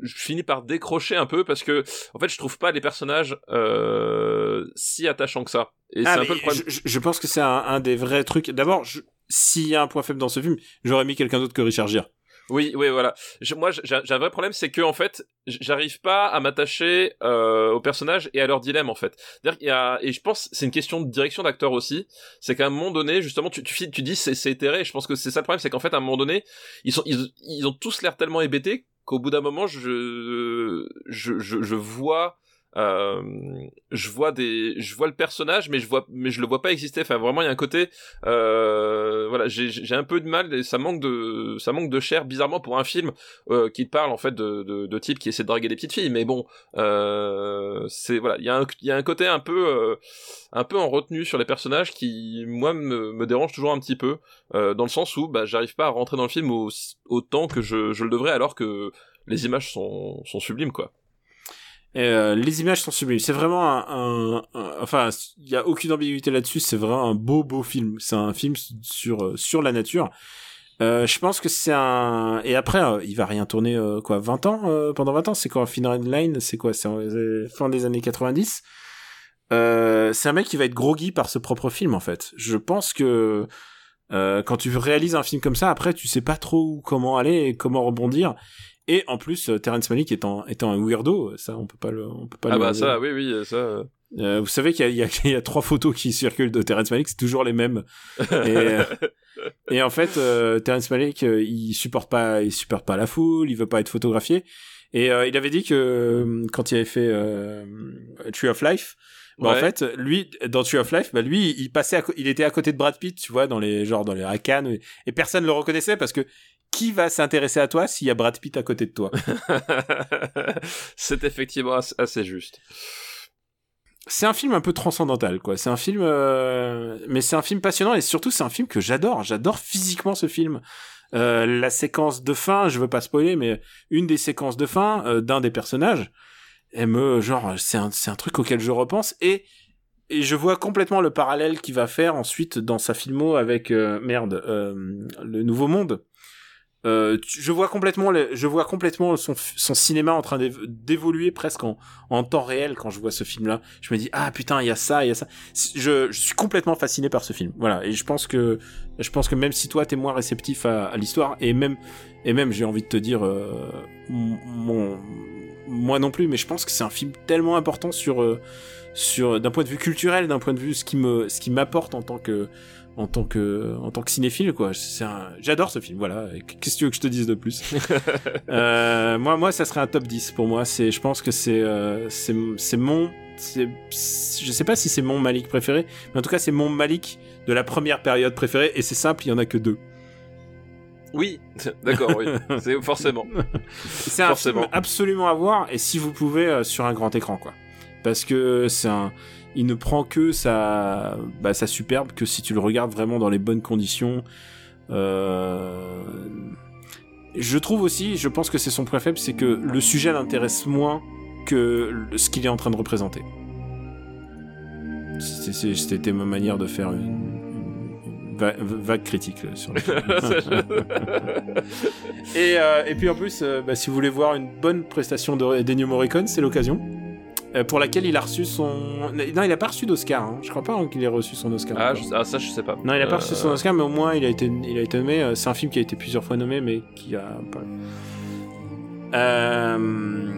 je, finis par décrocher un peu parce que, en fait, je trouve pas les personnages euh, si attachants que ça. Et ah, c'est un peu le problème. Je, je pense que c'est un, un, des vrais trucs. D'abord, s'il y a un point faible dans ce film, j'aurais mis quelqu'un d'autre que Richard Gere. Oui, oui, voilà. Moi, j'ai un vrai problème, c'est que en fait, j'arrive pas à m'attacher euh, aux personnages et à leur dilemme en fait. Il y a, et je pense, c'est une question de direction d'acteur aussi. C'est qu'à un moment donné, justement, tu, tu, tu dis c'est éthéré. Je pense que c'est ça le problème, c'est qu'en fait, à un moment donné, ils sont, ils ont tous l'air tellement hébétés qu'au bout d'un moment, je, je, je, je vois euh, je vois des je vois le personnage mais je vois mais je le vois pas exister. Enfin vraiment il y a un côté euh, voilà j'ai un peu de mal et ça manque de ça manque de chair bizarrement pour un film euh, qui parle en fait de, de de type qui essaie de draguer des petites filles. Mais bon euh, c'est voilà il y a un il y a un côté un peu euh, un peu en retenue sur les personnages qui moi me, me dérange toujours un petit peu dans le sens où bah j'arrive pas à rentrer dans le film au, autant que je je le devrais alors que les images sont sont sublimes quoi euh, les images sont sublimes. C'est vraiment un, un, enfin, il y a aucune ambiguïté là-dessus. C'est vraiment un beau, beau film. C'est un film sur euh, sur la nature. Euh, je pense que c'est un et après euh, il va rien tourner euh, quoi 20 ans euh, pendant 20 ans c'est quoi Final Line? C'est quoi c'est fin des années 90 c'est un mec qui va être groggy par ce propre film en fait je pense que quand tu réalises un film comme ça après tu sais pas trop comment aller et comment rebondir et en plus, euh, Terrence Malick étant, étant un weirdo, ça, on peut pas le, on peut pas ah le bah ça, oui, oui, ça. Euh, vous savez qu'il y, y, y a, trois photos qui circulent de Terrence Malick, c'est toujours les mêmes. Et, euh, et en fait, euh, Terrence Malick, euh, il supporte pas, il supporte pas la foule, il veut pas être photographié. Et il avait dit que quand il avait fait Tree of Life, bah, ouais. en fait, lui, dans Tree of Life, bah, lui, il passait, à, il était à côté de Brad Pitt, tu vois, dans les, genre, dans les Hakan, et, et personne le reconnaissait parce que qui va s'intéresser à toi s'il y a Brad Pitt à côté de toi C'est effectivement assez juste. C'est un film un peu transcendantal, quoi. C'est un film, euh... mais c'est un film passionnant et surtout c'est un film que j'adore. J'adore physiquement ce film. Euh, la séquence de fin, je veux pas spoiler, mais une des séquences de fin euh, d'un des personnages, elle me, genre, c'est un, c'est un truc auquel je repense et et je vois complètement le parallèle qu'il va faire ensuite dans sa filmo avec merde le Nouveau Monde. Euh, je vois complètement, je vois complètement son, cinéma en train d'év- d'évoluer presque en, temps réel quand je vois ce film-là. Je me dis ah putain il y a ça, il y a ça. Je, suis complètement fasciné par ce film. Voilà et je pense que je pense que même si toi t'es moins réceptif à, l'histoire et même et même j'ai envie de te dire euh, moi non plus, mais je pense que c'est un film tellement important sur euh, sur d'un point de vue culturel, d'un point de vue ce qui me ce qui m'apporte en tant que en tant que en tant que cinéphile quoi. Un j'adore ce film. Voilà. Qu'est-ce que tu veux que je te dise de plus? Euh, Moi moi ça serait un top 10 pour moi. C'est je pense que c'est euh, c'est mon je sais pas si c'est mon Malik préféré, mais en tout cas c'est mon Malik de la première période préférée et c'est simple, il y en a que deux. Oui, d'accord, oui. C'est forcément. C'est un Forcément. film absolument à voir et si vous pouvez euh, sur un grand écran quoi. Parce que c'est un il ne prend que sa bah, sa superbe que si tu le regardes vraiment dans les bonnes conditions euh... je trouve aussi je pense que c'est son point faible c'est que le sujet l'intéresse moins que ce qu'il est en train de représenter. C'était ma manière de faire une, une- une va- vague critique là, sur le. Et, euh, et puis en plus, euh, bah, si vous voulez voir une bonne prestation de- d'Ennio Morricone, c'est l'occasion. Euh, pour laquelle il a reçu son. Non, il a pas reçu d'Oscar. Hein. Je crois pas hein, qu'il ait reçu son Oscar. Ah, je- ah, ça, je sais pas. Non, il a pas Euh, reçu son Oscar, mais au moins il a été, il a été nommé. Euh, C'est un film qui a été plusieurs fois nommé, mais qui a. Euh,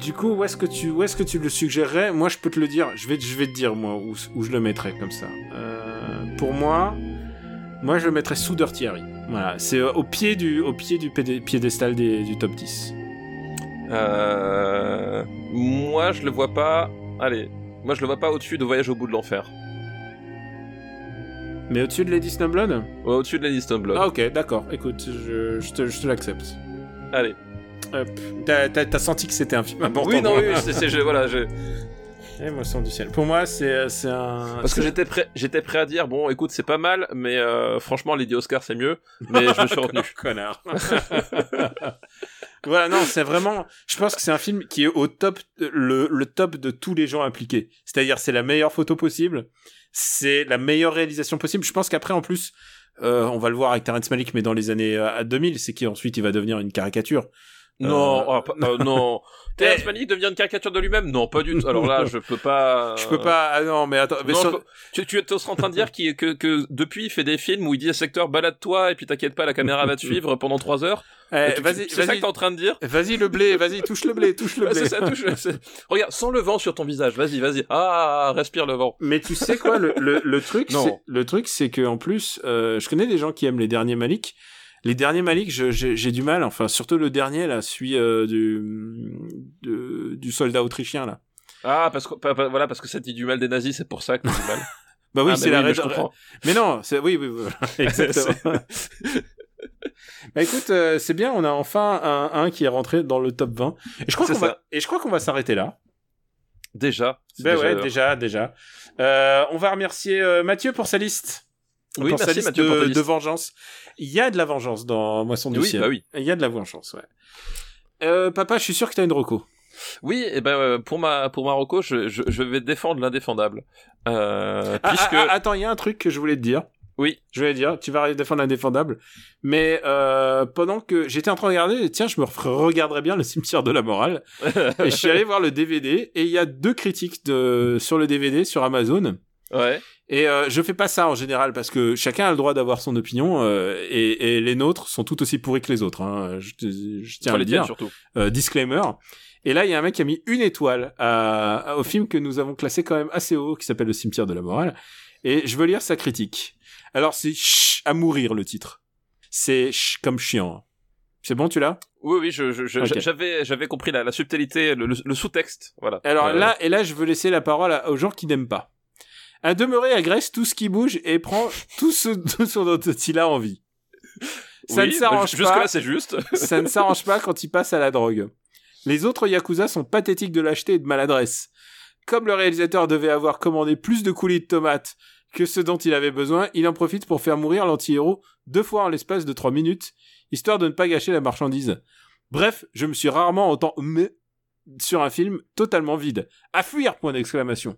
Du coup, où est-ce que tu, où est-ce que tu le suggérerais? Moi, je peux te le dire. Je vais, je vais te dire moi où, où je le mettrais comme ça. Euh, pour moi, moi, je le mettrais sous Dirty Harry. Voilà, c'est euh, au pied du, au pied du des- du top 10. Euh, moi, je le vois pas. Allez, moi, je le vois pas au-dessus de Voyage au bout de l'enfer. Mais au-dessus de Lady Snowblood? Ouais, au-dessus de Lady Stoneblood. Ah ok, d'accord. Écoute, je, je te, je te l'accepte. Allez. Hop. T'as, t'as- t'as senti que c'était un film important. Oui, non, oui, c'est, c'est- je- voilà, j'ai- Eh, moi, sang du ciel. Pour moi, c'est, c'est un. parce que c'est- j'étais prêt, j'étais prêt à dire, bon, écoute, c'est pas mal, mais euh, franchement, Lady Oscar, c'est mieux. Mais je me suis retenu. Connard. voilà, non, c'est vraiment. Je pense que c'est un film qui est au top, le, le top de tous les gens impliqués. C'est-à-dire, c'est la meilleure photo possible, c'est la meilleure réalisation possible. Je pense qu'après, en plus, euh, on va le voir avec Terrence Malick, mais dans les années euh, 2000, c'est qu'ensuite il va devenir une caricature. Non, Euh, pas- euh, non. Terrence Malick devient une caricature de lui-même Non, pas du tout. Alors là, je peux pas. Je peux pas. Ah non, mais attends. Mais Non, sur- je peux- Tu, tu es en train de dire que, que depuis il fait des films où il dit à secteur balade-toi et puis t'inquiète pas la caméra va te suivre pendant trois heures. Eh, c'est ça que t'es en train de dire Vas-y le blé, vas-y touche le blé, touche le blé. ça, touche. Regarde, sans le vent sur ton visage. Vas-y, vas-y. Ah, respire le vent. Mais tu sais quoi, le, le, le truc, Non. c'est, le truc, c'est que en plus, euh, je connais des gens qui aiment les derniers Malik. Les derniers Malik, j'ai du mal. Enfin, surtout le dernier là, celui euh, du de- du soldat autrichien là. Ah, parce que voilà, parce que ça dit du mal des nazis, c'est pour ça que du mal. Bah oui, Ah, c'est la je comprends. Mais non, c'est oui, oui, voilà, exactement. bah écoute, euh, c'est bien, on a enfin un, un qui est rentré dans le top 20. Et je crois qu'on va et je crois qu'on va s'arrêter là. Déjà. Ben ouais, l'heure. déjà, déjà. Euh, on va remercier euh, Mathieu pour sa liste. Oui, pour sa merci liste Mathieu de, pour ta liste. de vengeance. Il y a de la vengeance dans Moisson du Oui, ciel. bah oui. Il y a de la vengeance, ouais. Euh, papa, je suis sûr que t'as une reco. Oui, et ben euh, pour ma pour Marocco, je, je, je vais défendre l'indéfendable. Euh, Ah, puisque ah, ah, attends, il y a un truc que je voulais te dire. oui, Je voulais te dire, tu vas défendre l'indéfendable. Mais euh, pendant que j'étais en train de regarder, tiens, je me regarderais bien le cimetière de la morale. et je suis allé voir le DVD et il y a deux critiques de sur le DVD sur Amazon. ouais. Et euh, je fais pas ça en général parce que chacun a le droit d'avoir son opinion euh, et, et les nôtres sont tout aussi pourris que les autres. Hein. Je, tiens à le dire. surtout. Euh, disclaimer. Et là, il y a un mec qui a mis une étoile à- à- au film que nous avons classé quand même assez haut, qui s'appelle Le cimetière de la morale. Et je veux lire sa critique. Alors, c'est à mourir le titre. C'est comme chiant. C'est bon, tu l'as? Oui, oui, je, je, je- Ok. j'avais j'avais compris la, la subtilité, le, le- le sous-texte, voilà. Alors Euh, là, et là, je veux laisser la parole à- aux gens qui n'aiment pas. Un demeuré agresse tout ce qui bouge et prend tout ce, tout ce dont il a envie. Ça oui, ne s'arrange bah, Jusque pas. c'est juste. ça ne s'arrange pas quand il passe à la drogue. Les autres Yakuza sont pathétiques de lâcheté et de maladresse. Comme le réalisateur devait avoir commandé plus de coulis de tomates que ce dont il avait besoin, il en profite pour faire mourir l'anti-héros deux fois en l'espace de trois minutes, histoire de ne pas gâcher la marchandise. Bref, je me suis rarement autant mais sur un film totalement vide. À fuir, point d'exclamation.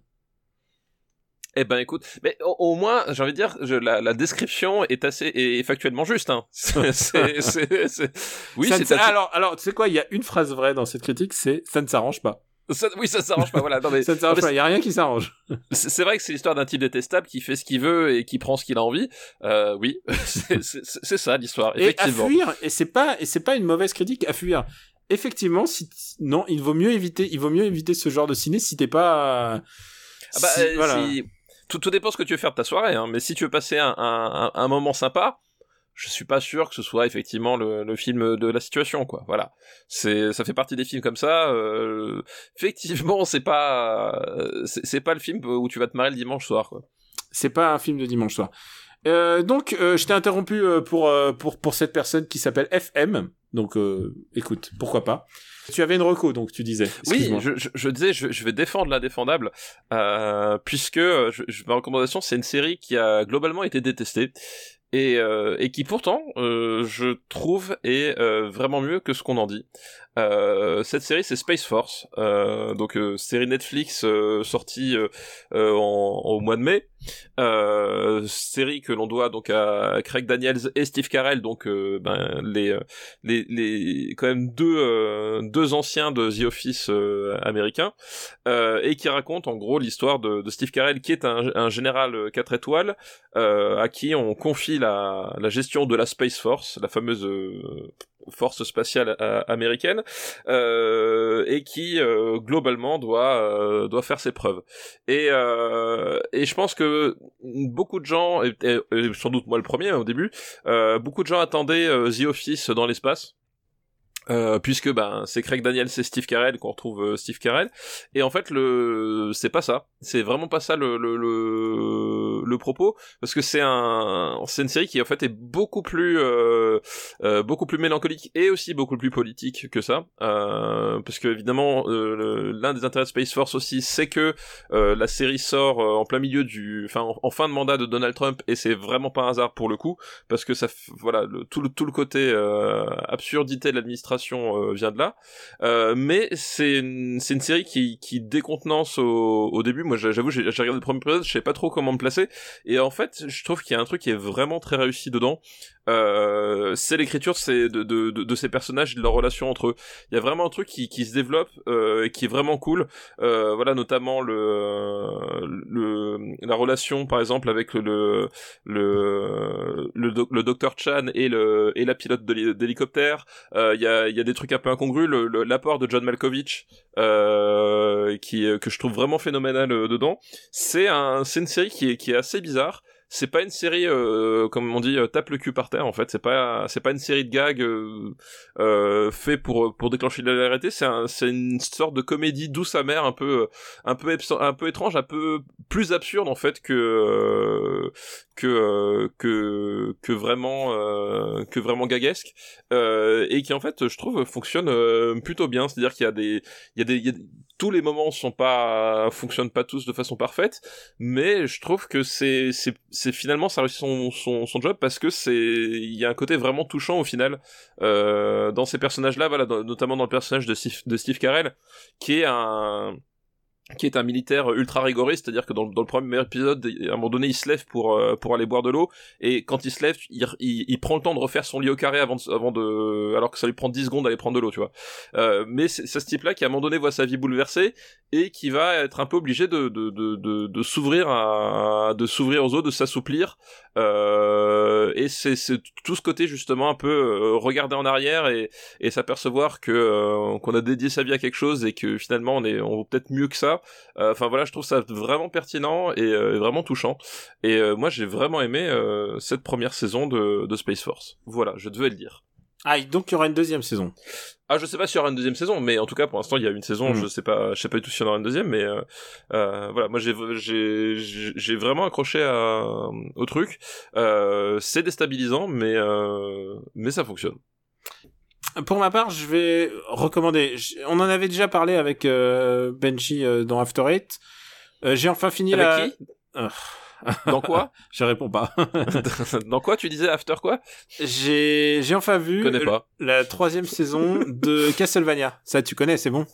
Eh ben écoute, mais au, au moins, j'ai envie de dire, je, la, la description est assez est factuellement juste. Hein. C'est, c'est, c'est- Oui, Ça ne- alors, alors, tu sais quoi, il y a une phrase vraie dans cette critique, c'est ça ne s'arrange pas. ça, oui, ça s'arrange pas. Voilà. Non, mais Ça ne s'arrange pas. Il y a rien qui s'arrange. c'est vrai que c'est l'histoire d'un type détestable qui fait ce qu'il veut et qui prend ce qu'il a envie. Euh, oui, c'est, ça l'histoire. Et à Effectivement. fuir. Et c'est pas, et c'est pas une mauvaise critique à fuir. Effectivement, si non, il vaut mieux éviter, il vaut mieux éviter ce genre de ciné si t'es pas. Ah bah, si- euh, voilà. si- tout, dépend ce que tu veux faire de ta soirée, hein. mais si tu veux passer un, un, un- moment sympa, je suis pas sûr que ce soit effectivement le, le film de la situation, quoi. Voilà, c'est ça fait partie des films comme ça. euh, effectivement, c'est pas c'est pas le film où tu vas te marrer le dimanche soir, quoi. C'est pas un film de dimanche soir. Euh, donc, euh, je t'ai interrompu euh, pour, euh, pour, pour cette personne qui s'appelle FM. Donc, euh, écoute, pourquoi pas. Tu avais une reco, donc tu disais. Oui, je, je, je disais, je, je vais défendre l'indéfendable, euh, puisque je, je- ma recommandation, c'est une série qui a globalement été détestée et, euh, et qui pourtant, euh, je trouve, est euh, vraiment mieux que ce qu'on en dit. Euh, cette série, c'est Space Force, euh, donc euh, série Netflix euh, sortie euh, en, au mois de mai. Série que l'on doit donc à Craig Daniels et Steve Carell, donc ben, les, les, les quand même deux, deux anciens de The Office américain, et qui raconte en gros l'histoire de, de Steve Carell, qui est un, un général 4 étoiles, à qui on confie la, la gestion de la Space Force, la fameuse force spatiale américaine, euh, et qui euh, globalement doit euh, doit faire ses preuves. Et et je pense que beaucoup de gens, et, sans doute moi le premier hein, au début, beaucoup de gens attendaient The Office dans l'espace. Euh, puisque ben c'est Craig Daniels et Steve Carell qu'on retrouve euh, Steve Carell. Et en fait le c'est pas ça. C'est vraiment pas ça le le, le, le propos. Parce que c'est un c'est une série qui en fait est beaucoup plus euh, euh, beaucoup plus mélancolique et aussi beaucoup plus politique que ça. Parce que évidemment l'un des intérêts de Space Force aussi c'est que la série sort en plein milieu du enfin en, fin de mandat de Donald Trump. Et c'est vraiment pas un hasard pour le coup. Parce que ça voilà tout le tout le côté absurdité de l'administration euh, vient de là euh, mais c'est une, une série qui, qui décontenance au, au début. Moi, j'avoue, j'ai j'ai regardé le premier épisode, je sais pas trop comment me placer. Et en fait, je trouve qu'il y a un truc qui est vraiment très réussi dedans. Euh, c'est l'écriture c'est de, ces personnages et de leur relation entre eux. Il y a vraiment un truc qui, se développe euh, et qui est vraiment cool. Euh, voilà, notamment le, le la relation, par exemple, avec le le le, doc- le docteur Chan et le et la pilote d'hélicoptère. Euh, Il y a il y a des trucs un peu incongrus. L'apport de John Malkovich, euh, qui que je trouve vraiment phénoménal euh, dedans. C'est un c'est une série qui qui est assez bizarre. C'est pas une série euh, comme on dit euh, tape le cul par terre en fait. C'est pas c'est pas une série de gags euh, euh, fait pour pour déclencher de l'hilarité. C'est un, c'est une sorte de comédie douce amère un peu un peu un peu étrange, un peu plus absurde en fait que euh, que euh, que que vraiment euh, que vraiment gaguesque euh, et qui en fait je trouve fonctionne euh, plutôt bien. C'est-à-dire qu'il y a des il y a des, il y a des- tous les moments sont pas fonctionnent pas tous de façon parfaite, mais je trouve que c'est c'est finalement ça réussit son, son job parce que c'est il y a un côté vraiment touchant au final euh, dans ces personnages là, voilà, notamment dans le personnage de Steve, de Steve Carell, qui est un qui est un militaire ultra rigoriste, c'est-à-dire que dans, le premier épisode, à un moment donné, il se lève pour euh, pour aller boire de l'eau, et quand il se lève, il, il, il prend le temps de refaire son lit au carré avant de, avant de, alors que ça lui prend 10 secondes d'aller prendre de l'eau, tu vois. Euh, mais c'est ce type-là qui à un moment donné voit sa vie bouleversée et qui va être un peu obligé de de de de, s'ouvrir à de s'ouvrir aux autres, de s'assouplir. Euh, et c'est c'est tout ce côté justement un peu euh, regarder en arrière et et s'apercevoir que euh, qu'on a dédié sa vie à quelque chose et que finalement on est on vaut peut-être mieux que ça. Euh, Enfin voilà, je trouve ça vraiment pertinent et euh, vraiment touchant. Et euh, moi j'ai vraiment aimé cette première saison de, de Space Force. Voilà, je devais le dire. Ah, donc il y aura une deuxième saison. Ah, je sais pas s'il y aura une deuxième saison, mais en tout cas pour l'instant il y a une saison. Mm. Je sais pas, je sais pas du tout s'il y en aura une deuxième, mais euh, euh, voilà, moi j'ai vraiment accroché à, au truc. Euh, c'est déstabilisant, mais mais ça fonctionne. Pour ma part, je vais recommander. On en avait déjà parlé avec euh, Benji euh, dans After Eight. Euh, J'ai enfin fini Avec la. qui? Dans quoi? Je réponds pas. Dans quoi tu disais After quoi? J'ai j'ai enfin vu pas. la troisième saison de Castlevania. Ça, tu connais, c'est bon?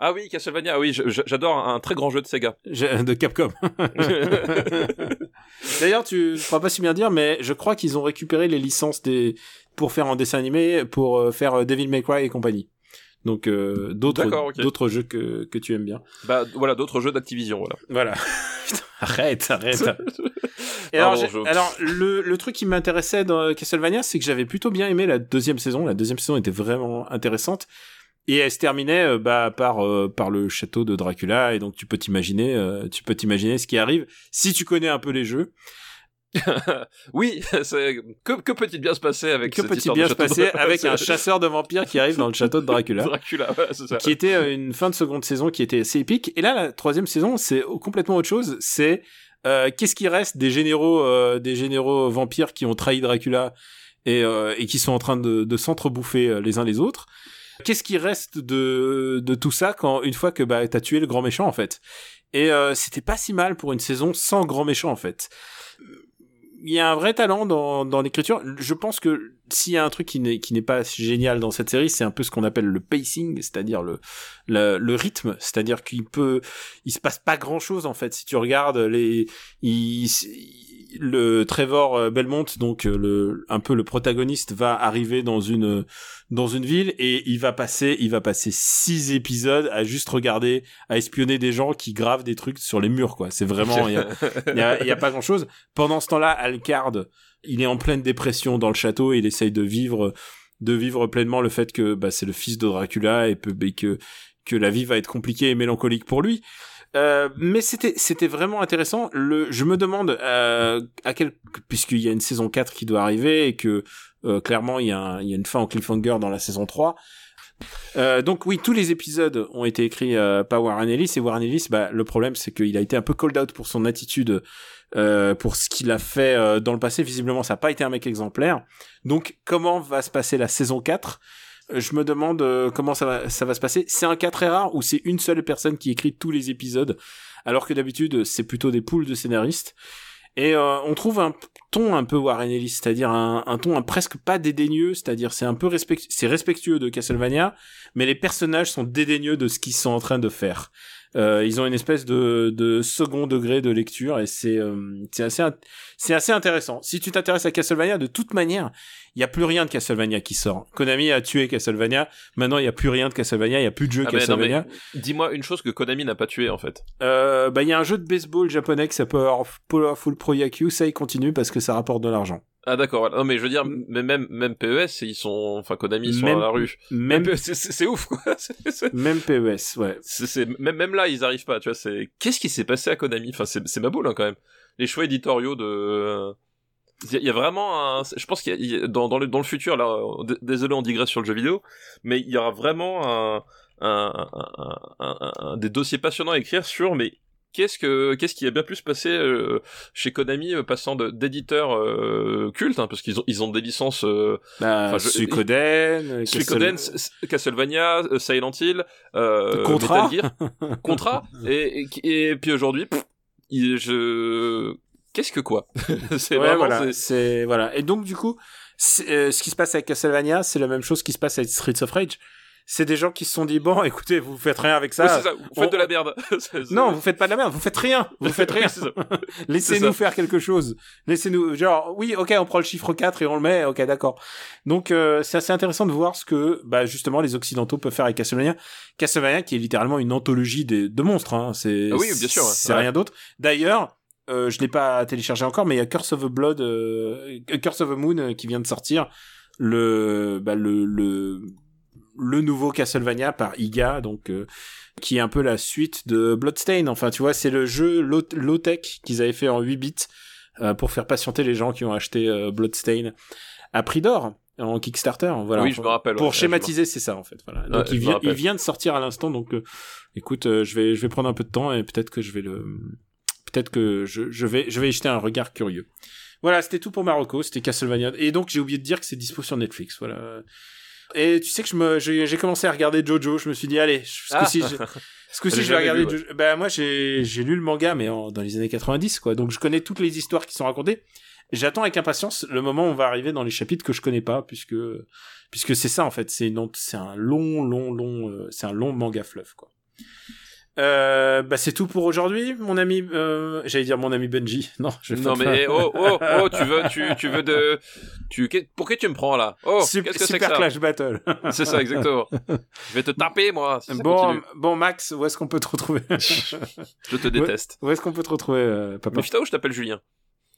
Ah oui, Castlevania, oui, j'adore un, très grand jeu de Sega. De Capcom. D'ailleurs, tu ne pourras pas si bien dire, mais je crois qu'ils ont récupéré les licences des pour faire en dessin animé, pour euh, faire euh, Devil May Cry et compagnie. Donc euh, d'autres d'autres jeux que que tu aimes bien. bah voilà, d'autres jeux d'Activision, voilà. Voilà. Putain, arrête, arrête. Et alors, le, le truc qui m'intéressait dans Castlevania, c'est que j'avais plutôt bien aimé la deuxième saison. La deuxième saison était vraiment intéressante. Et elle se terminait euh, bah, par euh, par le château de Dracula et donc tu peux t'imaginer euh, tu peux t'imaginer ce qui arrive si tu connais un peu les jeux Oui, que, que peut-il bien se passer avec que cette peut-il histoire bien de se château de- passer avec un chasseur de vampires qui arrive dans le château de Dracula Dracula, ça. qui était euh, une fin de seconde saison qui était assez épique. Et là, la troisième saison, c'est complètement autre chose. C'est euh, qu'est-ce qui reste des généraux, euh, des généraux vampires qui ont trahi Dracula et, euh, et qui sont en train de, de s'entrebouffer les uns les autres? Qu'est-ce qui reste de, de tout ça quand une fois que bah, t'as tué le grand méchant en fait? Et c'était pas si mal pour une saison sans grand méchant en fait. Il y a un vrai talent dans, dans l'écriture. Je pense que s'il y a un truc qui n'est qui n'est pas génial dans cette série, c'est un peu ce qu'on appelle le pacing, c'est-à-dire le, le le rythme, c'est-à-dire qu'il peut il se passe pas grand-chose en fait si tu regardes les il, le Trevor euh, Belmont donc euh, le un peu le protagoniste va arriver dans une dans une ville et il va passer il va passer six épisodes à juste regarder à espionner des gens qui gravent des trucs sur les murs quoi. C'est vraiment il y a, y a, pas grand chose pendant ce temps-là Alcard il est en pleine dépression dans le château et il essaye de vivre de vivre pleinement le fait que bah, c'est le fils de Dracula et, et que que la vie va être compliquée et mélancolique pour lui euh, mais c'était c'était vraiment intéressant. Le, je me demande euh, à quel puisqu'il y a une saison 4 qui doit arriver et que euh, clairement il y, a un- il y a une fin en cliffhanger dans la saison 3. Euh, donc oui, tous les épisodes ont été écrits euh, par Warren Ellis et Warren Ellis, bah, le problème c'est qu'il a été un peu called out pour son attitude, pour ce qu'il a fait dans le passé. Visiblement, ça n'a pas été un mec exemplaire. Donc comment va se passer la saison 4 Euh, je me demande euh, comment ça va, ça va se passer. C'est un cas très rare où c'est une seule personne qui écrit tous les épisodes, alors que d'habitude c'est plutôt des poules de scénaristes. Et euh, on trouve un ton un peu Warren Ellis, c'est-à-dire un, un ton presque pas dédaigneux, c'est-à-dire c'est un peu respect, c'est respectueux de Castlevania, mais les personnages sont dédaigneux de ce qu'ils sont en train de faire. Euh, ils ont une espèce de, de second degré de lecture et c'est euh, c'est assez c'est assez intéressant. Si tu t'intéresses à Castlevania, de toute manière, il y a plus rien de Castlevania qui sort. Konami a tué Castlevania. Maintenant, il y a plus rien de Castlevania. Il y a plus de jeux Ah, mais Castlevania. dis-moi une chose que Konami n'a pas tué en fait. Euh, bah, il y a un jeu de baseball japonais qui s'appelle Powerful Pro Yaku. Ça, il continue parce que ça rapporte de l'argent. Ah d'accord, voilà. non mais je veux dire, mais même même PES, ils sont, enfin Konami, ils sont Même- dans la rue. Même, Même c'est- c'est ouf quoi. Même PES, ouais. c'est même même là ils arrivent pas, tu vois. C'est qu'est-ce qui s'est passé à Konami? Enfin c'est c'est ma boule hein, quand même. Les choix éditoriaux de il y, a- il y a vraiment un je pense qu'il y a- dans dans le dans le futur là euh, désolé on digresse sur le jeu vidéo mais il y aura vraiment un, un, un- un- un- des dossiers passionnants à écrire sur mais qu'est-ce que qu'est-ce qui a bien pu se passer euh, chez Konami euh, passant d'éditeurs euh, cultes hein, parce qu'ils ont ils ont des licences euh, Bah, je- Suikoden, Suikoden, Castle- Castlevania, Silent Hill, euh, Contra. Metal Gear, Contra, et, et, et puis aujourd'hui, je, qu'est-ce que quoi? C'est Ouais, voilà, c'est- c'est voilà. Et donc du coup, ce qui se passe avec Castlevania, c'est la même chose qui se passe avec Streets of Rage. C'est des gens qui se sont dit bon, écoutez, vous faites rien avec ça. C'est ça, vous faites de la merde. Non, vous faites pas de la merde, vous faites rien, vous faites rien. Oui. Laissez-nous faire quelque chose. Laissez-nous, genre, oui, ok, on prend le chiffre 4 et on le met, ok, d'accord. Donc, euh, c'est assez intéressant de voir ce que, bah, justement, les Occidentaux peuvent faire avec Castlevania. Castlevania, qui est littéralement une anthologie des- de monstres, hein. C'est, Ah oui, bien sûr, ouais. C'est Ouais. rien d'autre. D'ailleurs, euh, je l'ai pas téléchargé encore, mais il y a Curse of the Blood, euh, Curse of the Moon euh, qui vient de sortir. Le, bah, le, le, le nouveau Castlevania par Iga, donc, euh, qui est un peu la suite de Bloodstain. Enfin, tu vois, c'est le jeu low- low-tech qu'ils avaient fait en 8 bits euh, pour faire patienter les gens qui ont acheté euh, Bloodstain à prix d'or en Kickstarter. Voilà. Oui, je me rappelle, Pour ouais, schématiser, c'est ça en fait. Voilà. Donc Ouais, il, vient, rappelle. il vient de sortir à l'instant, donc euh, écoute, euh, je vais je vais prendre un peu de temps et peut-être que je vais le peut-être que je, je vais je vais y jeter un regard curieux. Voilà, c'était tout pour Marocco, c'était Castlevania. Et donc j'ai oublié de dire que c'est dispo sur Netflix. Voilà. Et tu sais que je me j'ai j'ai commencé à regarder Jojo. Je me suis dit allez, ce Ah. coup-ci, je- ce coup-ci je vais regarder. ouais. Jojo. Bah moi j'ai j'ai lu le manga mais en- dans les années 90 quoi. Donc je connais toutes les histoires qui sont racontées. J'attends avec impatience le moment où on va arriver dans les chapitres que je connais pas puisque puisque c'est ça en fait. C'est une c'est un long long long euh, c'est un long manga fluff quoi. Euh, bah c'est tout pour aujourd'hui, mon ami. Euh, J'allais dire mon ami Benji. Non, je vais Non pas- mais oh oh oh tu veux tu tu veux de tu pour qui tu me prends là? Oh Sup- que Super ça? Clash Battle. C'est ça exactement. Je vais te taper moi. si ça bon, bon Max, où est-ce qu'on peut te retrouver? Je te déteste. Où est-ce qu'on peut te retrouver, euh, papa? Mais putain où je t'appelle Julien?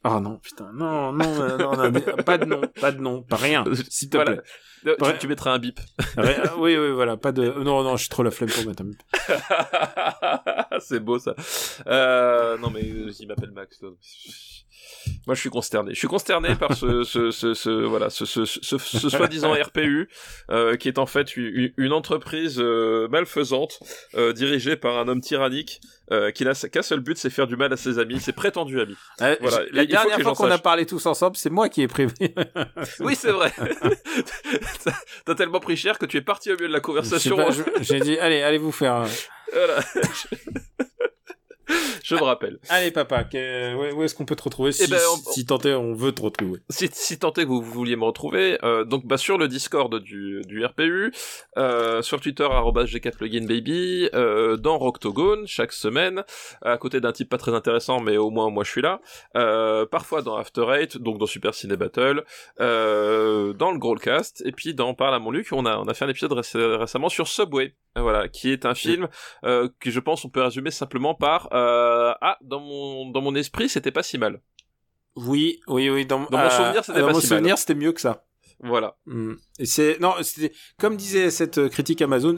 Oh non, putain, non, non, euh, non, pas de nom, pas de nom, pas rien, s'il te Voilà. plaît. Euh, tu-. Tu, mettras un bip. Rien- oui, oui, voilà, pas de. Non, non, je suis trop la flemme pour mettre un bip. c'est beau ça. Euh, non mais euh, il m'appelle Max. Moi je suis consterné. Je suis consterné par ce, ce, ce, ce- voilà ce, ce, ce, ce soi-disant RPU euh, qui est en fait une, une entreprise euh, malfaisante euh, dirigée par un homme tyrannique qui n'a qu'un seul but, c'est faire du mal à ses amis, ses prétendus amis. Voilà, la il dernière fois qu'on a parlé tous ensemble, c'est moi qui ai prévu. Oui c'est vrai. T'as- tellement pris cher que tu es parti au milieu de la conversation. je- J'ai dit, allez, allez vous faire. Voilà. Je me rappelle. Allez, papa, que- où est-ce qu'on peut te retrouver si, Eh ben, on- si tant est on veut te retrouver? Si, si tant est que vous vouliez me retrouver, euh, donc bah sur le Discord du, du RPU, euh, sur Twitter arobase @g4pluginbaby, euh, dans Roctogone chaque semaine, à côté d'un type pas très intéressant, mais au moins moi je suis là. Euh, parfois dans After Eight, donc dans Super Ciné Battle, euh, dans le Growlcast, et puis dans Parle à mon Luc, on a on a fait un épisode réc- récemment sur Subway, voilà, qui est un film euh, que je pense on peut résumer simplement par euh, ah dans mon dans mon esprit c'était pas si mal. Oui, oui, oui. Dans, Dans mon souvenir, c'était pas mon si souvenir, c'était mieux que ça. Voilà. Hmm. Et c'est non, c'était comme disait cette euh, critique Amazon,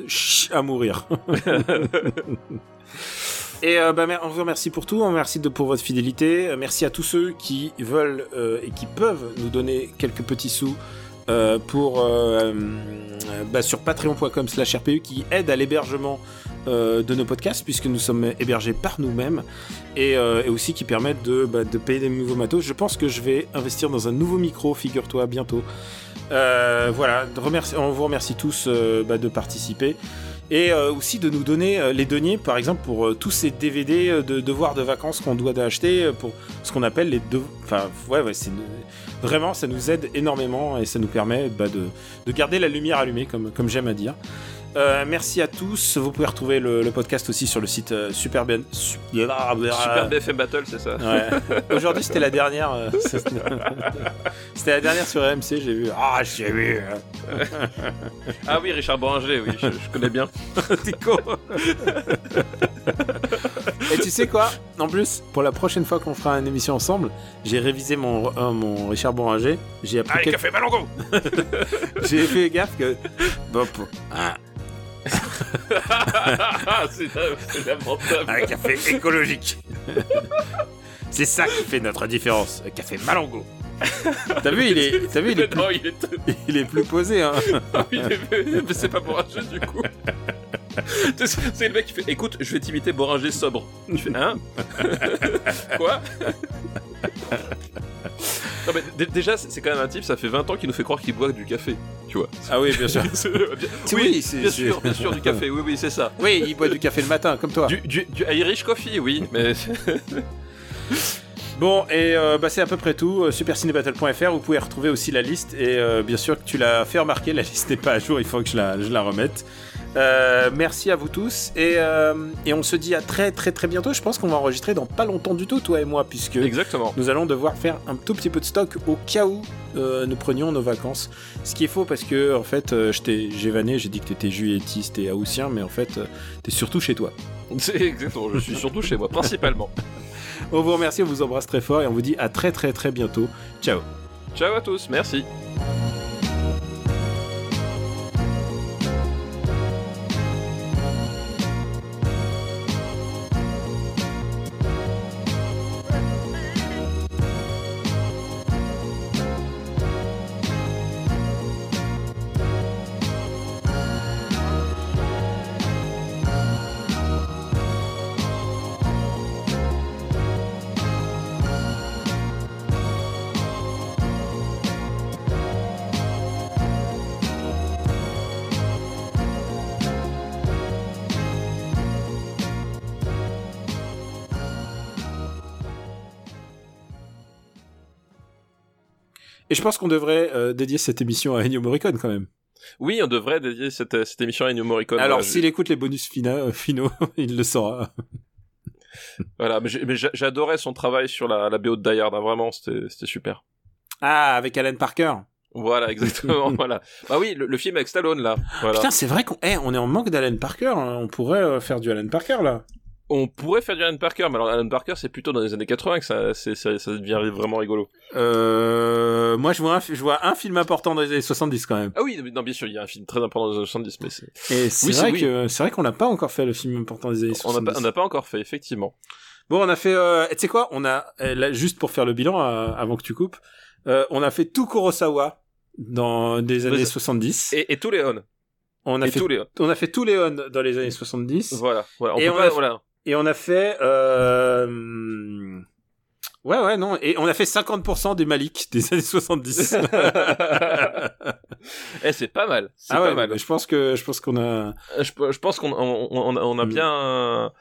à mourir. Et euh, bah, on vous remercie pour tout, on vous remercie de, pour votre fidélité. Euh, Merci à tous ceux qui veulent euh, et qui peuvent nous donner quelques petits sous euh, pour euh, euh, bah, sur patreon.com slash RPU qui aide à l'hébergement euh, de nos podcasts puisque nous sommes hébergés par nous-mêmes et, euh, aussi qui permettent de, bah, de payer des nouveaux matos. Je pense que je vais investir dans un nouveau micro, figure-toi, bientôt. Euh, voilà, on vous remercie tous bah, de participer et aussi de nous donner les deniers, par exemple, pour tous ces DVD de devoirs de vacances qu'on doit acheter pour ce qu'on appelle les deux. Enfin, ouais, ouais, c'est vraiment, ça nous aide énormément et ça nous permet bah, de, de garder la lumière allumée, comme, comme j'aime à dire. Euh, merci à tous. Vous pouvez retrouver le, le podcast aussi sur le site euh, Super Ben. Su- Super BFM Battle, c'est ça. Ouais. Aujourd'hui, c'était la dernière. euh, c'était la dernière sur RMC. J'ai vu. Ah, j'ai vu. euh. Ah oui, Richard Boranger, oui, je, je connais bien. T'es con. Et tu sais quoi? En plus, pour la prochaine fois qu'on fera une émission ensemble, j'ai révisé mon, euh, mon Richard Boranger. J'ai appris. Allez, quel- café Malongo J'ai fait gaffe que. Bon, pour- Ah, C'est lamentable. un café écologique. C'est ça qui fait notre différence. Un café Malongo. T'as vu, il est, t'as vu, il est, plus, Non, il est... il est plus posé. Hein. Ah c'est pas Boranger, du coup. C'est le mec qui fait Écoute, je vais t'imiter Boranger sobre. Tu fais Hein? Quoi? Non, mais déjà, c'est quand même un type, ça fait 20 ans qu'il nous fait croire qu'il boit du café. Tu vois. Ah oui, bien sûr. oui, c'est- bien sûr, bien sûr, du café. Oui, oui, c'est ça. Oui, il boit du café le matin, comme toi. Du, du, du Irish coffee, oui, mais. Bon, et euh, bah, c'est à peu près tout. Euh, Supercinébattle.fr, vous pouvez retrouver aussi la liste. Et euh, bien sûr que tu l'as fait remarquer, la liste n'est pas à jour, il faut que je la, je la remette. Euh, merci à vous tous. Et, euh, et on se dit à très très très bientôt. Je pense qu'on va enregistrer dans pas longtemps du tout, toi et moi, puisque Exactement. nous allons devoir faire un tout petit peu de stock au cas où euh, nous prenions nos vacances. Ce qui est faux parce que, en fait, j'ai vanné, j'ai dit que t'étais juilletiste et haussien, mais en fait, t'es surtout chez toi. Exactement, je suis surtout chez moi, principalement. On vous remercie, on vous embrasse très fort et on vous dit à très très très bientôt. Ciao Ciao à tous, merci. Et je pense qu'on devrait euh, dédier cette émission à Ennio Morricone quand même. Oui, on devrait dédier cette, cette émission à Ennio Morricone. Alors, s'il écoute les bonus fina- euh, finaux, il le saura. Voilà, mais j'adorais son travail sur la, la BO de Die Hard, hein, vraiment, c'était super. Ah, avec Alan Parker. Voilà, exactement, voilà. Bah oui, le, le film avec Stallone, là. Voilà. Putain, c'est vrai qu'on eh, on est en manque d'Alan Parker. hein. On pourrait euh, faire du Alan Parker, là. On pourrait faire du Alan Parker, mais alors Alan Parker, c'est plutôt dans les années 80 que ça, ça, ça devient vraiment rigolo. Euh, moi, je vois, un, je vois un film important dans les années 70, quand même. Ah oui, non, bien sûr, il y a un film très important dans les années 70, mais c'est... Et c'est Oui, c'est- vrai oui. que, c'est vrai qu'on n'a pas encore fait le film important des années On n'a 70. pas, on n'a pas encore fait, effectivement. Bon, on a fait, euh, tu sais quoi, on a, là, juste pour faire le bilan, euh, avant que tu coupes, euh, on a fait tout Kurosawa dans des années Mais- 70. Et, et tous les on. a Et fait, on. a fait tous les on dans les années 70. Voilà, voilà. On Et peut on pas, a- voilà. Et on a fait, euh, ouais, ouais, non, et on a fait 50% des Malik des années 70. eh, c'est pas mal. C'est ah pas ouais, mal. je pense que, je pense qu'on a, Je, je pense qu'on on, on, on a Mm. bien...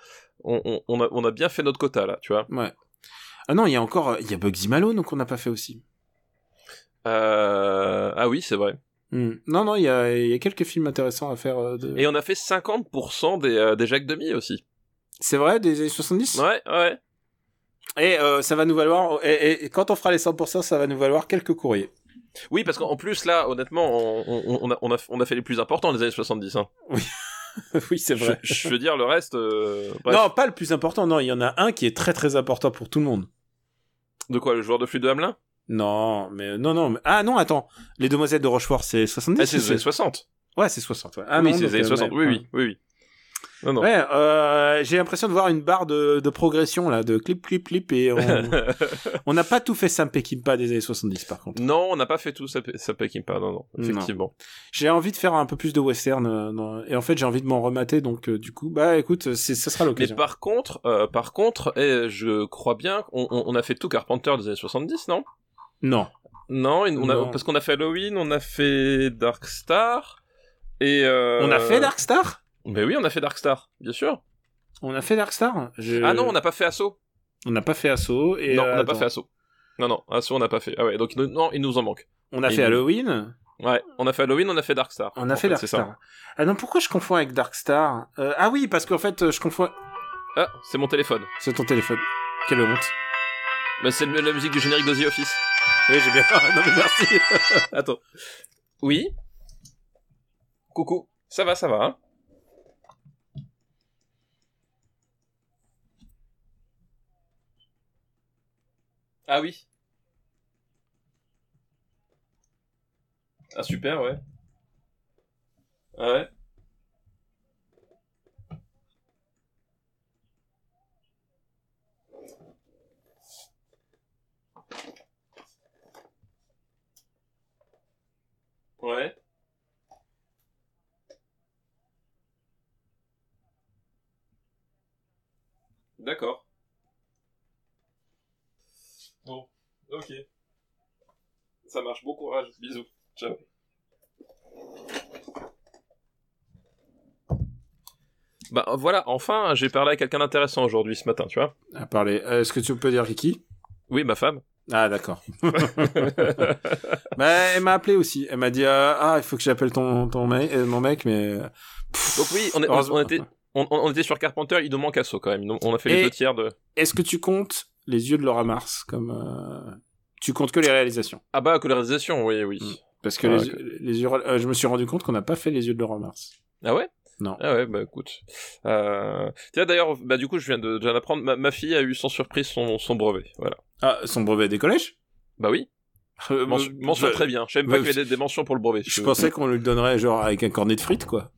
On, a, on a bien fait notre quota, là, tu vois. ouais. Ah non, il y a encore, il y a Bugsy Malone qu'on n'a pas fait aussi. Euh... Ah oui, c'est vrai. Hmm. Non, non, il y a, il y a quelques films intéressants à faire. euh, de... Et on a fait 50% des, euh, des Jacques Demy aussi. C'est vrai, des années 70 Ouais, ouais. Et euh, ça va nous valoir, et, et- et quand on fera les 100%, ça va nous valoir quelques courriers. Oui, parce qu'en plus, là, honnêtement, on, on, on a, on, a, on a fait les plus importants des années 70. Hein. oui, c'est Je, vrai. je veux dire, le reste... euh. Non, pas le plus important, non, il y en a un qui est très très important pour tout le monde. De quoi, le joueur de flûte de Hamelin? Non, mais non, non, mais... ah non, attends, les demoiselles de Rochefort, c'est 70 Ah, c'est ou les années 60. Ouais, c'est 60. Ouais. Ah oui, c'est donc, les années euh, 60. ouais, oui, oui, oui, oui. Non, non. Ouais, euh, j'ai l'impression de voir une barre de, de progression là, de clip, clip, clip, et on on n'a pas tout fait Sam Peckinpah des années 70 par contre. non, on n'a pas fait tout ça Peckinpah, non, non, effectivement. J'ai envie de faire un peu plus de western, euh, et en fait j'ai envie de m'en remater, donc euh, du coup, bah écoute, ça sera Mais l'occasion. par contre, par contre, eh, je crois bien qu'on on- on a fait tout Carpenter des années 70, non? Non. Non, on a- Non. parce qu'on a fait Halloween, on a fait Dark Star, et... Euh... On a fait Dark Star? Mais oui, on a fait Dark Star, bien sûr. On a fait Dark Star Je- Ah non, on n'a pas fait Assaut. On n'a pas fait Assaut, et non, euh, on n'a pas attends. fait Assaut. Non, non, Assaut, on n'a pas fait. Ah ouais, donc il nous- non, il nous en manque. On a Et fait nous- Halloween, Ouais, on a fait Halloween, on a fait Dark Star. on a fait Dark c'est ça. Star. Ah non, pourquoi je confonds avec Dark Star Euh, Ah oui, parce qu'en fait, euh, je confonds... Ah, c'est mon téléphone. C'est ton téléphone. Quelle honte. Bah, c'est la musique du générique de The Office. Oui, j'ai bien... non mais merci Attends. Oui Coucou. Ça va, ça va, hein Ah oui. Ah super, ouais. Ah ouais. Ouais. D'accord. Bon, ok. Ça marche, bon courage, bisous. Ciao. Bah voilà, enfin, j'ai parlé à quelqu'un d'intéressant aujourd'hui ce matin, tu vois. À parler. Euh, Est-ce que tu peux dire Ricky Oui, ma femme. Ah d'accord. bah, elle m'a appelé aussi. Elle m'a dit euh, ah il faut que j'appelle ton ton mec euh, mon mec mais pff, Donc oui, on, est- on- était, on, on était sur Carpenter, il nous manque Asso quand même. On a fait les deux tiers de... Est-ce que tu comptes les yeux de Laura Mars comme euh, tu comptes que les réalisations Ah bah, colorisation, oui, oui. Mm. Parce que Ah, les, les yeux euh, je me suis rendu compte qu'on n'a pas fait les yeux de Laura Mars. Ah ouais? Non. Ah ouais, bah écoute. Euh... Tiens, d'ailleurs, bah du coup, je viens de, de l'apprendre, ma, ma fille a eu sans surprise son, son brevet, voilà. Ah son brevet des collèges? Bah oui, Euh, mention, mention bah, très bien. J'aime bah, pas qu'il y ait des, mentions pour le brevet. Je pensais qu'on lui donnerait genre avec un cornet de frites quoi.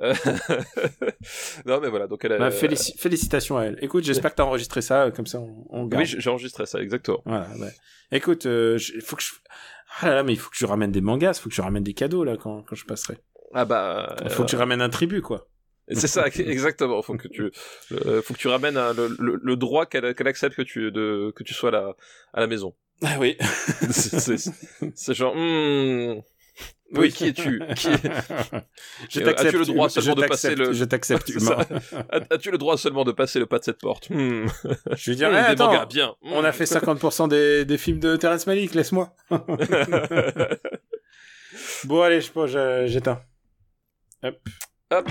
Euh, non, mais voilà, donc elle a... Bah, félici- félicitations à elle. Écoute, j'espère que t'as enregistré ça euh, comme ça on, on garde. Oui, j'ai enregistré ça, exactement. Voilà, ouais. Écoute, euh, il faut que je... Ah là là, mais il faut que je ramène des mangas, il faut que je ramène des cadeaux, là, quand, quand je passerai. Ah bah... Il faut que je ramène un tribut, quoi. C'est ça, exactement. Faut que tu, euh, faut que tu ramènes un- le, le, le droit qu'elle qu'elle accepte que tu, de, que tu sois là, à la maison. Ah oui. C'est genre, hmm, oui, qui es-tu? Qui Je t'accepte. as-tu le droit seulement de passer le- Je t'accepte, humain. As- As-tu le droit seulement de passer le pas de cette porte? Hmm. Je vais dire, Hmm, eh, attends, mangas, bien. Hmm. on a fait 50% des, des films de Terrence Malick, laisse-moi. Bon, allez, je- j'éteins. Hop. Hop.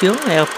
sướng, ngày học